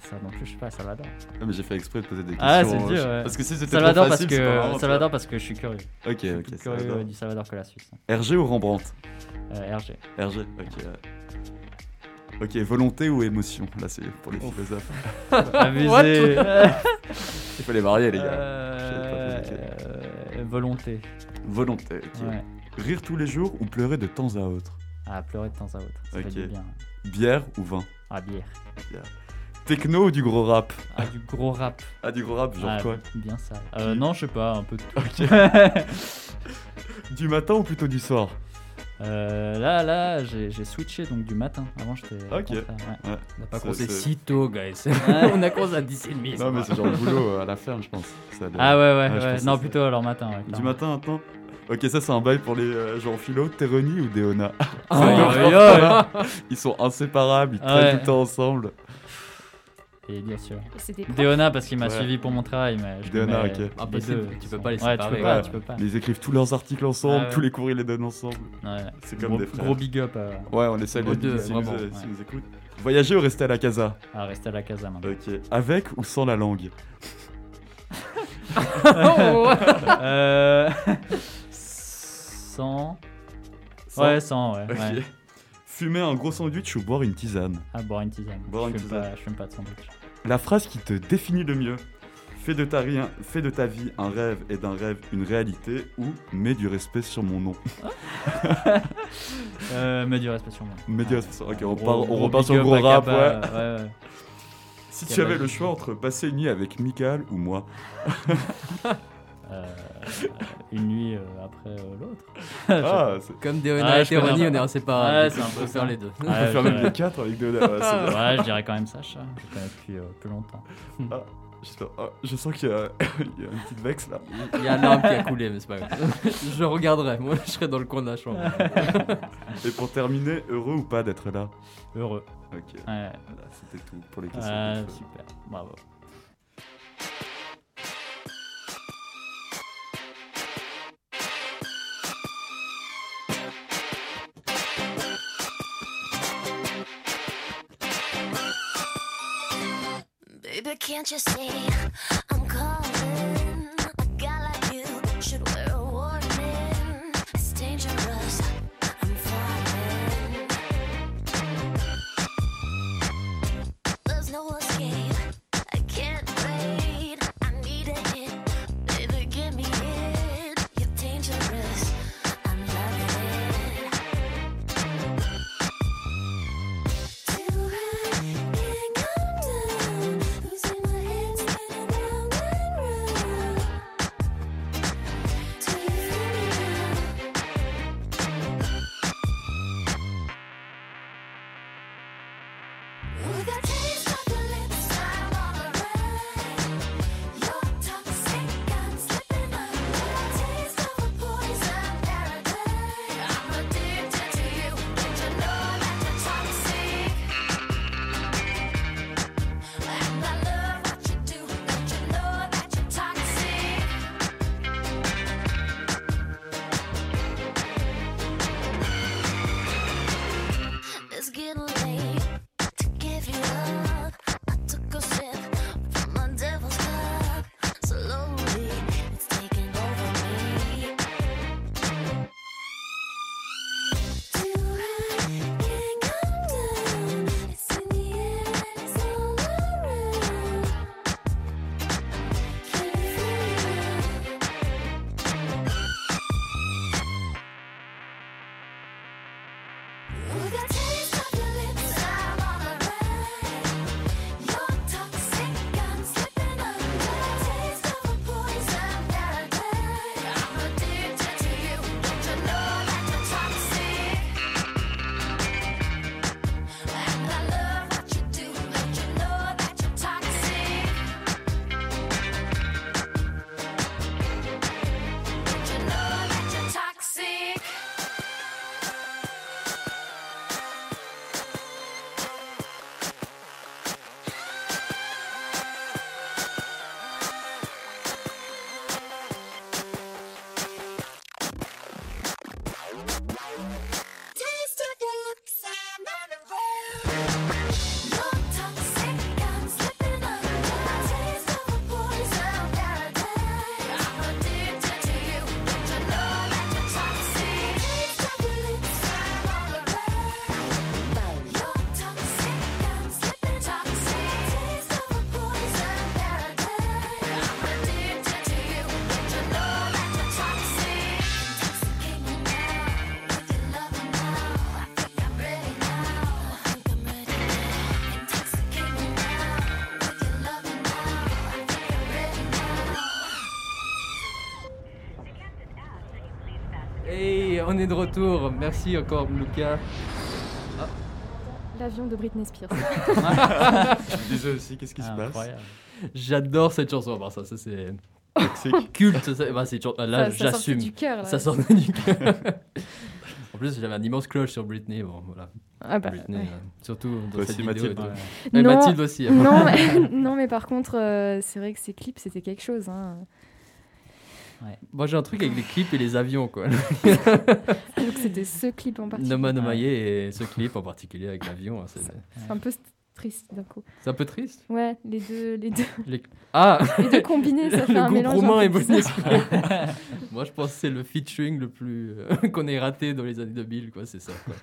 ça non plus, je sais pas, Salvador. Ah, mais j'ai fait exprès de poser des questions. Ah, c'est dur. ouais. Parce que si c'était Salvador trop parce facile, que marrant, Salvador parce que je suis curieux. Ok, Je suis ok. plus curieux Salvador. du Salvador que la Suisse. RG ou Rembrandt? Euh, RG. RG, ok. Ok, volonté ou émotion? Là, c'est pour les philosophes. Abusé. Il faut les varier, les gars. Euh, euh, volonté. Volonté, ok. Ouais. Rire tous les jours ou pleurer de temps à autre? Ah, pleurer de temps à autre. Ça Ok. fait du bien. Bière ou vin? Ah, bière. Techno ou du gros rap? Ah, du gros rap. Ah, du gros rap, genre Ah, quoi? Bien ça. Euh, non, je sais pas, un peu de tout. Du matin ou plutôt du soir? Euh, là, là, j'ai switché donc du matin. Avant, j'étais. Ok. contraire, ouais. Ouais. On n'a pas c'est- si tôt, guys. On a commencé à 10 et demi. Non, mais c'est genre le boulot euh, à la ferme, je pense. Ah, ouais, ouais, Ouais, Non, plutôt alors matin. Du matin maintenant Ok, ça c'est un bail pour les euh, gens philo. Teroni ou Déona? Ah, ouais, ouais, ouais. Ils sont inséparables, ils Ah traînent ouais. tout le temps ensemble. Et bien sûr. Déona parce qu'il m'a Ouais. suivi pour mon travail, mais je mets- ok. les Impossible, deux, tu peux sont- pas les Ouais, tu peux pas, ouais. tu peux pas. Mais ils écrivent tous leurs articles ensemble, Ah ouais. tous les cours ils les donnent ensemble. Ouais. C'est comme gros, des frères. Gros big up à, Ouais, on essaie de deux, s'ils nous, vraiment, nous écoutent. Voyager ou rester à la casa? À rester à la casa maintenant. Ok. Avec ou sans la langue? Euh... Sans. Sans Ouais, sans, ouais. Ok. ouais. Fumer un gros sandwich ou boire une tisane? Ah, boire une tisane. Boire une je, fume tisane. pas, je fume pas de sandwich. La phrase qui te définit le mieux Fais de, ta rien, fais de ta vie un rêve et d'un rêve une réalité ou mets du respect sur mon nom. Euh, mais du respect sur moi. Mets du respect sur Ok, on, Gros- part- on repart sur le gros rap, ouais. ouais, ouais. Si tu avais le choix entre passer une nuit avec Michael ou moi, Euh, une nuit euh, après euh, l'autre. ah, Comme Déona Ah, et Théronie, on est inséparables. Ouais, c'est un on peu peut ça. faire les deux. on peut faire même les quatre avec deux. ouais, je dirais quand même Sacha. Je connais depuis euh, plus longtemps. J'espère- ah, je sens qu'il y, a il y a une petite vexe là. Il y a un larme qui a coulé, mais c'est pas grave. Je regarderai, moi je serai dans le coin de la chambre. Et pour terminer, heureux ou pas d'être là? Heureux. Ok, Ouais. voilà, c'était tout pour les questions. Super. Bravo. Can't you see on est de retour. Merci encore, Lucas. L'avion de Britney Spears. Je me disais aussi, qu'est-ce qui se passe. J'adore cette chanson. Bon, ça, ça c'est culte. ça- bah, là, Ça- ça sortait j'assume. du cœur, là. Ça sortait du cœur. en plus, j'avais un immense crush sur Britney. Bon, voilà. Ah bah, Britney, ouais. euh, surtout dans cette aussi, vidéo. et Mathilde. tout. Ouais. Ouais, Non, Mathilde aussi. hein. non, mais, non, mais par contre, euh, c'est vrai que ces clips, c'était quelque chose. Hein. Moi, j'ai un truc avec les clips et les avions, quoi. Donc c'était ce clip en particulier. Noma Nomaye et ce clip en particulier avec l'avion. hein, c'est un peu st- triste d'un coup. c'est un peu triste? Ouais, les deux, les deux, Les- Ah les deux combinés, ça fait Le un mélange. roumain et. Moi, je pense que c'est le featuring le plus euh, qu'on ait raté dans les années 2000, quoi. C'est ça. quoi.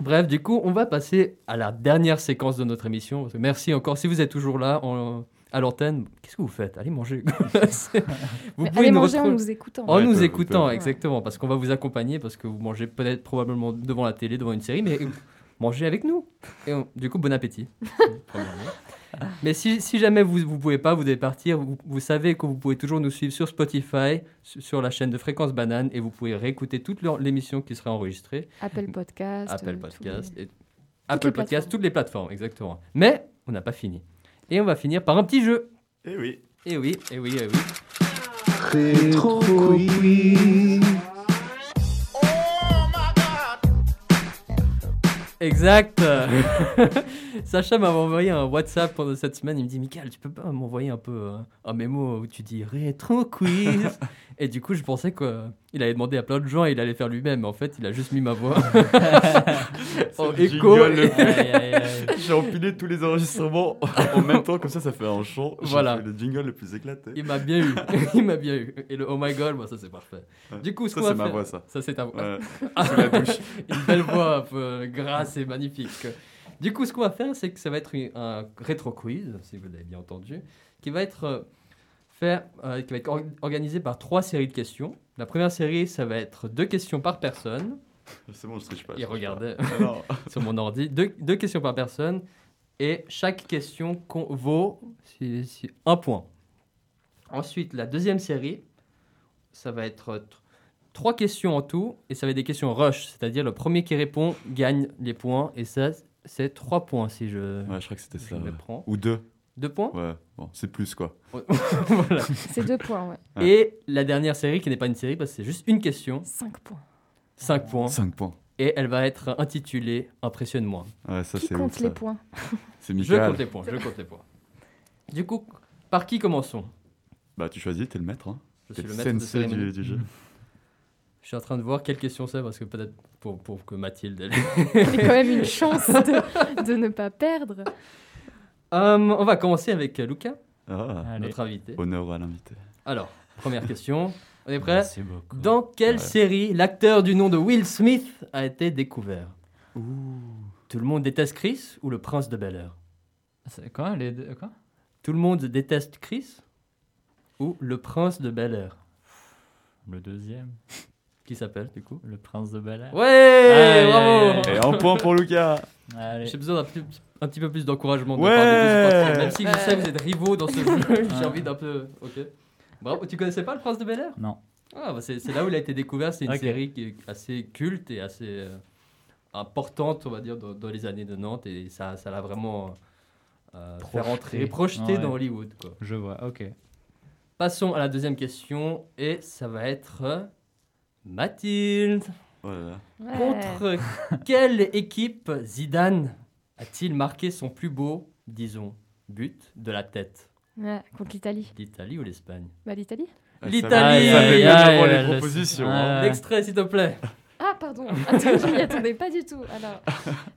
Bref, du coup, on va passer à la dernière séquence de notre émission. Merci encore. Si vous êtes toujours là à l'antenne, qu'est-ce que vous faites? Allez manger. Vous Mais pouvez allez nous manger en nous écoutant. En Ouais, nous peut- écoutant, peut- exactement, parce qu'on va vous accompagner, parce que vous mangez peut-être probablement devant la télé, devant une série, mais mangez avec nous. Et on- du coup, bon appétit. mais si, si jamais vous ne pouvez pas, vous devez partir, vous, vous savez que vous pouvez toujours nous suivre sur Spotify, su- sur la chaîne de Fréquence Banane, et vous pouvez réécouter toute l'émission qui sera enregistrée. Apple Podcast. Apple euh, Podcast, les- et Apple Podcast, toutes les plateformes, exactement. Mais on n'a pas fini. Et on va finir par un petit jeu. Eh oui. Et oui, et oui, et oui. Exact. Sacha m'a envoyé un WhatsApp pendant cette semaine. Il me dit Michael, tu peux pas m'envoyer un peu euh, un mémo où tu dis rétro quiz Et du coup, je pensais qu'il allait demander à plein de gens et il allait faire lui-même. En fait, il a juste mis ma voix en écho. J'ai empilé tous les enregistrements en même temps, comme ça, ça fait un chant. Voilà. fait le jingle le plus éclaté. Il m'a bien eu. il m'a bien eu. Et le oh my god, moi, ça c'est parfait. Ouais. Du coup, ce Ça, c'est ma voix, ça. Ça, c'est ta voix. Ouais. La. Une belle voix un peu grasse et magnifique. Du coup, ce qu'on va faire, c'est que ça va être un rétro quiz, si vous l'avez bien entendu, qui va être euh, euh, qui va être or- organisé par trois séries de questions. La première série, ça va être deux questions par personne. C'est bon, je triche pas. Il regardait pas. Ah sur mon ordi. Deux, deux questions par personne. Et chaque question vaut si- si- un point. Ensuite, la deuxième série, ça va être tr- trois questions en tout. Et ça va être des questions rush. C'est-à-dire le premier qui répond gagne les points. Et ça, c'est trois points si je, Ouais, je crois que c'était je ça. me ouais. prends. Ou deux. Deux points? Ouais, bon, c'est plus quoi. Voilà. C'est deux points, ouais. Et la dernière série, qui n'est pas une série, parce que c'est juste une question, Cinq points. cinq points. 5 points. Et elle va être intitulée Impressionne-moi. Ouais, ça Qui c'est compte ouf, les ça. points C'est Je Michael. compte les points, je compte les points. Du coup, par qui commençons? Bah, tu choisis, t'es le maître. Hein. Je T'es suis le maître de sensei du, du jeu. Je suis en train de voir quelle question c'est parce que peut-être pour, pour que Mathilde. elle- C'est quand même une chance de, de ne pas perdre. Hum, on va commencer avec Lucas, Ah, notre invité. honneur à l'invité. Alors, première question. On est prêt Merci beaucoup. Dans quelle Ouais. série l'acteur du nom de Will Smith a été découvert Tout le monde déteste Chris ou le prince de Bel Air C'est Quoi les deux- Quoi Tout le monde déteste Chris ou le prince de Bel Air Le deuxième. Qui s'appelle du coup Le prince de Bel Air. Ouais, bravo. Et un point pour Lucas. J'ai besoin d'un petit, un petit peu plus d'encouragement de Ouais. part. Même si je sais que vous êtes rivaux dans ce jeu, j'ai envie d'un peu. Ok. Bravo, tu connaissais pas le prince de Bel Air? Non. Ah, bah c'est là où il a été découvert. C'est une série qui est assez culte et assez euh, importante, on va dire, dans, dans les années 90. Et ça ça l'a vraiment euh, fait Projeté. rentrer, projeté Ouais. dans Hollywood. Quoi. Je vois, ok. Passons à la deuxième question. Et ça va être euh, Mathilde. Voilà. Ouais. Contre quelle équipe Zidane a-t-il marqué son plus beau, disons, but de la tête? Ouais, contre l'Italie. L'Italie ou l'Espagne? Bah, l'Italie Ah, ça L'Italie. Ça les propositions. Hein. L'extrait, s'il te plaît. Ah, pardon. Attends, je m'y attendais pas du tout. Alors,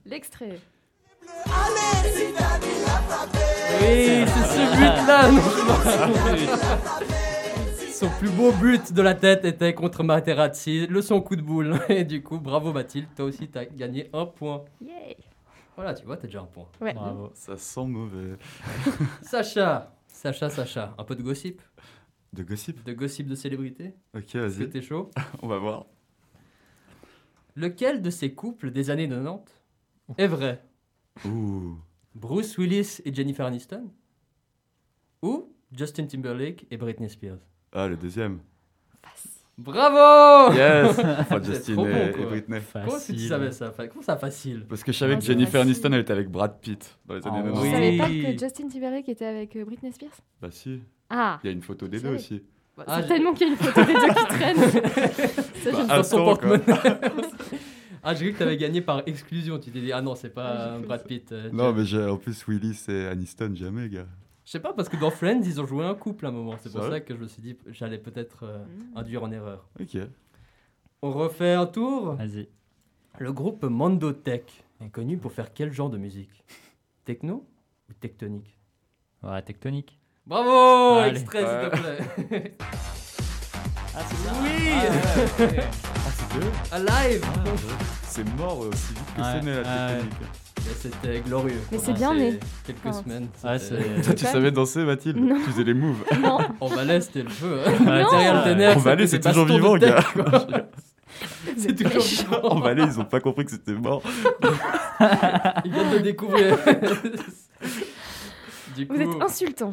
l'extrait. Oui, c'est ce but-là. Son plus beau but de la tête était contre Materazzi, le son coup de boule. Et du coup, bravo Mathilde, toi aussi t'as gagné un point. Yay Voilà, tu vois, t'as déjà un point. Ouais. Bravo. Ça sent mauvais. Sacha, Sacha, Sacha, un peu de gossip, De gossip? De gossip de célébrité. Ok, Est-ce que vas-y. t'es chaud? On va voir. Lequel de ces couples des années 90 est vrai? Ouh. Bruce Willis et Jennifer Aniston? Ou Justin Timberlake et Britney Spears? Ah, le deuxième. Bravo Yes Enfin, Justin et, bon, et. Britney. Comment est-ce que tu Facile. savais ça Comment ça facile Parce que je savais Ah, que Jennifer facile. Aniston, elle était avec Brad Pitt dans les années Ah, 90. Vous Oui. savez pas que Justin Timberlake était avec euh, Britney Spears? Bah si, Ah il y a une photo des Je deux savais. aussi. bah, Ah, Certainement qu'il y a une photo des deux qui traînent. Ça, je ne Dans son porte-monnaie. ah, j'ai cru que t'avais gagné par exclusion. Tu t'es dit, ah non, c'est Ah, pas fait Brad. Pitt. euh, Non, mais j'ai- en plus, Willis et Aniston, jamais, gars. Je sais pas, parce que dans Friends, ils ont joué un couple à un moment. C'est pour ça que je me suis dit, j'allais peut-être euh, Mm. induire en erreur. Ok. On refait un tour? Vas-y. Le groupe Mandotech est connu pour faire quel genre de musique? Techno ou tectonique? Ouais, tectonique. Bravo Allez. Extrait, s'il te plaît. Ah, c'est ça Oui Ah, c'est deux Alive C'est mort aussi vite que Ouais, c'est né, la ouais. tectonique. Mais C'était glorieux. Mais c'est bien né. Quelques Enfin, semaines. C'est- Toi, tu savais danser, Mathilde Non. Tu faisais les moves. Non, En balai, c'était le feu. hein. En balai, c'est toujours vivant, vous C'est toujours vivant. En Valais, ils ont pas compris que c'était mort. Ils viennent de découvrir. du coup, Vous êtes insultant.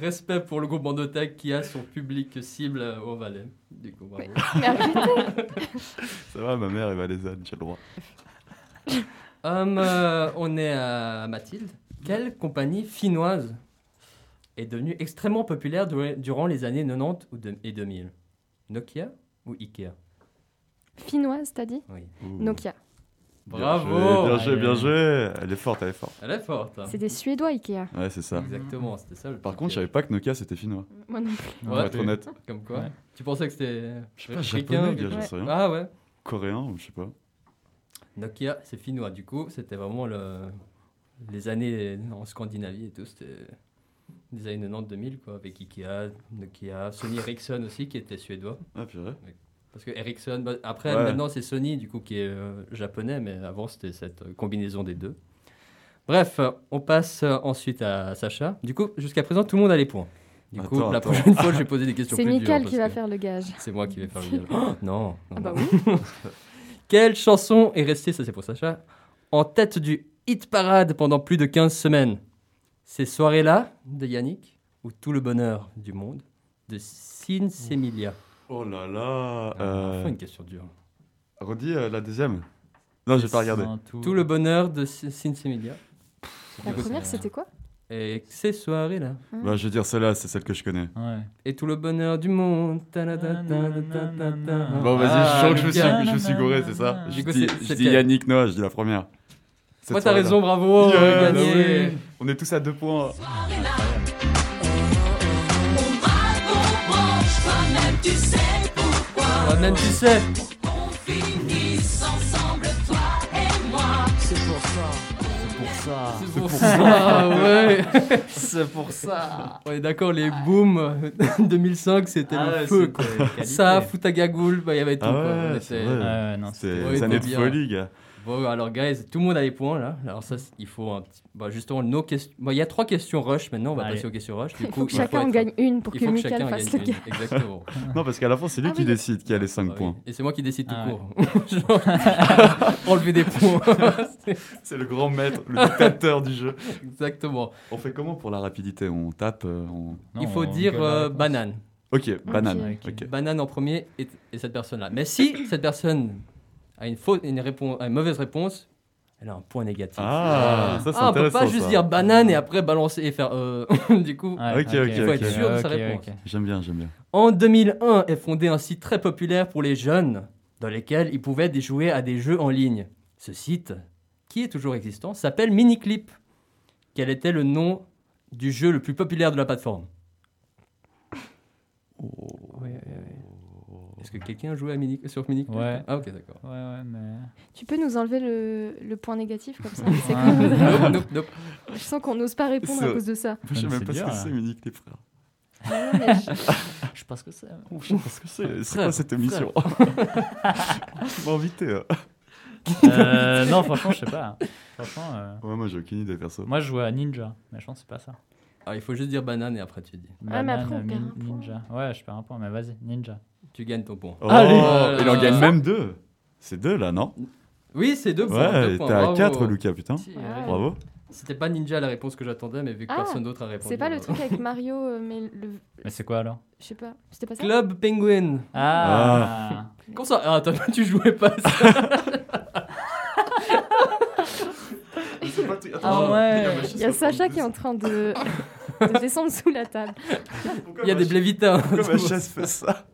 respect pour le groupe Mandotech qui a son public cible euh, au Valais. Du coup, bravo. Mais arrêtez. Ça va, ma mère est valaisanne, j'ai le droit. Hum, euh, on est à Mathilde. Quelle compagnie finnoise est devenue extrêmement populaire dur- durant les années 90 ou de- et 2000 Nokia ou Ikea? Finnoise, t'as dit? Oui. Nokia. Bravo Bien joué, bien joué. Elle est forte, elle est forte. Elle est forte. hein. C'est des Suédois, Ikea. Ouais, c'est ça. Exactement, c'était ça le Par contre, je savais pas que Nokia c'était finnois. Moi non plus. Pour Ouais. être honnête. Comme quoi Ouais. Tu pensais que c'était Je sais pas, africain japonais, gars, sais rien. Ah ouais Coréen ou je sais pas. Nokia, c'est finnois. Du coup, c'était vraiment le... les années en Scandinavie et tout. C'était des années 90-2000, quoi, avec Ikea, Nokia, Sony Ericsson aussi, qui était suédois. Ah, purée. Parce que Ericsson, bah, après, Ouais. maintenant, c'est Sony, du coup, qui est euh, japonais, mais avant, c'était cette euh, combinaison des deux. Bref, on passe euh, ensuite à Sacha. Du coup, jusqu'à présent, tout le monde a les points. Du coup, Attends, la attends. prochaine fois, je vais poser des questions C'est plus dures. Qui va faire le gage. C'est moi qui vais faire le gage. Oh, non, non, Ah bah non. oui. Quelle chanson est restée, ça c'est pour Sacha, en tête du hit parade pendant plus de 15 semaines? Ces soirées-là de Yannick ou Tout le bonheur du monde de Sinsemilia? Oh là là. euh, Enfin, une question dure. Redis euh, la deuxième. Non, j'ai pas regardé. Tout. Tout le bonheur de Si- Sinsemilia. La première, c'était quoi? Et ces soirées-là. Bah, je veux dire, celle-là, c'est celle que je connais. Ouais. Et tout le bonheur du monde. Bon, vas-y, Ah, je sens que je me suis, je me suis gouré, c'est ça Je Du coup, dis, c'est- je dis Yannick Noah, je dis la première. Moi, t'as raison, bravo, Yeah, euh, bah gagné. oui. On est tous à deux points. Ah, même tu sais. C'est pour ça, ouais. C'est pour ça. On est d'accord, les booms 2005, c'était Ah le ouais, feu. quoi. Ça, Foutagagoul, bah, il y avait tout. Ah quoi. ouais, c'est était- vrai. Ouais, non, C'est années de folie, gars. Bon, alors, guys, tout le monde a les points là. Alors, ça, il faut un petit. Bah, justement, nos questions. Bah, il y a trois questions rush maintenant. On va Allez. passer aux questions rush. Du Il coup, faut que il chacun en être- gagne une pour il que faut que Mickaël chacun fasse gagne le une. gage. Exactement. Non, parce qu'à la fin, c'est lui Ah qui oui. décide qui a les 5 Bah oui. points. Et c'est moi qui décide tout Ah court. Genre, Enlever des points. C'est le grand maître, le dictateur du jeu. Exactement. On fait comment pour la rapidité? On tape euh, on- Non, il faut on dire euh, banane. Ok, banane. Ok. Ok. Banane en premier et, et cette personne-là. Mais si cette personne a une, faute, une, réponse, a une mauvaise réponse, elle a un point négatif. Ah, ça c'est Ah, on peut pas juste ça. dire banane et après balancer et faire. euh, du coup, Il faut être sûr de sa réponse. J'aime bien, j'aime bien. en 2001 est fondé un site très populaire pour les jeunes dans lequel ils pouvaient jouer à des jeux en ligne. Ce site, qui est toujours existant, s'appelle Miniclip. Quel était le nom du jeu le plus populaire de la plateforme Oui, oui, oui. Est-ce que quelqu'un joué à Mini... sur Miniclip Ouais. Ah, ok, d'accord. Ouais, ouais, mais. Tu peux nous enlever le, le point négatif comme ça C'est Nope, nope, nope. Je sens qu'on n'ose pas répondre à cause de ça. Je sais même pas ce dur, que là. c'est, Munich, les frères. Ah je- sais pas ce que c'est. Je sais pas ce que c'est. C'est Frère, quoi cette émission? Tu m'as invité. hein. Euh, non, franchement, je sais pas. Franchement, euh, Ouais, moi j'ai aucune idée perso. moi je jouais à Ninja, mais je pense que c'est pas ça. Ah, il faut juste dire banane et après tu dis. Ah, mais après, on Banane, perd un point. Ninja. Ouais, je perds un point, mais vas-y, Ninja. Tu gagnes ton point. Oh, Allez. il en gagne même deux. C'est deux là, non Oui, c'est deux points. deux Ouais, points, t'es à bravo. 4, Lucas, putain. Ouais. Bravo. C'était pas Ninja la réponse que j'attendais, mais vu que Ah, personne d'autre a répondu. C'est pas le truc avec Mario, euh, mais le. Mais c'est quoi alors Je sais pas. C'était pas ça Club Penguin. Ah, Comment ça Ah, toi, tu jouais pas à ça Ah Attends, ouais. Il y a Sacha qui est en train de, de descendre sous la table. Il y a des blévitins. Pourquoi ma chaise fait ça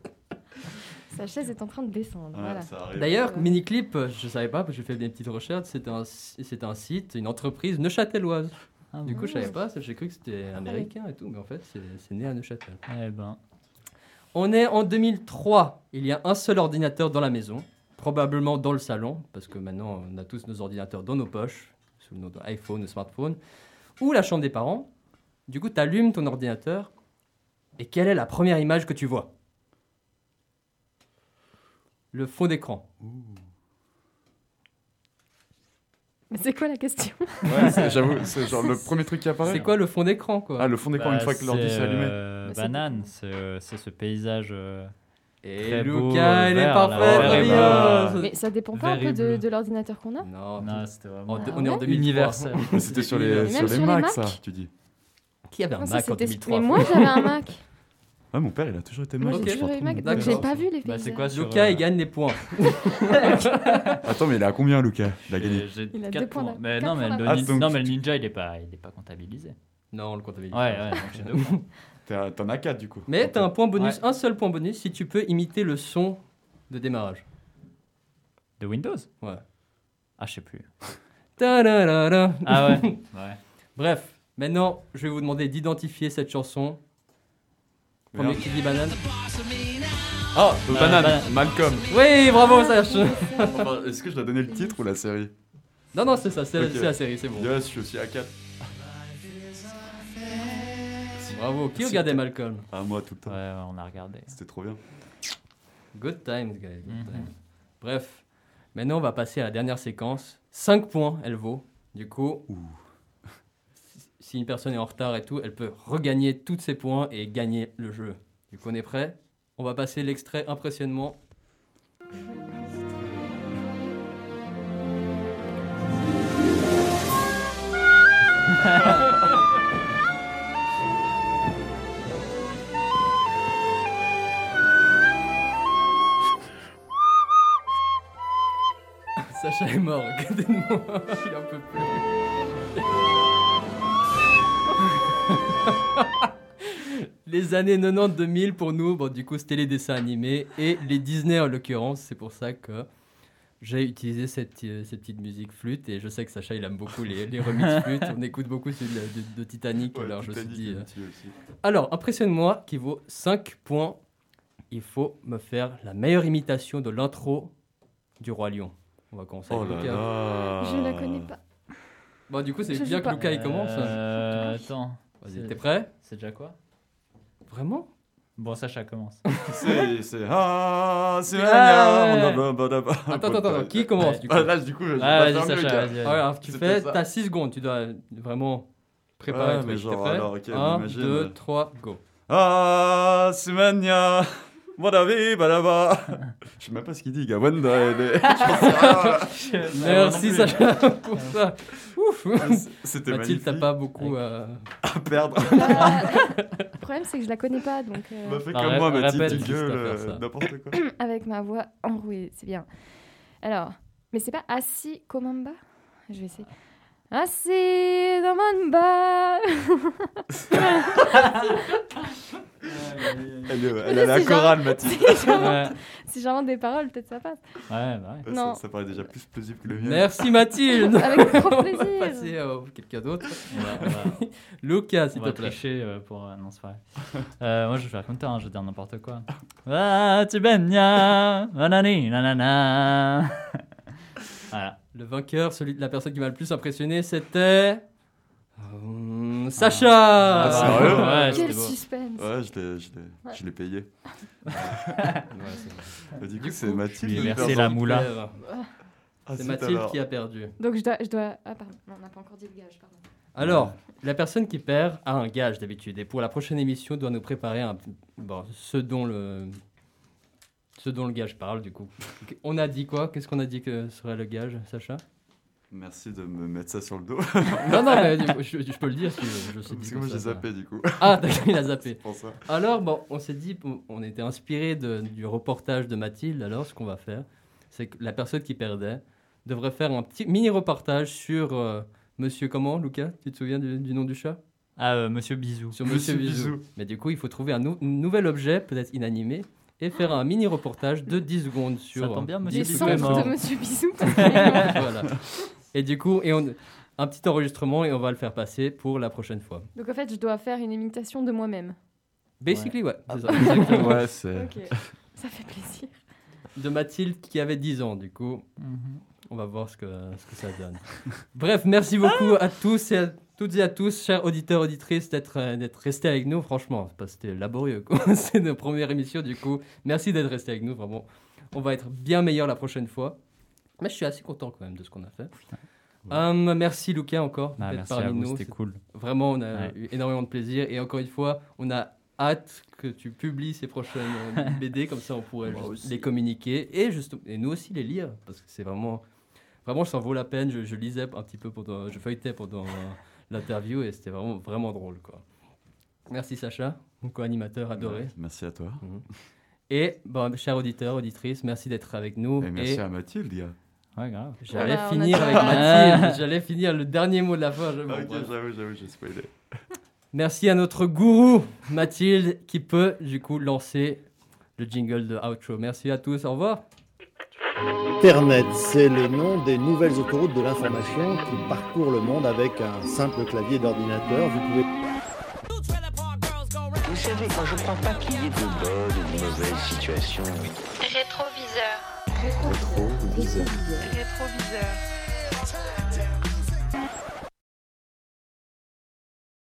Sa chaise est en train de descendre. Ouais, voilà. ça arrive. D'ailleurs, Euh. Miniclip, je savais pas, parce que j'ai fait des petites recherches, c'est un, c'est un site, une entreprise neuchâteloise. Ah Du bon coup, je savais pas, j'ai cru que c'était américain et tout, mais en fait, c'est né à Neuchâtel. Eh ben. On est en 2003. Il y a un seul ordinateur dans la maison, probablement dans le salon, parce que maintenant on a tous nos ordinateurs dans nos poches, sous notre iPhone ou smartphone, ou la chambre des parents. Du coup, tu allumes ton ordinateur, et quelle est la première image que tu vois? Le fond d'écran. Mais c'est quoi la question? Ouais, c'est- j'avoue, c'est genre le premier truc qui apparaît. C'est quoi le fond d'écran, quoi? Ah, le fond d'écran, Bah, une fois que l'ordi c'est, s'est allumé. euh, Bah, c'est- banane, c'est euh, c'est ce paysage. euh, Et très beau, Lucas, elle est vert, là. Ouais, merveilleuse. Mais ça dépend pas un peu de, de l'ordinateur qu'on a? Non, Non, c'était vraiment. Ah on est en ouais? 2003. Universel. C'était sur les, même sur les sur les Macs, Mac ça, tu dis. Qui avait un Non, ça, Mac en c'était- 2003 Mais moi j'avais un Mac. Ouais, mon père, il a toujours été le Donc j'ai pas vu les Bah, c'est quoi sur, Lucas, euh, il gagne les points. Attends, mais il est à combien, Lucas Il a gagné. J'ai- J'ai Il a 4 deux points points. d'a- Mais non, mais points le, d'avance. nin- Ah, donc non, mais le ninja, il est pas, il est pas comptabilisé. Non, on le comptabilise. Ouais, pas. ouais, donc j'ai deux points. T'as- T'en as 4 du coup. Mais t'as un point bonus, Ouais. un seul point bonus si tu peux imiter le son de démarrage. De Windows? Ouais. Ah, je sais plus. Ta-da-da-da. Ah ouais Ouais. Bref, maintenant, je vais vous demander d'identifier cette chanson. Premier qui dit banane. Ah, Euh, Banane, Banane. Malcolm. Oui, bravo, Serge. Enfin, Est-ce que je dois donner le titre ou la série Non, non, c'est ça, c'est la série, c'est bon. Yes, je suis aussi à 4. Bravo. Qui regardait Malcolm Ah, moi tout le temps. Ouais, ouais, on a regardé. C'était trop bien. Good times, guys. good Mhm. times. Bref, maintenant, on va passer à la dernière séquence. 5 points, elle vaut. Du coup, si une personne est en retard et tout, elle peut regagner tous ses points et gagner le jeu. Du coup, on est prêt? On va passer l'extrait impressionnement. Sacha est mort, regardez-moi, il en peut plus. les années 90-2000 pour nous, bon, du coup, c'était les dessins animés et les Disney en l'occurrence. C'est pour ça que j'ai utilisé cette, euh, cette petite musique flûte et je sais que Sacha il aime beaucoup les, les remix flûtes. On écoute beaucoup celui de, de- de Titanic. Ouais, alors je me suis dit. euh, alors, impressionne-moi qui vaut 5 points. Il faut me faire la meilleure imitation de l'intro du Roi Lion. On va commencer Oh avec là Lucas. là. Je la connais pas. Bon, du coup, c'est bien que. Lucas il commence. Euh, attends. Vas-y, t'es prêt C'est déjà quoi Vraiment Bon, Sacha commence. C'est. c'est- Ah, c'est Ah, ouais. Attends, attends, attends, qui commence du coup Ah, là, du coup, je vais Ah, pas vas-y, Sacha, vas-y, vas-y. Ah, alors, tu fais, ça. t'as 6 secondes, tu dois vraiment préparer Ouais, mais genre, alors, ok, 1, imagine. 2, 3, go. Ah, c'est Mania. Wadavi, badaba. Je sais même pas ce qu'il dit, gars. Wanda, elle est- Je pense que- ah, Merci Sacha pour ça. Ouf C'était Mathilde, t'as pas beaucoup à... à perdre. Bah, le problème c'est que je la connais pas donc euh, Bah, fais comme moi, Mathilde, tu gueules, euh, n'importe quoi. avec ma voix enrouée, c'est bien. Alors, mais c'est pas assis Komamba? Je vais essayer. Assis bas. Elle, est- elle a la si chorale, Mathilde. si j'invente- des paroles, peut-être ça passe. ouais, bah ouais. Non. Ça, ça paraît déjà plus plausible que le mien. Merci Mathilde Avec grand On va plaisir. passer à quelqu'un d'autre. Lucas, on s'il te va plaît. tricher euh, pour. euh, non, c'est vrai. Euh, moi, je vais faire comme toi, hein, je vais dire n'importe quoi. Ah, tu benya, nanani, nanana. Voilà. Le vainqueur, celui de la personne qui m'a le plus impressionné, c'était... Hum, Sacha Ah, sérieux Ouais, Quel suspense. Ouais, je l'ai, je l'ai, Ouais. je l'ai payé. Ouais, c'est- Bah, du coup, Du c'est coup, Mathilde. perd. la moula. Ah, C'est Mathilde alors. qui a perdu. Donc je dois, je dois. Ah pardon, non, on n'a pas encore dit le gage, pardon. Alors, la personne qui perd a un gage d'habitude. Et pour la prochaine émission, doit nous préparer un, bon, ce, dont le, ce dont le gage parle, du coup. On a dit quoi? Qu'est-ce qu'on a dit que serait le gage, Sacha? Merci de me mettre ça sur le dos. Non, non, mais je, je peux le dire si je sais Parce que moi j'ai ça, zappé du coup. Ah, d'accord, il a zappé. Pour ça. Alors, bon, on s'est dit, on- était inspiré du reportage de Mathilde. Alors, ce qu'on va faire, c'est que la personne qui perdait devrait faire un petit mini reportage sur euh, Monsieur comment, Lucas? Tu te souviens du, du nom du chat? Ah, euh, Monsieur Bisou. Sur Monsieur, Monsieur Bisou. Bisou. Mais du coup, il faut trouver un nou- nouvel objet, peut-être inanimé, et faire un mini reportage de 10 secondes sur. tombe bien, Monsieur Les 10 Bisou sons est secondes. mort. de Monsieur Bisou. voilà. Et du coup, et on, un petit enregistrement et on va le faire passer pour la prochaine fois. Donc en fait, je dois faire une imitation de moi-même. Basically, ouais. c'est ça, exactement. Ouais, ça fait plaisir. De Mathilde qui avait 10 ans, du coup. Mhm. On va voir ce que, ce que ça donne. Bref, merci beaucoup à tous et à toutes et à tous, chers auditeurs, auditrices, d'être euh, d'être restés avec nous. Franchement, c'était laborieux. quoi. C'est notre première émission, du coup. Merci d'être restés avec nous. Vraiment, on va être bien meilleur la prochaine fois. Mais je suis assez content quand même de ce qu'on a fait. Hum, merci Lucas encore Ah, d'être merci parmi à vous, c'était cool. Vraiment, on a Ouais. eu énormément de plaisir. Et encore une fois, on a hâte que tu publies ces prochaines euh, BD, comme ça on pourrait les communiquer et, juste, et nous aussi les lire, parce que c'est vraiment, vraiment, ça en vaut la peine. Je, je lisais un petit peu pendant, je feuilletais pendant euh, l'interview et c'était vraiment, vraiment drôle. Quoi. Merci Sacha, mon co-animateur adoré. Ouais, Merci à toi. Et, bon, chers auditeurs, auditrices, merci d'être avec nous. Et merci Et à Mathilde. Ouais, grave. J'allais finir avec Mathilde, j'allais finir le dernier mot de la fin. ok, j'avoue, j'avoue, j'ai spoilé. Merci à notre gourou, Mathilde, qui peut du coup lancer le jingle de outro. Merci à tous, au revoir. Internet, c'est le nom des nouvelles autoroutes de l'information qui parcourent le monde avec un simple clavier d'ordinateur. Vous pouvez Vous savez, moi je crois pas qu'il y ait de bonnes ou de mauvaises situations. Rétroviseur. Rétroviseur.